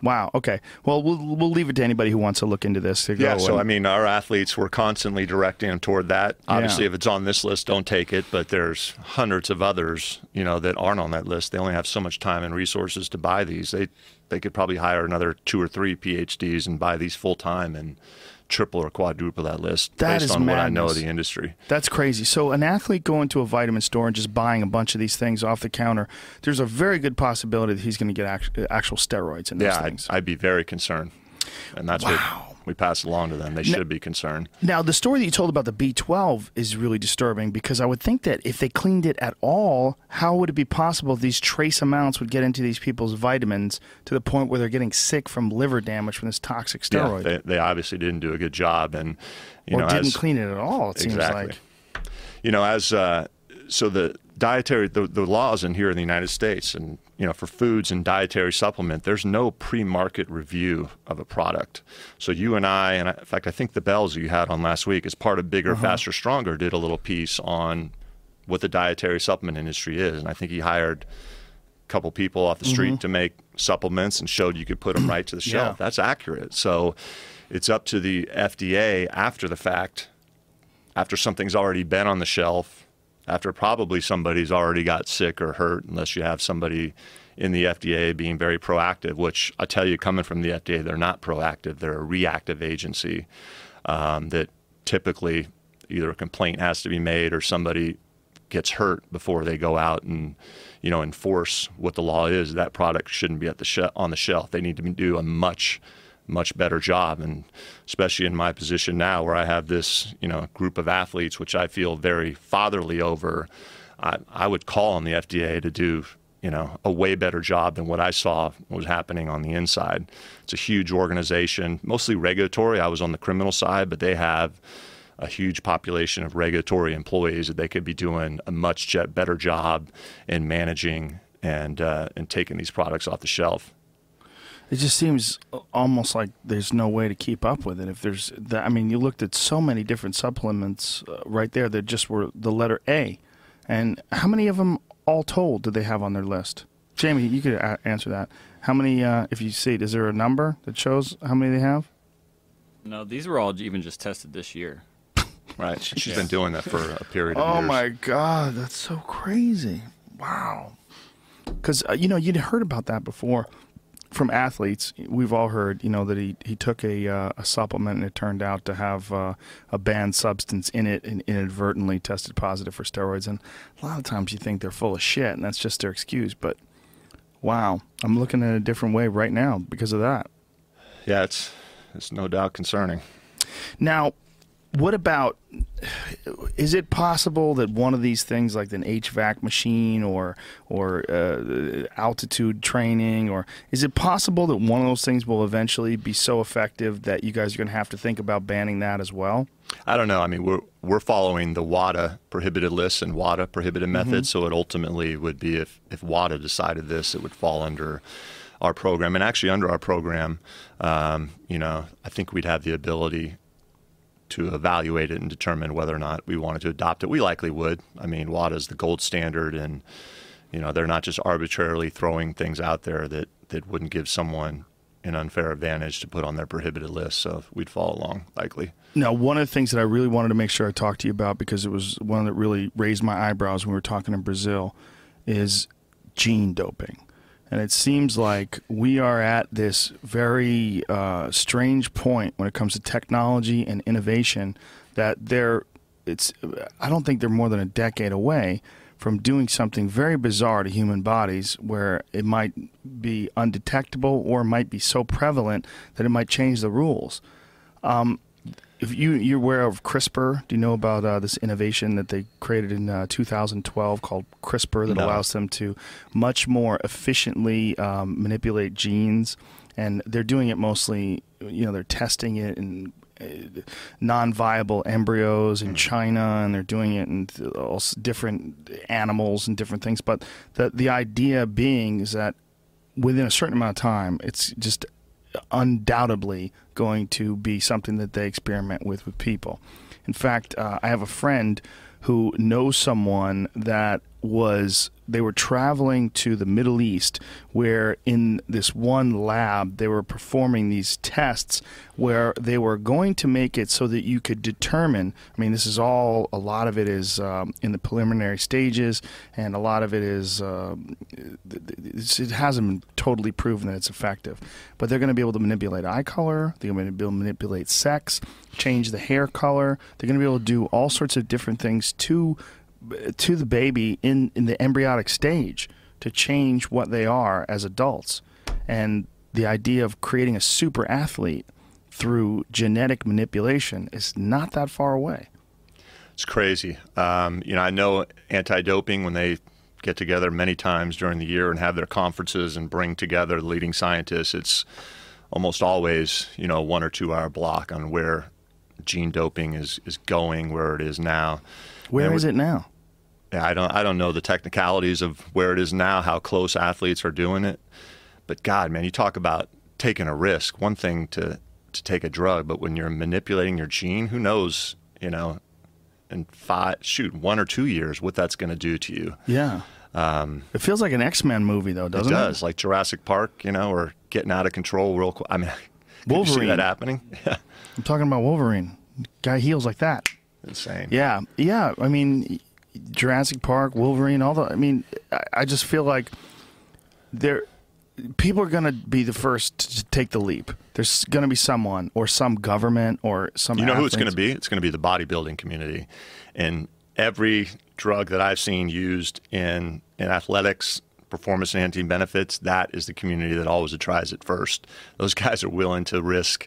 Wow. Okay. Well, we'll we'll leave it to anybody who wants to look into this. Yeah, so and- I mean, our athletes were constantly directing them toward that. Obviously, Yeah. if it's on this list, don't take it. But there's hundreds of others, you know, that aren't on that list. They only have so much time and resources to buy these. They they could probably hire another two or three PhDs and buy these full time and triple or quadruple that list That based is on what I know of the industry. That's crazy. So an athlete going to a vitamin store and just buying a bunch of these things off the counter, there's a very good possibility that he's going to get act- actual steroids in those Yeah, I'd. I'd be very concerned, and that's Wow. what we pass along to them. They should be concerned. now, the story that you told about the B12 is really disturbing because I would think that if they cleaned it at all, how would it be possible these trace amounts would get into these people's vitamins to the point where they're getting sick from liver damage from this toxic steroid? Yeah, they, they obviously didn't do a good job, and you or know, didn't as, clean it at all, it seems like. you know, as uh, so the dietary the, the laws in here in the United States, and you know, for foods and dietary supplement, there's no pre-market review of a product. So you and I, and I, in fact, I think the bells you had on last week, as part of Bigger, uh-huh. Faster, Stronger, did a little piece on what the dietary supplement industry is, and I think he hired a couple people off the mm-hmm. street to make supplements and showed you could put them right to the <clears throat> shelf. Yeah. That's accurate. So it's up to the FDA after the fact after something's already been on the shelf, after probably somebody's already got sick or hurt, unless you have somebody in the FDA being very proactive, which I tell you, coming from the FDA, they're not proactive. They're a reactive agency um, that typically either a complaint has to be made or somebody gets hurt before they go out and you know enforce what the law is. That product shouldn't be at the she- on the shelf. They need to do a much much better job. And especially in my position now where I have this you know group of athletes which I feel very fatherly over I, I would call on the FDA to do you know a way better job than what I saw was happening on the inside. It's a huge organization mostly regulatory. I was on the criminal side but they have a huge population of regulatory employees that they could be doing a much better job in managing and uh, and taking these products off the shelf It just seems almost like there's no way to keep up with it. If there's, that, I mean, you looked at so many different supplements uh, right there that just were the letter A, and how many of them, all told, did they have on their list? Jamie, you could a- answer that. How many, uh, if you see it, is there a number that shows how many they have? No, these were all even just tested this year. <laughs> right She's Yeah. been doing that for a period of time. Oh years my God, that's so crazy! Wow, because uh, you know you'd heard about that before from athletes. We've all heard, you know, that he he took a uh, a supplement and it turned out to have uh, a banned substance in it and inadvertently tested positive for steroids. And a lot of times you think they're full of shit and that's just their excuse. But wow, I'm looking at it a different way right now because of that. yeah it's it's no doubt concerning Now, what about is it possible that one of these things like an HVAC machine or or uh, altitude training or is it possible that one of those things will eventually be so effective that you guys are going to have to think about banning that as well? I don't know. I mean, we're we're following the WADA prohibited lists and WADA prohibited methods. So it ultimately would be if if WADA decided this, it would fall under our program. And actually, under our program, um, you know, I think we'd have the ability to evaluate it and determine whether or not we wanted to adopt it. We likely would. I mean, WADA is the gold standard, and you know, they're not just arbitrarily throwing things out there that that wouldn't give someone an unfair advantage to put on their prohibited list. So we'd follow along likely. Now, one of the things that I really wanted to make sure I talked to you about because it was one that really raised my eyebrows when we were talking in Brazil is gene doping. And it seems like we are at this very uh, strange point when it comes to technology and innovation that they're, it's, I don't think they're more than a decade away from doing something very bizarre to human bodies where it might be undetectable or might be so prevalent that it might change the rules. Um, if you you're aware of CRISPR, do you know about uh, this innovation that they created in uh, 2012 called CRISPR that No. allows them to much more efficiently um, manipulate genes, and they're doing it mostly. You know, they're testing it in uh, non-viable embryos in China, and they're doing it in all different animals and different things. But the the idea being is that within a certain amount of time, it's just undoubtedly going to be something that they experiment with with people. In fact, uh, I have a friend who knows someone that was they were traveling to the Middle East where in this one lab they were performing these tests where they were going to make it so that you could determine I mean this is all a lot of it is um, in the preliminary stages and a lot of it is it's, it hasn't been totally proven that it's effective. But they're going to be able to manipulate eye color they're going to be able to manipulate sex change the hair color they're going to be able to do all sorts of different things to to the baby in, in the embryonic stage to change what they are as adults. And the idea of creating a super athlete through genetic manipulation is not that far away. It's crazy. Um, you know, I know anti-doping when they get together many times during the year and have their conferences and bring together leading scientists. It's almost always you know one or two hour block on where gene doping is is going, where it is now. Where is it now? Yeah, I don't I don't know the technicalities of where it is now, how close athletes are doing it. But God, man, you talk about taking a risk. One thing to to take a drug, but when you're manipulating your gene, who knows, you know, in five shoot, one or two years what that's gonna do to you. Yeah. Um, It feels like an X Men movie, though, doesn't it it? does, like Jurassic Park, you know, or getting out of control real quick. I mean, <laughs> could you see Wolverine. that happening? <laughs> Yeah, I'm talking about Wolverine. Guy heals like that. Insane. Yeah, yeah. I mean, Jurassic Park, Wolverine, all the. I mean, I, I just feel like there, people are going to be the first to take the leap. There's going to be someone or some government or some. You know who it's going to be? It's going to be the bodybuilding community. And every drug that I've seen used in, in athletics, performance enhancing benefits, that is the community that always tries it first. Those guys are willing to risk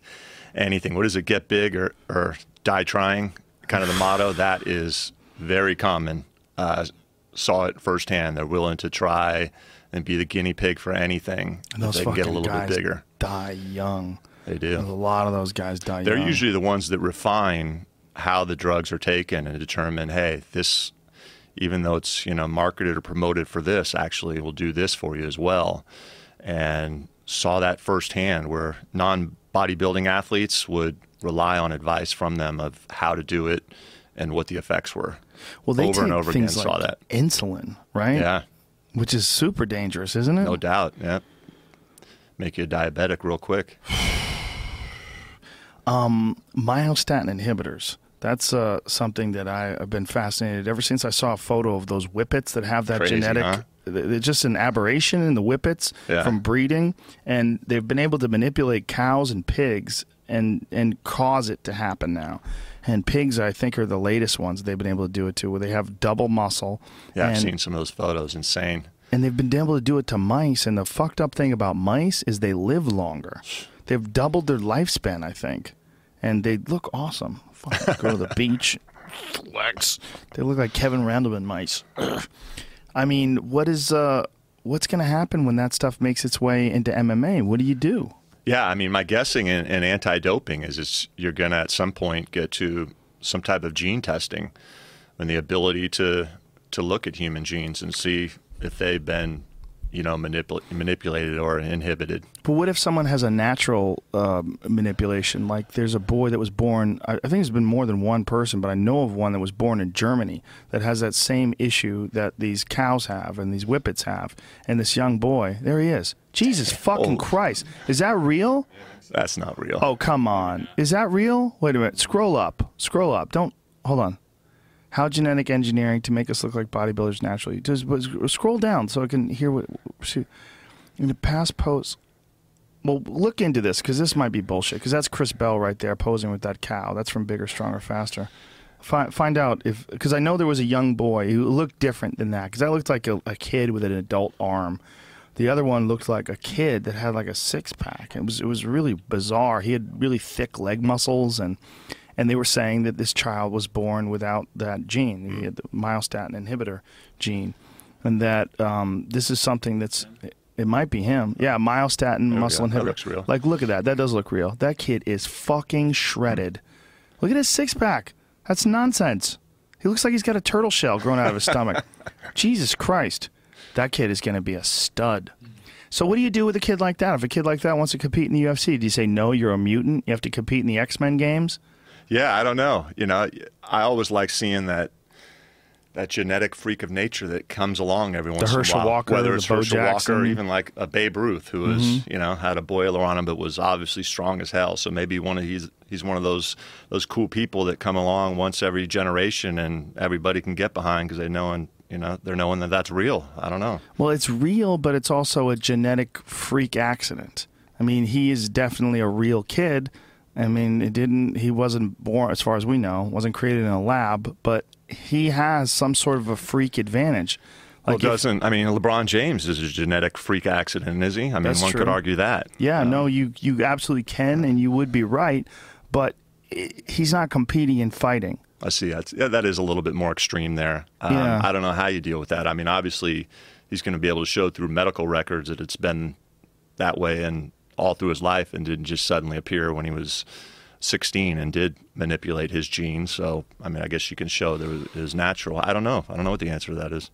anything. What is it? Get big or, or die trying? Kind of the motto. That is very common. Uh, saw it firsthand. They're willing to try and be the guinea pig for anything. And those they can fucking get a little guys bit bigger. die young. They There's a lot of those guys die They're young. usually the ones that refine how the drugs are taken and determine, hey, this, even though it's you know marketed or promoted for this, actually will do this for you as well. And saw that firsthand, where non-bodybuilding athletes would rely on advice from them of how to do it and what the effects were. well, they over and over again things like saw that. insulin, right? Yeah, Which is super dangerous, isn't it? no doubt. Yeah, make you a diabetic real quick. <sighs> um, myostatin inhibitors. That's uh, something that I have been fascinated ever since I saw a photo of those whippets that have that Crazy, genetic. huh? They're just an aberration in the whippets Yeah. from breeding, and they've been able to manipulate cows and pigs and and cause it to happen now. And pigs, I think, are the latest ones they've been able to do it to, where they have double muscle. Yeah, and, I've seen some of those photos. Insane. and they've been able to do it to mice. And the fucked up thing about mice is they live longer. They've doubled their lifespan, I think. and they look awesome. Fucking go to the <laughs> beach, flex. They look like Kevin Randleman mice. <clears throat> I mean, what is uh, what's going to happen when that stuff makes its way into MMA? What do you do? Yeah, I mean, my guessing in, in anti-doping is it's, you're going to at some point get to some type of gene testing, and the ability to to look at human genes and see if they've been, you know, manipul- manipulated or inhibited. But what if someone has a natural um, manipulation? Like there's a boy that was born, I I think there's been more than one person, but I know of one that was born in Germany that has that same issue that these cows have and these whippets have. And this young boy, there he is. Jesus fucking Oh. Christ. Is that real? That's not real. Oh, come on. Is that real? Wait a minute. Scroll up. Scroll up. Don't, hold on. How genetic engineering to make us look like bodybuilders naturally. Just scroll down so I can hear what. See, in the past posts. Well, look into this because this might be bullshit. Because that's Chris Bell right there posing with that cow. That's from Bigger, Stronger, Faster. Find find out if because I know there was a young boy who looked different than that. Because that looked like a, a kid with an adult arm. The other one looked like a kid that had like a six pack. It was it was really bizarre. He had really thick leg muscles and and they were saying that this child was born without that gene. He had the myostatin inhibitor gene, and that um, this is something that's it might be him. Yeah, myostatin we muscle go. That inhibitor. looks real. Like look at that. That does look real. That kid is fucking shredded. Look at his six pack. That's nonsense. He looks like he's got a turtle shell growing out of his stomach. <laughs> Jesus Christ. That kid is going to be a stud. So what do you do with a kid like that? If a kid like that wants to compete in the UFC, do you say no, you're a mutant? You have to compete in the X-Men games? Yeah, I don't know. You know, I always like seeing that that genetic freak of nature that comes along every once Herschel in a while. Walker, whether it's Herschel Walker, Jackson. Mm-hmm. or even like a Babe Ruth, who was you know had a boiler on him, but was obviously strong as hell. So maybe one of he's he's one of those those cool people that come along once every generation, and everybody can get behind because they know and you know they're knowing that that's real. I don't know. Well, it's real, but it's also a genetic freak accident. I mean, he is definitely a real kid. I mean, it didn't. He wasn't born, as far as we know, wasn't created in a lab, but he has some sort of a freak advantage. Well, Like if- doesn't I mean LeBron James is a genetic freak accident, is he? I mean, one true. could argue that. Yeah, no, you you absolutely can, and you would be right, but he's not competing and fighting. I see. That's, yeah, that is a little bit more extreme there. Um, Yeah. I don't know how you deal with that. I mean, obviously, he's going to be able to show through medical records that it's been that way and all through his life and didn't just suddenly appear when he was 16 and did manipulate his genes. So, I mean, I guess you can show that it was natural. I don't know. I don't know what the answer to that is.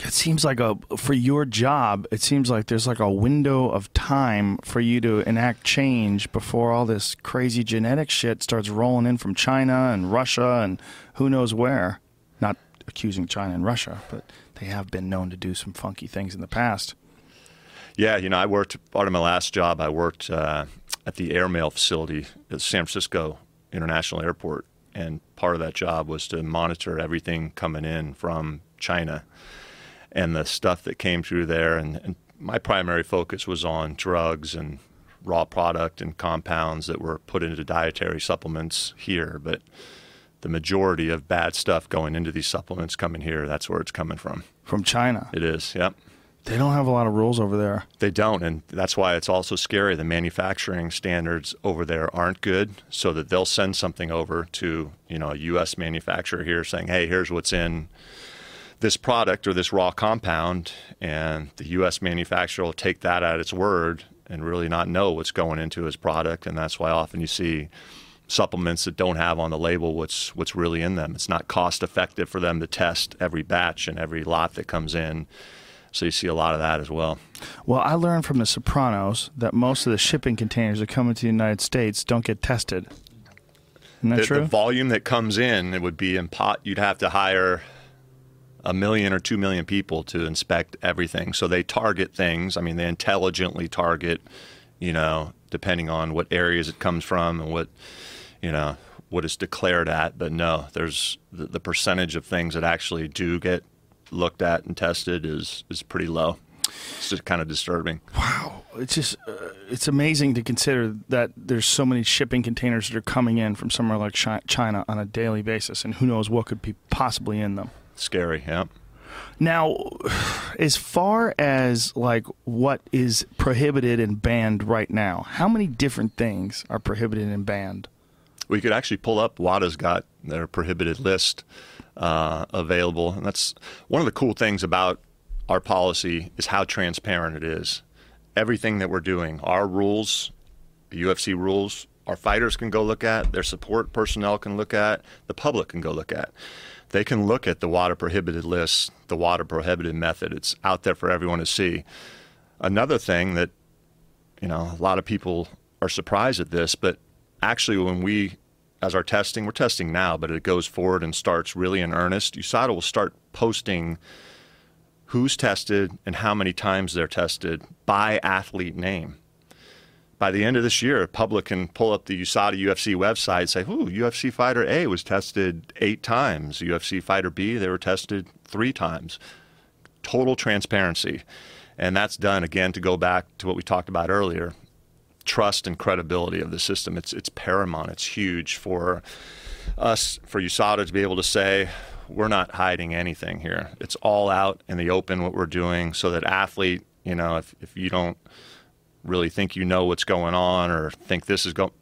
It seems like a for your job. It seems like there's like a window of time for you to enact change before all this crazy genetic shit starts rolling in from China and Russia and who knows where. Not accusing China and Russia, but they have been known to do some funky things in the past. Yeah, you know, I worked part of my last job. I worked uh, at the airmail facility at San Francisco International Airport, and part of that job was to monitor everything coming in from China and the stuff that came through there. And, and my primary focus was on drugs and raw product and compounds that were put into dietary supplements here, but the majority of bad stuff going into these supplements coming here, that's where it's coming from. From China. It is, yep. They don't have a lot of rules over there. They don't, and that's why it's also scary. The manufacturing standards over there aren't good, so that they'll send something over to you know a U.S. manufacturer here, saying, "Hey, here's what's in this product or this raw compound," and the U.S. manufacturer will take that at its word and really not know what's going into his product, and that's why often you see supplements that don't have on the label what's what's really in them. It's not cost effective for them to test every batch and every lot that comes in. So you see a lot of that as well. Well, I learned from The Sopranos that most of the shipping containers that come into the United States don't get tested. Isn't that the, true? the volume that comes in, it would be in pot. You'd have to hire a million or two million people to inspect everything. So they target things. I mean, they intelligently target, you know, depending on what areas it comes from and what, you know, what it's declared at. But no, there's the, the percentage of things that actually do get looked at and tested is is pretty low. It's just kind of disturbing. Wow, it's just uh, it's amazing to consider that there's so many shipping containers that are coming in from somewhere like China on a daily basis, and who knows what could be possibly in them. Scary, yeah. Now, as far as like what is prohibited and banned right now, how many different things are prohibited and banned? we could actually pull up WADA's got their prohibited list uh, available, and that's one of the cool things about our policy is how transparent it is. Everything that we're doing, our rules, the UFC rules, our fighters can go look at, their support personnel can look at, the public can go look at. They can look at the WADA prohibited list, the WADA prohibited method. It's out there for everyone to see. Another thing that, you know, a lot of people are surprised at this, but actually when we as our testing, we're testing now, but it goes forward and starts really in earnest. USADA will start posting who's tested and how many times they're tested by athlete name. By the end of this year, public can pull up the USADA UFC website and say, "Ooh, UFC fighter A was tested eight times. UFC fighter B, they were tested three times." Total transparency, and that's done again to go back to what we talked about earlier trust and credibility of the system. It's it's paramount. It's huge for us for USADA to be able to say we're not hiding anything here. It's all out in the open what we're doing, so that athlete, you know, if if you don't really think you know what's going on or think this is going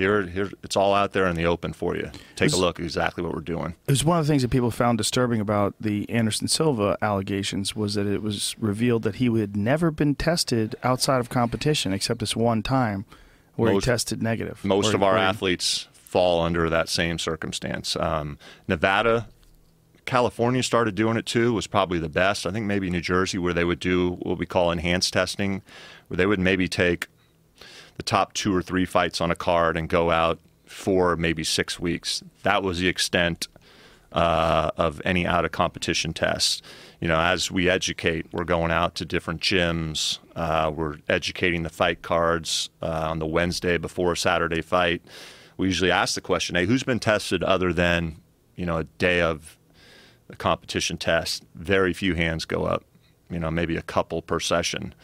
here, here, it's all out there in the open for you. Take a look at exactly what we're doing. It was one of the things that people found disturbing about the Anderson Silva allegations was that it was revealed that he had never been tested outside of competition except this one time where most, he tested negative. Most of our athletes fall under that same circumstance. Um, Nevada, California started doing it too, was probably the best. I think maybe New Jersey, where they would do what we call enhanced testing, where they would maybe take the top two or three fights on a card and go out for maybe six weeks. That was the extent uh, of any out of competition tests. You know, as we educate, we're going out to different gyms. Uh, we're educating the fight cards uh, on the Wednesday before a Saturday fight. We usually ask the question, "Hey, who's been tested other than you know a day of a competition test?" Very few hands go up. You know, maybe a couple per session.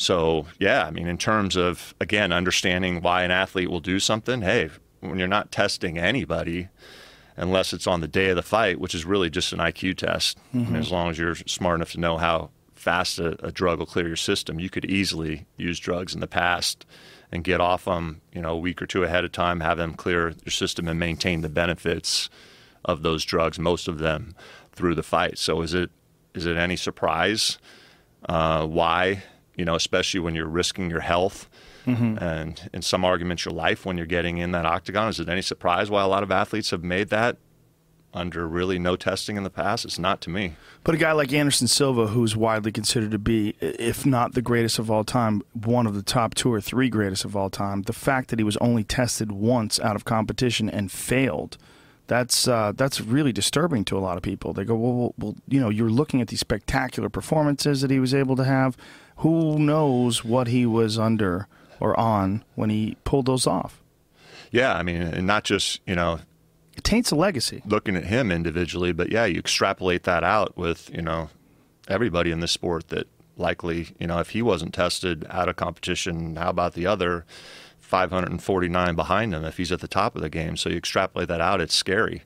So, yeah, I mean, in terms of, again, understanding why an athlete will do something, hey, when you're not testing anybody, unless it's on the day of the fight, which is really just an IQ test, mm-hmm. I mean, as long as you're smart enough to know how fast a, a, drug will clear your system, you could easily use drugs in the past and get off them, you know, a week or two ahead of time, have them clear your system and maintain the benefits of those drugs, most of them through the fight. So, is it is it any surprise uh, why? You know, especially when you're risking your health mm-hmm. and in some arguments your life when you're getting in that octagon. Is it any surprise why a lot of athletes have made that under really no testing in the past? It's not to me. But a guy like Anderson Silva, who's widely considered to be, if not the greatest of all time, one of the top two or three greatest of all time, the fact that he was only tested once out of competition and failed – that's uh, that's really disturbing to a lot of people. They go, well, well, well, you know, you're looking at these spectacular performances that he was able to have. Who knows what he was under or on when he pulled those off? Yeah, I mean, and not just you know, it taints a legacy. Looking at him individually, but yeah, you extrapolate that out with you know everybody in this sport that likely you know if he wasn't tested out of competition, how about the other? 549 behind him if he's at the top of the game. So you extrapolate that out, it's scary.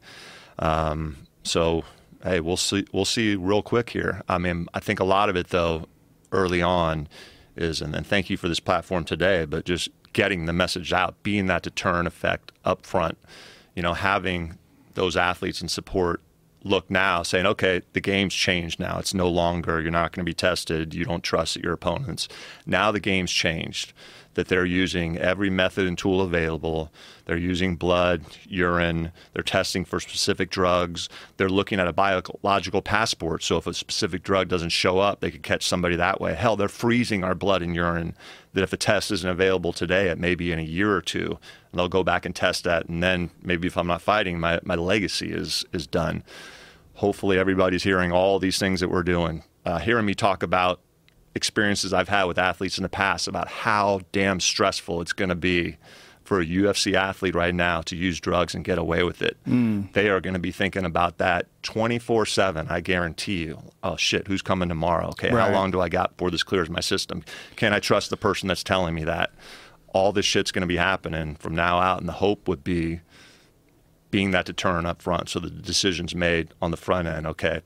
Um, so hey, we'll see. We'll see real quick here. I mean, I think a lot of it though, early on, is and, and thank you for this platform today, but just getting the message out, being that deterrent effect up front. You know, having those athletes and support look now saying, okay, the game's changed now. It's no longer, you're not going to be tested. You don't trust your opponents. Now the game's changed that they're using every method and tool available. They're using blood, urine, they're testing for specific drugs. They're looking at a biological passport. So if a specific drug doesn't show up, they could catch somebody that way. Hell, they're freezing our blood and urine that if a test isn't available today, it may be in a year or two. And they'll go back and test that. And then maybe if I'm not fighting, my, my legacy is, is done. Hopefully, everybody's hearing all these things that we're doing. Uh, hearing me talk about experiences I've had with athletes in the past about how damn stressful it's going to be for a UFC athlete right now to use drugs and get away with it. Mm. They are going to be thinking about that 24 7. I guarantee you. Oh, shit, who's coming tomorrow? Okay, right. how long do I got before this clears my system? Can I trust the person that's telling me that? All this shit's going to be happening from now out, and the hope would be being that deterrent up front so the decision's made on the front end. Okay,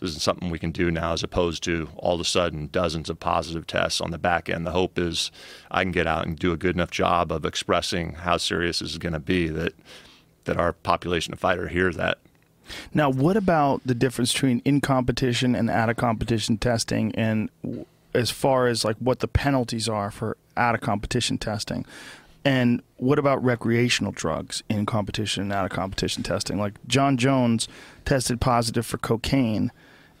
this is something we can do now as opposed to all of a sudden dozens of positive tests on the back end. The hope is I can get out and do a good enough job of expressing how serious this is going to be that that our population of fighter hears that. Now, what about the difference between in competition and out of competition testing, and as far as like what the penalties are for out of competition testing? And what about recreational drugs in competition and out of competition testing? Like Jon Jones tested positive for cocaine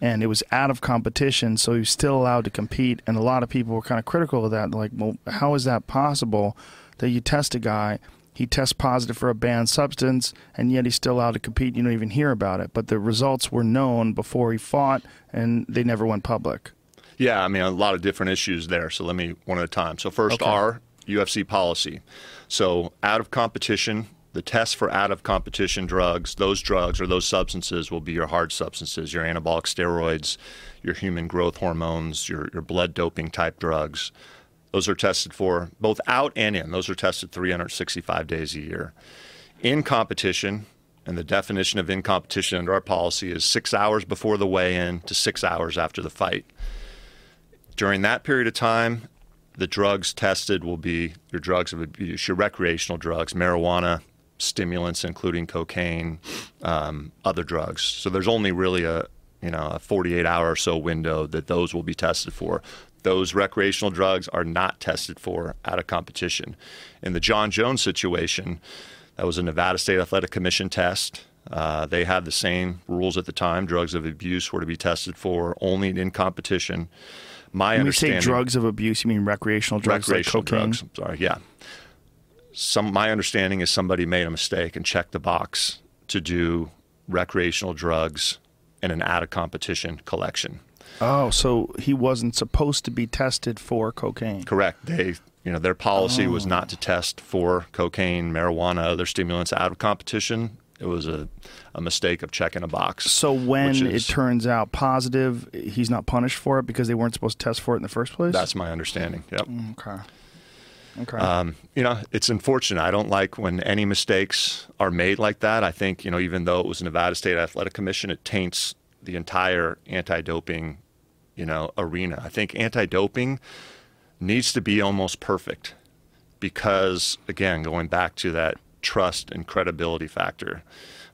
and it was out of competition, so he was still allowed to compete. And a lot of people were kind of critical of that. Like, well, how is that possible that you test a guy, he tests positive for a banned substance, and yet he's still allowed to compete? You don't even hear about it. But the results were known before he fought, and they never went public. Yeah, I mean, a lot of different issues there. So let me one at a time. So, first, Okay. our UFC policy. So, out of competition, the test for out of competition drugs, those drugs or those substances will be your hard substances, your anabolic steroids, your human growth hormones, your, your blood doping type drugs. Those are tested for both out and in. Those are tested 365 days a year. In competition, and the definition of in competition under our policy is six hours before the weigh in to six hours after the fight. During that period of time, the drugs tested will be your drugs of abuse, your recreational drugs, marijuana, stimulants, including cocaine, um, other drugs. So there's only really a you know a 48 hour or so window that those will be tested for. Those recreational drugs are not tested for out of competition. In the Jon Jones situation, that was a Nevada State Athletic Commission test. Uh, they had the same rules at the time. Drugs of abuse were to be tested for only in competition. My When you say drugs of abuse, you mean recreational drugs recreational like cocaine? drugs. I'm sorry, yeah. Some my understanding is somebody made a mistake and checked the box to do recreational drugs in an out of competition collection. Oh, so he wasn't supposed to be tested for cocaine. Correct. They, you know, their policy was Oh. not to test for cocaine, marijuana, other stimulants out of competition. It was a, a mistake of checking a box. So when it turns out positive, he's not punished for it because they weren't supposed to test for it in the first place. That's my understanding. Yep. Mm, okay. Okay. Um, you know, it's unfortunate. I don't like when any mistakes are made like that. I think, you know, even though it was Nevada State Athletic Commission, it taints the entire anti-doping, you know, arena. I think anti-doping needs to be almost perfect because, again, going back to that trust and credibility factor,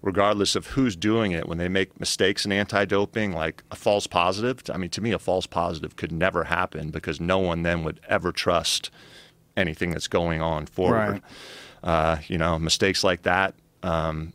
regardless of who's doing it, when they make mistakes in anti-doping, like a false positive, I mean, to me, a false positive could never happen because no one then would ever trust anything that's going on forward. Right. Uh, you know, mistakes like that, um,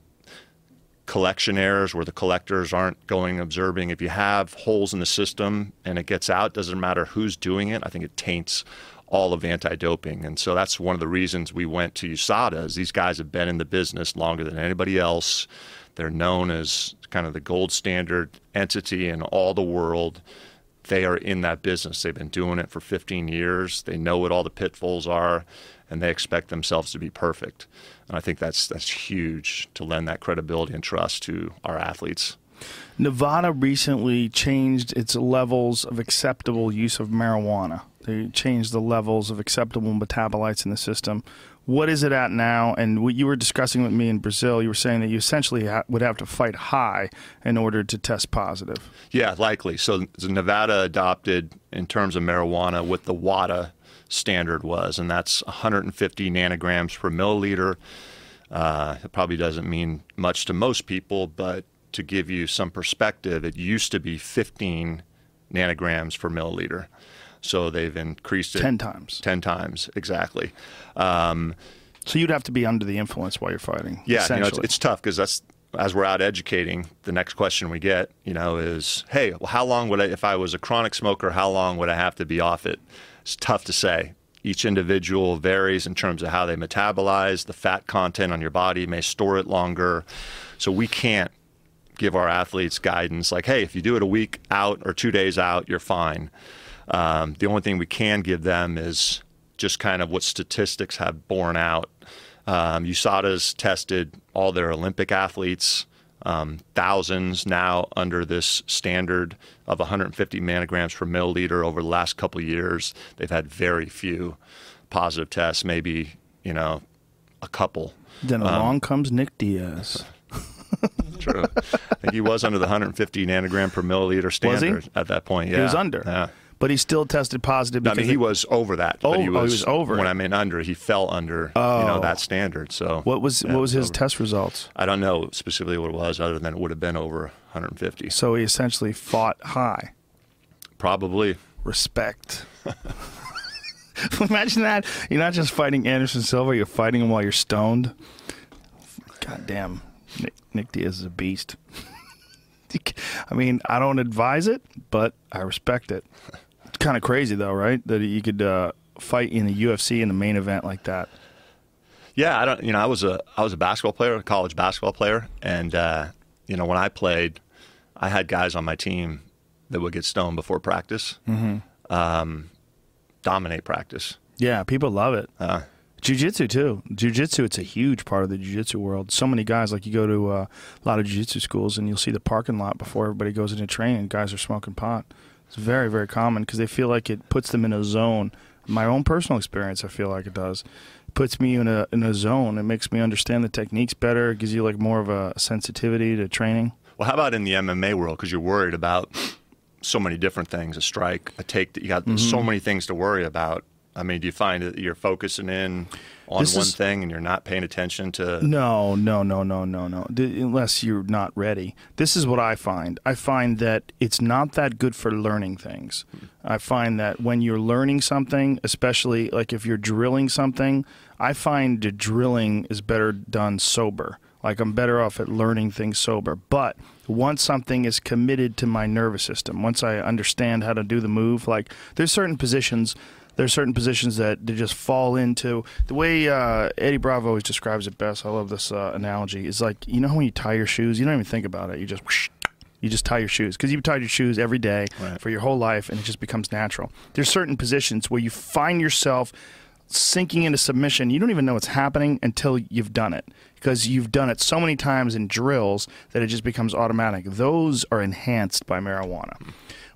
collection errors where the collectors aren't going observing. If you have holes in the system and it gets out, doesn't matter who's doing it. I think it taints all of anti-doping, and so that's one of the reasons we went to USADA. Is these guys have been in the business longer than anybody else. They're known as kind of the gold standard entity in all the world they are in that business. They've been doing it for 15 years. They know what all the pitfalls are, and they expect themselves to be perfect. And I think that's that's huge to lend that credibility and trust to our athletes. Nevada recently changed its levels of acceptable use of marijuana. They changed the levels of acceptable metabolites in the system. What is it at now? And what you were discussing with me in Brazil, you were saying that you essentially ha- would have to fight high in order to test positive. Yeah, likely. So Nevada adopted in terms of marijuana what the WADA standard was, and that's 150 nanograms per milliliter. Uh, it probably doesn't mean much to most people, but to give you some perspective, it used to be 15 nanograms per milliliter. So they've increased it 10 times. 10 times, exactly. Um, So you'd have to be under the influence while you're fighting. yeah, you know, it's, it's tough because that's as we're out educating. The next question we get, you know, is, "Hey, well, how long would I, if I was a chronic smoker, how long would I have to be off it?" It's tough to say. Each individual varies in terms of how they metabolize the fat content on your body. May store it longer, so we can't give our athletes guidance like, "Hey, if you do it a week out or two days out, you're fine." Um, the only thing we can give them is just kind of what statistics have borne out. Um, USADA's tested all their Olympic athletes, um, thousands now under this standard of 150 nanograms per milliliter over the last couple of years. They've had very few positive tests, maybe, you know, a couple. then along comes Nick Diaz. <laughs> True. I think he was under the 150 nanogram per milliliter standard at that point. Yeah. He was under. Yeah. But he still tested positive I mean, he it- was over that. Oh, but he oh, oh was, he was over When. I mean under, he fell under you know Oh. that standard. So What was yeah, what was his over. test results? I don't know specifically what it was, other than it would have been over 150. So he essentially fought high. Probably. Respect. <laughs> Imagine that. You're not just fighting Anderson Silva, you're fighting him while you're stoned. God damn. Nick, Nick Diaz is a beast. <laughs> I mean, I don't advise it, but I respect it. Kind of crazy, though, right? That you could uh, fight in the UFC in the main event like that. Yeah, I don't. You know, I was a I was a basketball player, a college basketball player, and uh, you know when I played, I had guys on my team that would get stoned before practice, Mm-hmm. um, dominate practice. Yeah, people love it. Uh, Jiu-jitsu too. Jiu-jitsu, it's a huge part of the jiu-jitsu world. So many guys, like you go to uh, a lot of jiu-jitsu schools and you'll see the parking lot before everybody goes into training. Guys are smoking pot. It's very, very common because they feel like it puts them in a zone. My own personal experience, I feel like it does. It puts me in a in a zone. It makes me understand the techniques better. It gives you like more of a sensitivity to training. well, how about in the MMA world? Because you're worried about so many different things: a strike, a take. That You got Mm-hmm. so many things to worry about. I mean, do you find that you're focusing in on This one is- thing and you're not paying attention to? No, no, no, no, no, no. D- unless you're not ready. This is what I find. I find that it's not that good for learning things. I find that when you're learning something, especially like if you're drilling something, I find the drilling is better done sober. Like I'm better off at learning things sober. But once something is committed to my nervous system, once I understand how to do the move, like there's certain positions there's certain positions that they just fall into the way uh, Eddie Bravo always describes it best. I love this uh, analogy. Is like you know when you tie your shoes, you don't even think about it. You just whoosh, you just tie your shoes because you've tied your shoes every day Right. for your whole life, and it just becomes natural. There's certain positions where you find yourself sinking into submission. You don't even know what's happening until you've done it because you've done it so many times in drills that it just becomes automatic. Those are enhanced by marijuana.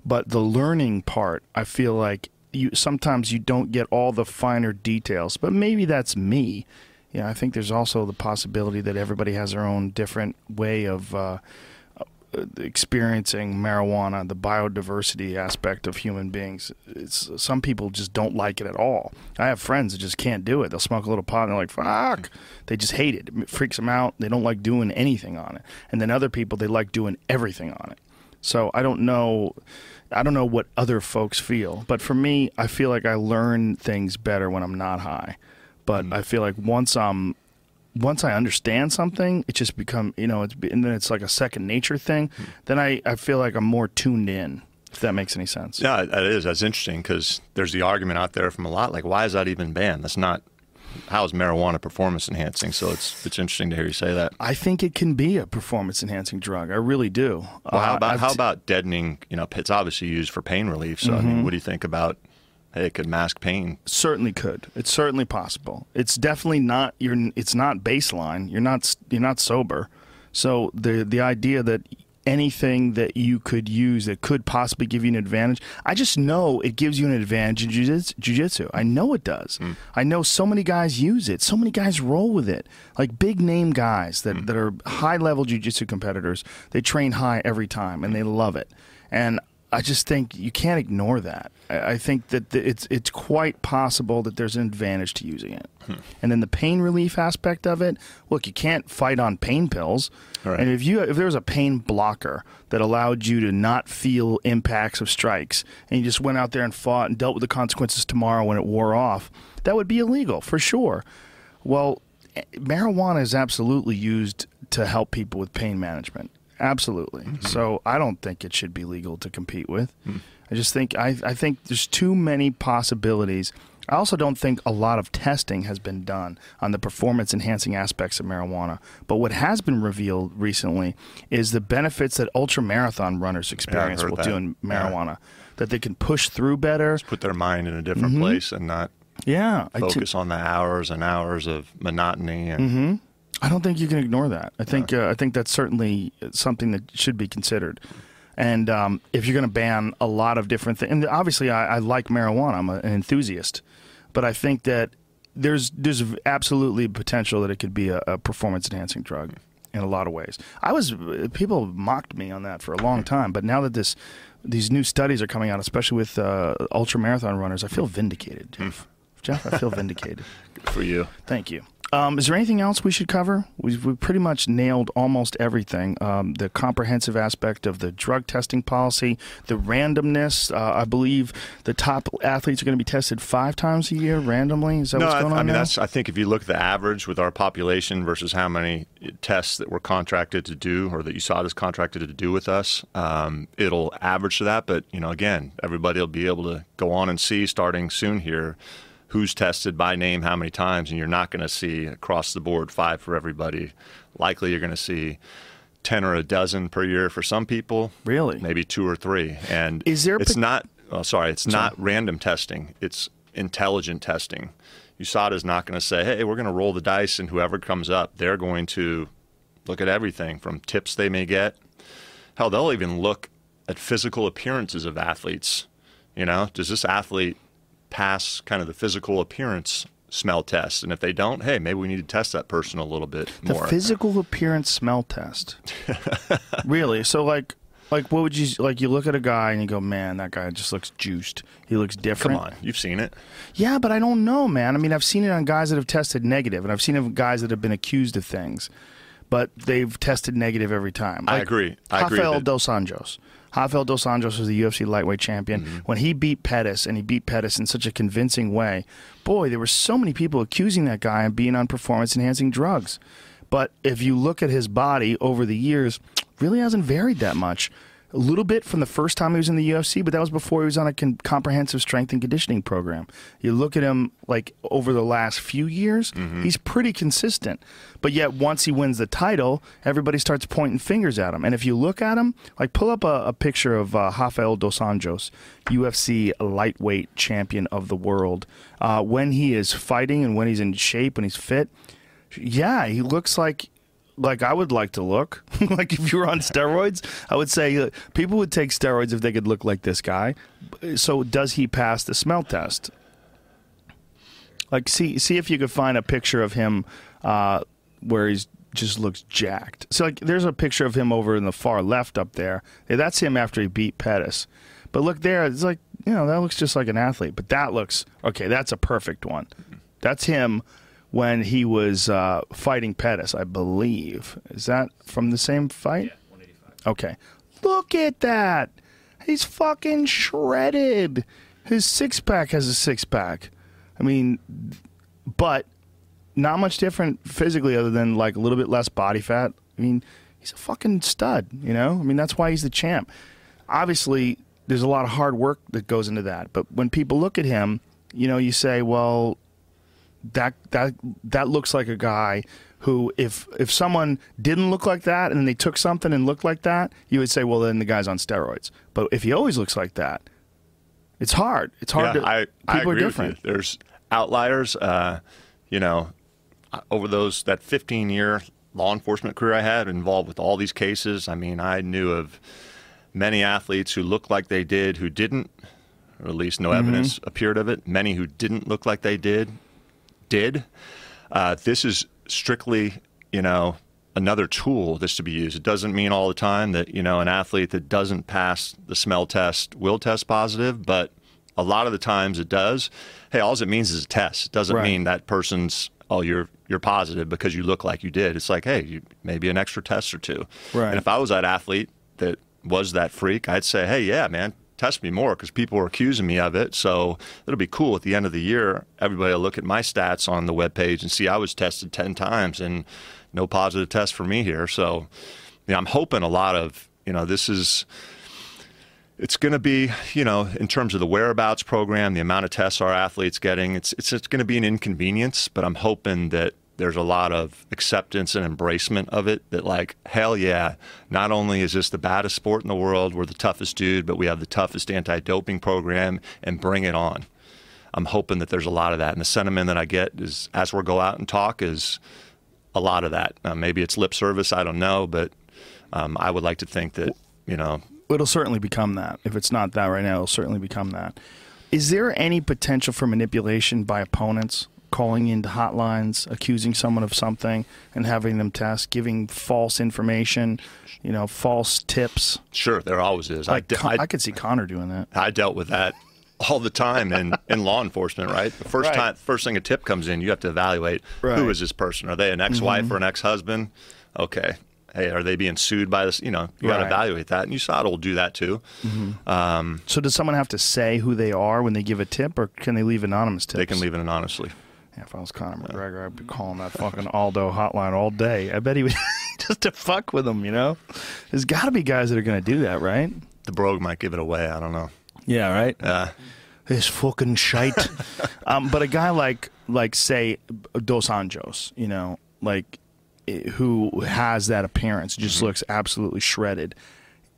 But the learning part, I feel like you sometimes you don't get all the finer details. But maybe that's me. Yeah, I think there's also the possibility that everybody has their own different way of uh, uh, experiencing marijuana, the biodiversity aspect of human beings. It's some people just don't like it at all. I have friends that just can't do it. They'll smoke a little pot and they're like, "Fuck!" They just hate it. It freaks them out. They don't like doing anything on it. And then other people they like doing everything on it. So I don't know. I don't know what other folks feel, but for me, I feel like I learn things better when I'm not high. But mm. I feel like once I'm once I understand something, it just become you know it's and then it's like a second nature thing. Mm. Then I I feel like I'm more tuned in. If that makes any sense. Yeah, that is. That's interesting because there's the argument out there from a lot like, why is that even banned? That's not. How is marijuana performance enhancing? So it's it's interesting to hear you say that. I think it can be a performance enhancing drug. I really do. Well, how Uh, about I've how about deadening? You know, it's obviously used for pain relief. So I Mm-hmm. mean, what do you think about? Hey, it could mask pain. certainly could. It's certainly possible. It's definitely not you're it's not baseline. You're not you're not sober. So the the idea that anything that you could use that could possibly give you an advantage, I just know it gives you an advantage in jiu-jitsu. I know it does. Mm. I know so many guys use it. So many guys roll with it. Like big name guys that, mm. that are high level jiu-jitsu competitors. They train high every time and they love it. And I just think you can't ignore that. I, I think that the, it's it's quite possible that there's an advantage to using it. And then the pain relief aspect of it. Look, you can't fight on pain pills. Right. And if you if there was a pain blocker that allowed you to not feel impacts of strikes, and you just went out there and fought and dealt with the consequences tomorrow when it wore off, that would be illegal for sure. Well, eh, marijuana is absolutely used to help people with pain management. Absolutely. So I don't think it should be legal to compete with. I just think I, I think there's too many possibilities. I also don't think a lot of testing has been done on the performance enhancing aspects of marijuana. But what has been revealed recently is the benefits that ultra marathon runners experience heard while that. doing Yeah. marijuana. That they can push through better. Put their mind in a different Mm-hmm. place and not Yeah. I t- focus on the hours and hours of monotony and Mm-hmm. I don't think you can ignore that. I think uh, I think that's certainly something that should be considered. And um, if you're going to ban a lot of different things, and obviously I, I like marijuana, I'm a, an enthusiast, but I think that there's there's absolutely potential that it could be a, a performance enhancing drug. in a lot of ways. I was people mocked me on that for a long time, but now that this these new studies are coming out, especially with uh, ultra marathon runners, I feel vindicated. Jeff. Jeff, I feel vindicated. <laughs> Good for you. Thank you. Um, is there anything else we should cover? We've, we've pretty much nailed almost everything. Um, the comprehensive aspect of the drug testing policy, the randomness. Uh, I believe the top athletes are going to be tested five times a year randomly. Is that no, what's I, going on I mean now? that's. I think if you look at the average with our population versus how many tests that we're contracted to do, or that USADA is contracted to do with us, um, it'll average to that. But you know, again, everybody will be able to go on and see starting soon here who's tested by name how many times, and you're not going to see across the board five for everybody. Likely, you're going to see. 10 or a dozen per year for some people. Really? Maybe two or three. And Is there it's not, oh, sorry, it's not random testing. It's intelligent testing. USADA is not going to say, hey, we're going to roll the dice and whoever comes up, they're going to look at everything from tips they may get. Hell, they'll even look at physical appearances of athletes. You know, does this athlete pass kind of the physical appearance smell test? And if they don't, hey, maybe we need to test that person a little bit the more. physical appearance smell test. <laughs> really? So like like what would you like you look at a guy and you go, "Man, that guy just looks juiced. He looks different." Come on, you've seen it. Yeah, but I don't know, man. I mean, I've seen it on guys that have tested negative and I've seen it on guys that have been accused of things, but they've tested negative every time. I agree. I agree Rafael that- dos Anjos. Rafael dos Anjos was the UFC lightweight champion. Mm-hmm. When he beat Pettis, and he beat Pettis in such a convincing way, boy, there were so many people accusing that guy of being on performance enhancing drugs. But if you look at his body over the years, really hasn't varied that much. A little bit from the first time he was in the UFC, but that was before he was on a con- comprehensive strength and conditioning program. You look at him like over the last few years, he's pretty consistent. But yet, once he wins the title, everybody starts pointing fingers at him. And if you look at him, like pull up a, a picture of uh, Rafael dos Anjos, UFC lightweight champion of the world. Uh, when he is fighting and when he's in shape, when he's fit, yeah, he looks like like I would like to look. <laughs> like if you were on steroids, I would say uh, people would take steroids if they could look like this guy. So does he pass the smell test? Like see see if you could find a picture of him uh, where he's just looks jacked. So like there's a picture of him over in the far left up there. Yeah, that's him after he beat Pettis. But look there, it's like you know that looks just like an athlete. But that looks okay. That's a perfect one. That's him when he was uh, fighting Pettis, I believe. Is that from the same fight? Yeah, 185. Okay. Look at that. He's fucking shredded. His six pack has a six pack. I mean, but not much different physically other than like a little bit less body fat. I mean, he's a fucking stud, you know? I mean, that's why he's the champ. Obviously, there's a lot of hard work that goes into that. But when people look at him, you know, you say, well, that that that looks like a guy who if if someone didn't look like that and they took something and looked like that, you would say, well, then the guy's on steroids. But if he always looks like that, it's hard. It's hard yeah, to. I, people I agree are different. With you. There's outliers. Uh, you know, over those that 15 year law enforcement career I had involved with all these cases. I mean, I knew of many athletes who looked like they did, who didn't, or at least no Mm-hmm. evidence appeared of it. Many who didn't look like they did, did. Uh, this is strictly, you know, another tool this to be used. It doesn't mean all the time that, you know, an athlete that doesn't pass the smell test will test positive, but a lot of the times it does. Hey, all it means is a test. It doesn't Right. mean that person's oh you're you're positive because you look like you did. It's like, hey, you, maybe an extra test or two. Right. And if I was that athlete that was that freak, I'd say, hey, yeah, man, test me more because people are accusing me of it. So it'll be cool at the end of the year. Everybody will look at my stats on the webpage and see I was tested 10 times and no positive test for me here. So you know, I'm hoping a lot of, you know, this is it's going to be, you know, in terms of the whereabouts program, the amount of tests our athletes getting, it's it's, it's going to be an inconvenience, but I'm hoping that there's a lot of acceptance and embracement of it that like hell yeah not only is this the baddest sport in the world we're the toughest dude but we have the toughest anti-doping program and bring it on i'm hoping that there's a lot of that and the sentiment that i get is as we go out and talk is a lot of that uh, maybe it's lip service i don't know but um, i would like to think that you know It'll certainly become that. If it's not that right now, it'll certainly become that. Is there any potential for manipulation by opponents? Calling into hotlines, accusing someone of something, and having them test, giving false information, you know, false tips. Sure, there always is. Like de- Con- I, could see Conor doing that. I dealt with that all the time in, in law enforcement, right? The first Right. time, first thing a tip comes in, you have to evaluate Right. Mm-hmm. who is this person? Are they an ex-wife or an ex-husband? Okay. Hey, are they being sued by this? You know, you got to Mm-hmm. evaluate that, and USADA will do that too. So does someone have to say who they are when they give a tip, or can they leave anonymous tips? They can leave it anonymously. Yeah, if I was Conor McGregor, I'd be calling that fucking Aldo hotline all day. I bet he would <laughs> just to fuck with him. You know, there's got to be guys that are going to do that, right? The brogue might give it away. I don't know. Yeah, right. Uh, This fucking shite. <laughs> um, but a guy like like say Dos Anjos, you know, like eh, who has that appearance, just Mm-hmm. looks absolutely shredded,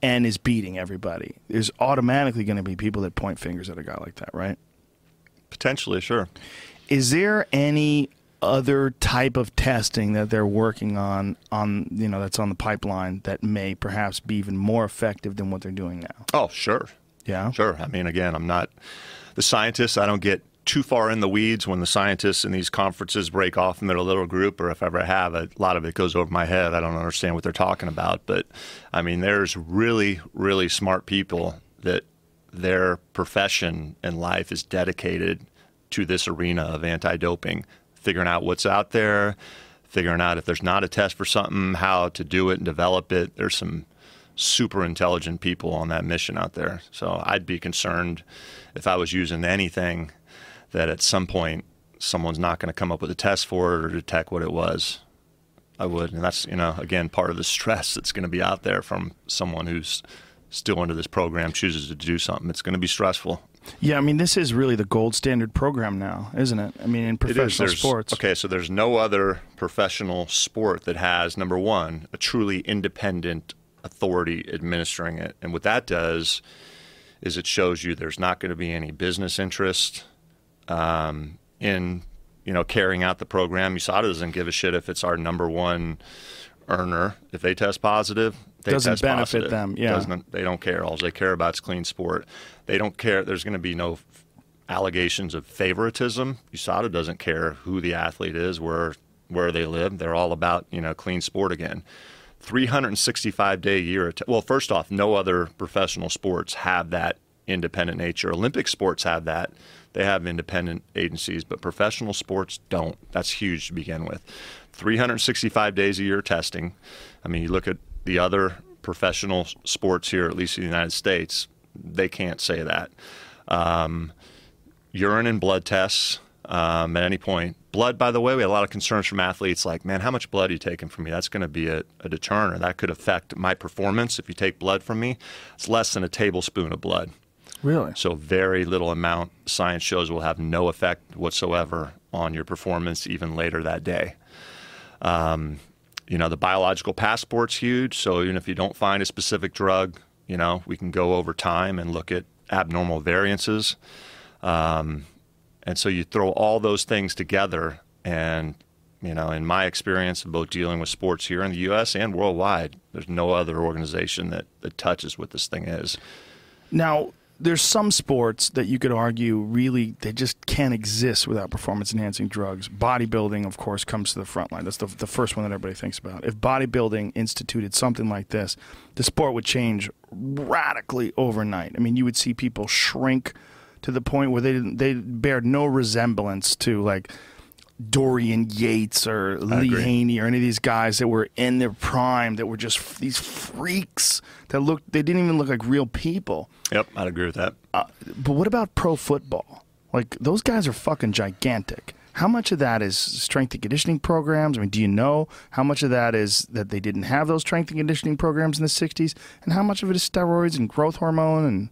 and is beating everybody. There's automatically going to be people that point fingers at a guy like that, right? potentially, sure. Is there any other type of testing that they're working on on you know that's on the pipeline that may perhaps be even more effective than what they're doing now? Oh, sure. Yeah. Sure. I mean, again, I'm not the scientist. I don't get too far in the weeds when the scientists in these conferences break off into a little group, or if I ever have, a lot of it goes over my head. I don't understand what they're talking about. But I mean, there's really, really smart people that their profession and life is dedicated to this arena of anti doping, figuring out what's out there, figuring out if there's not a test for something, how to do it and develop it. There's some super intelligent people on that mission out there. So I'd be concerned if I was using anything that at some point someone's not going to come up with a test for it or detect what it was. I would, and that's you know again part of the stress that's going to be out there from someone who's still under this program chooses to do something. It's going to be stressful. Yeah, I mean this is really the gold standard program now, isn't it? I mean in professional sports. Okay, so there's no other professional sport that has number one a truly independent authority administering it, and what that does is it shows you there's not going to be any business interest um, in you know carrying out the program. USADA doesn't give a shit if it's our number one earner. If they test positive, they Doesn't benefit positive. them, yeah. Doesn't, they don't care. All they care about is clean sport. They don't care. There's going to be no allegations of favoritism. USADA doesn't care who the athlete is, where where they live. They're all about you know clean sport again. 365 day a year. Well, first off, no other professional sports have that independent nature. Olympic sports have that. They have independent agencies, but professional sports don't. That's huge to begin with. 365 days a year testing. I mean, you look at the other professional sports here, at least in the United States, they can't say that urine and blood tests um, at any point. Blood, by the way, we had a lot of concerns from athletes like, man, how much blood are you taking from me? That's going to be a, a deterrent. That could affect my performance if you take blood from me. It's less than a tablespoon of blood. Really? So, very little amount, science shows, will have no effect whatsoever on your performance even later that day. Um, you know, the biological passport's huge. So, even if you don't find a specific drug, you know, we can go over time and look at abnormal variances. Um, and so you throw all those things together, and you know, in my experience of both dealing with sports here in the U.S. and worldwide, there's no other organization that, that touches what this thing is. Now, there's some sports that you could argue really they just can't exist without performance enhancing drugs. Bodybuilding, of course, comes to the front line. That's the, the first one that everybody thinks about. If bodybuilding instituted something like this, the sport would change radically overnight. I mean, you would see people shrink to the point where they didn't, they bear no resemblance to like Dorian Yates or Lee. Haney or any of these guys that were in their prime that were just f- these freaks that looked they didn't even look like real people. Yep, I'd agree with that. Uh, but what about pro football? Like those guys are fucking gigantic. How much of that is strength and conditioning programs? I mean, do you know how much of that is that they didn't have those strength and conditioning programs in the '60s, and how much of it is steroids and growth hormone and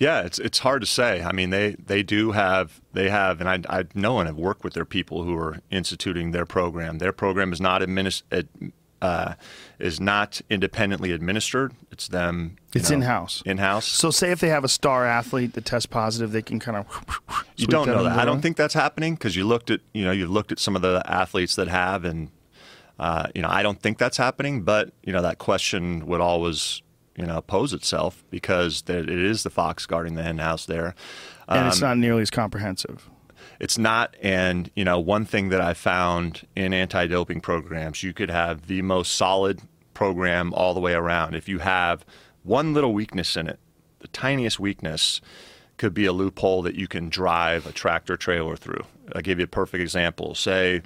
Yeah, it's it's hard to say. I mean, they they do have they have, and I I know and have worked with their people who are instituting their program. Their program is not adminis- ad, uh, is not independently administered. It's them. It's know, in-house. In-house. so? Say if they have a star athlete that tests positive, they can kind of you don't know that. I don't think that's happening because you looked at you know you've looked at some of the athletes that have, and uh, you know I don't think that's happening. But you know that question would always you know pose itself because it is the fox guarding the hen house there. and it's Um, not nearly as comprehensive. It's not, and you know, one thing that I found in anti-doping programs, you could have the most solid program all the way around. If you have one little weakness in it, the tiniest weakness could be a loophole that you can drive a tractor trailer through. I'll give you a perfect example. Say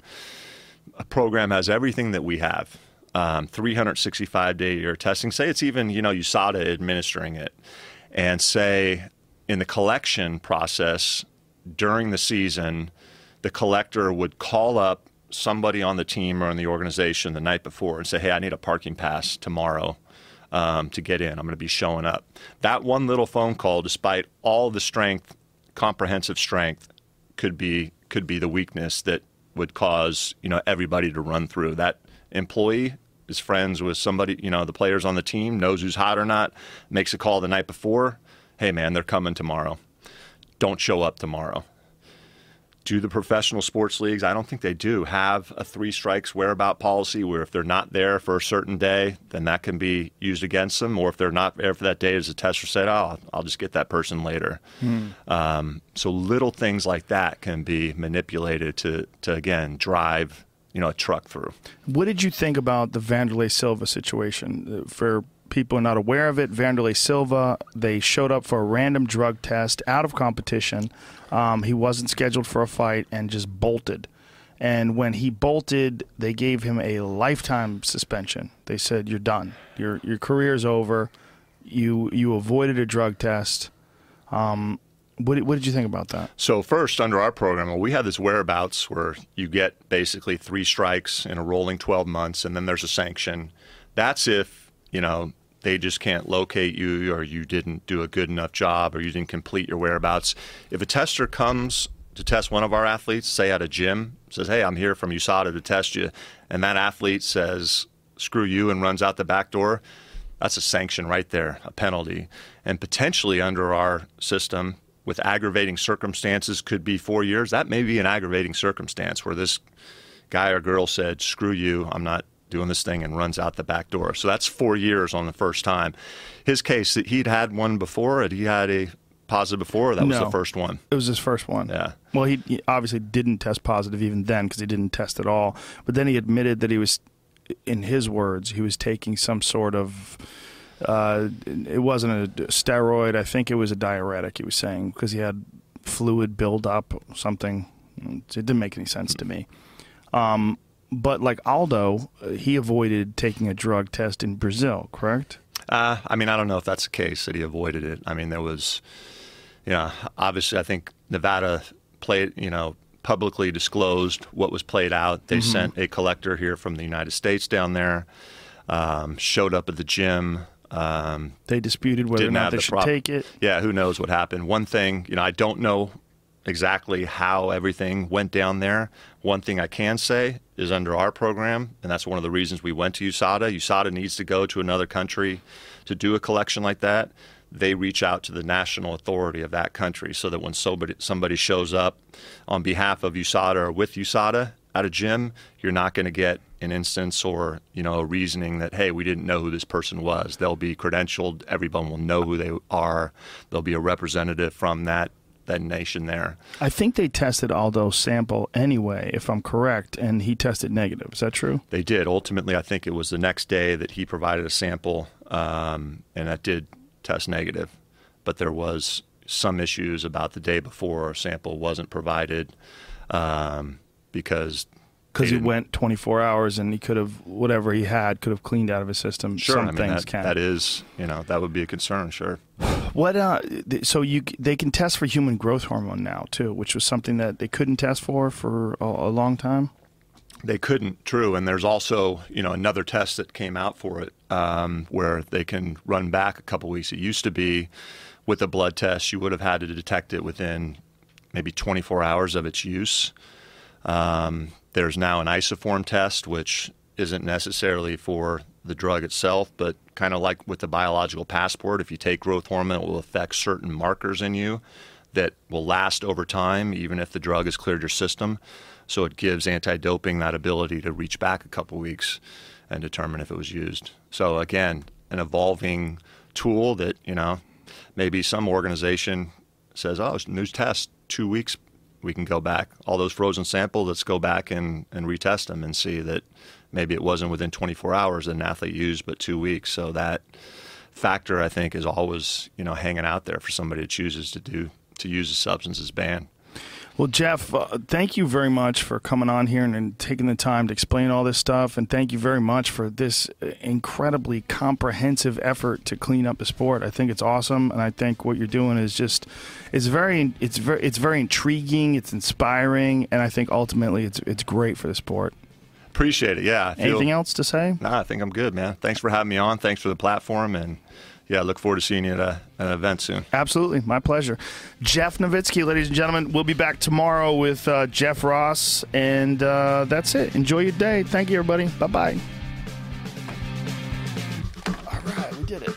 a program has everything that we have, um, 365 day year testing. Say it's even, you know, USADA administering it. And say in the collection process during the season, the collector would call up somebody on the team or in the organization the night before and say, hey, I need a parking pass tomorrow. Um, to get in, I'm going to be showing up. That one little phone call, despite all the strength, comprehensive strength, could be could be the weakness that would cause you know everybody to run through. That employee is friends with somebody, you know, the players on the team, knows who's hot or not, makes a call the night before. Hey, man, they're coming tomorrow. Don't show up tomorrow do the professional sports leagues, I don't think they do, have a three strikes whereabout policy where if they're not there for a certain day, then that can be used against them. Or if they're not there for that day, as a tester said, oh, I'll just get that person later. Hmm. Um, so little things like that can be manipulated to, to again, drive you know a truck through. What did you think about the Wanderlei Silva situation? For people not aware of it, Wanderlei Silva, they showed up for a random drug test out of competition. Um, he wasn't scheduled for a fight and just bolted. And when he bolted, they gave him a lifetime suspension. They said, "You're done. Your your career's over. You you avoided a drug test." Um, what, what did you think about that? So first, under our program, we have this whereabouts where you get basically three strikes in a rolling 12 months, and then there's a sanction. That's if you know, they just can't locate you or you didn't do a good enough job or you didn't complete your whereabouts. If a tester comes to test one of our athletes, say at a gym, says, Hey, I'm here from USADA to test you, and that athlete says, Screw you, and runs out the back door, that's a sanction right there, a penalty. And potentially under our system, with aggravating circumstances, could be four years. That may be an aggravating circumstance where this guy or girl said, Screw you, I'm not doing this thing and runs out the back door. So that's four years on the first time. His case, that he'd had one before, and he had a positive before. That was the first one. It was his first one. Yeah. Well, he, he obviously didn't test positive even then because he didn't test at all. But then he admitted that he was, in his words, he was taking some sort of. Uh, it wasn't a steroid. I think it was a diuretic. He was saying because he had fluid buildup, something. It didn't make any sense to me. Um, but like Aldo, uh, he avoided taking a drug test in Brazil, correct? Uh, I mean, I don't know if that's the case that he avoided it. I mean, there was, you know, obviously, I think Nevada played, you know, publicly disclosed what was played out. They mm-hmm. sent a collector here from the United States down there, um, showed up at the gym. Um, they disputed whether or not they the should prop- take it. Yeah, who knows what happened. One thing, you know, I don't know exactly how everything went down there. One thing I can say is under our program, and that's one of the reasons we went to USADA. USADA needs to go to another country to do a collection like that. They reach out to the national authority of that country so that when somebody, somebody shows up on behalf of USADA or with USADA at a gym, you're not going to get an instance or you know a reasoning that hey we didn't know who this person was. They'll be credentialed. Everyone will know who they are. There'll be a representative from that that nation there. I think they tested Aldo's sample anyway, if I'm correct, and he tested negative. Is that true? They did. Ultimately, I think it was the next day that he provided a sample, um, and that did test negative. But there was some issues about the day before a sample wasn't provided um, because because he went 24 hours and he could have whatever he had could have cleaned out of his system. Sure, Some I mean, things that, can. that is, you know, that would be a concern. Sure. What? Uh, so you they can test for human growth hormone now too, which was something that they couldn't test for for a, a long time. They couldn't, true. And there's also, you know, another test that came out for it um, where they can run back a couple weeks. It used to be with a blood test, you would have had to detect it within maybe 24 hours of its use. Um, there's now an isoform test, which isn't necessarily for the drug itself, but kind of like with the biological passport, if you take growth hormone, it will affect certain markers in you that will last over time, even if the drug has cleared your system. So it gives anti doping that ability to reach back a couple weeks and determine if it was used. So again, an evolving tool that, you know, maybe some organization says, oh, new test two weeks we can go back all those frozen samples. Let's go back and and retest them and see that maybe it wasn't within 24 hours that an athlete used, but two weeks. So that factor, I think, is always you know hanging out there for somebody who chooses to do to use a substance as banned. Well, Jeff, uh, thank you very much for coming on here and, and, taking the time to explain all this stuff. And thank you very much for this uh, incredibly comprehensive effort to clean up the sport. I think it's awesome, and I think what you're doing is just it's very it's very it's very intriguing. It's inspiring, and I think ultimately it's it's great for the sport. Appreciate it. Yeah. Anything else to say? Nah, I think I'm good, man. Thanks for having me on. Thanks for the platform and yeah, look forward to seeing you at a, an event soon. Absolutely. My pleasure. Jeff Novitzky, ladies and gentlemen. We'll be back tomorrow with uh, Jeff Ross. And uh, that's it. Enjoy your day. Thank you, everybody. Bye bye. All right, we did it.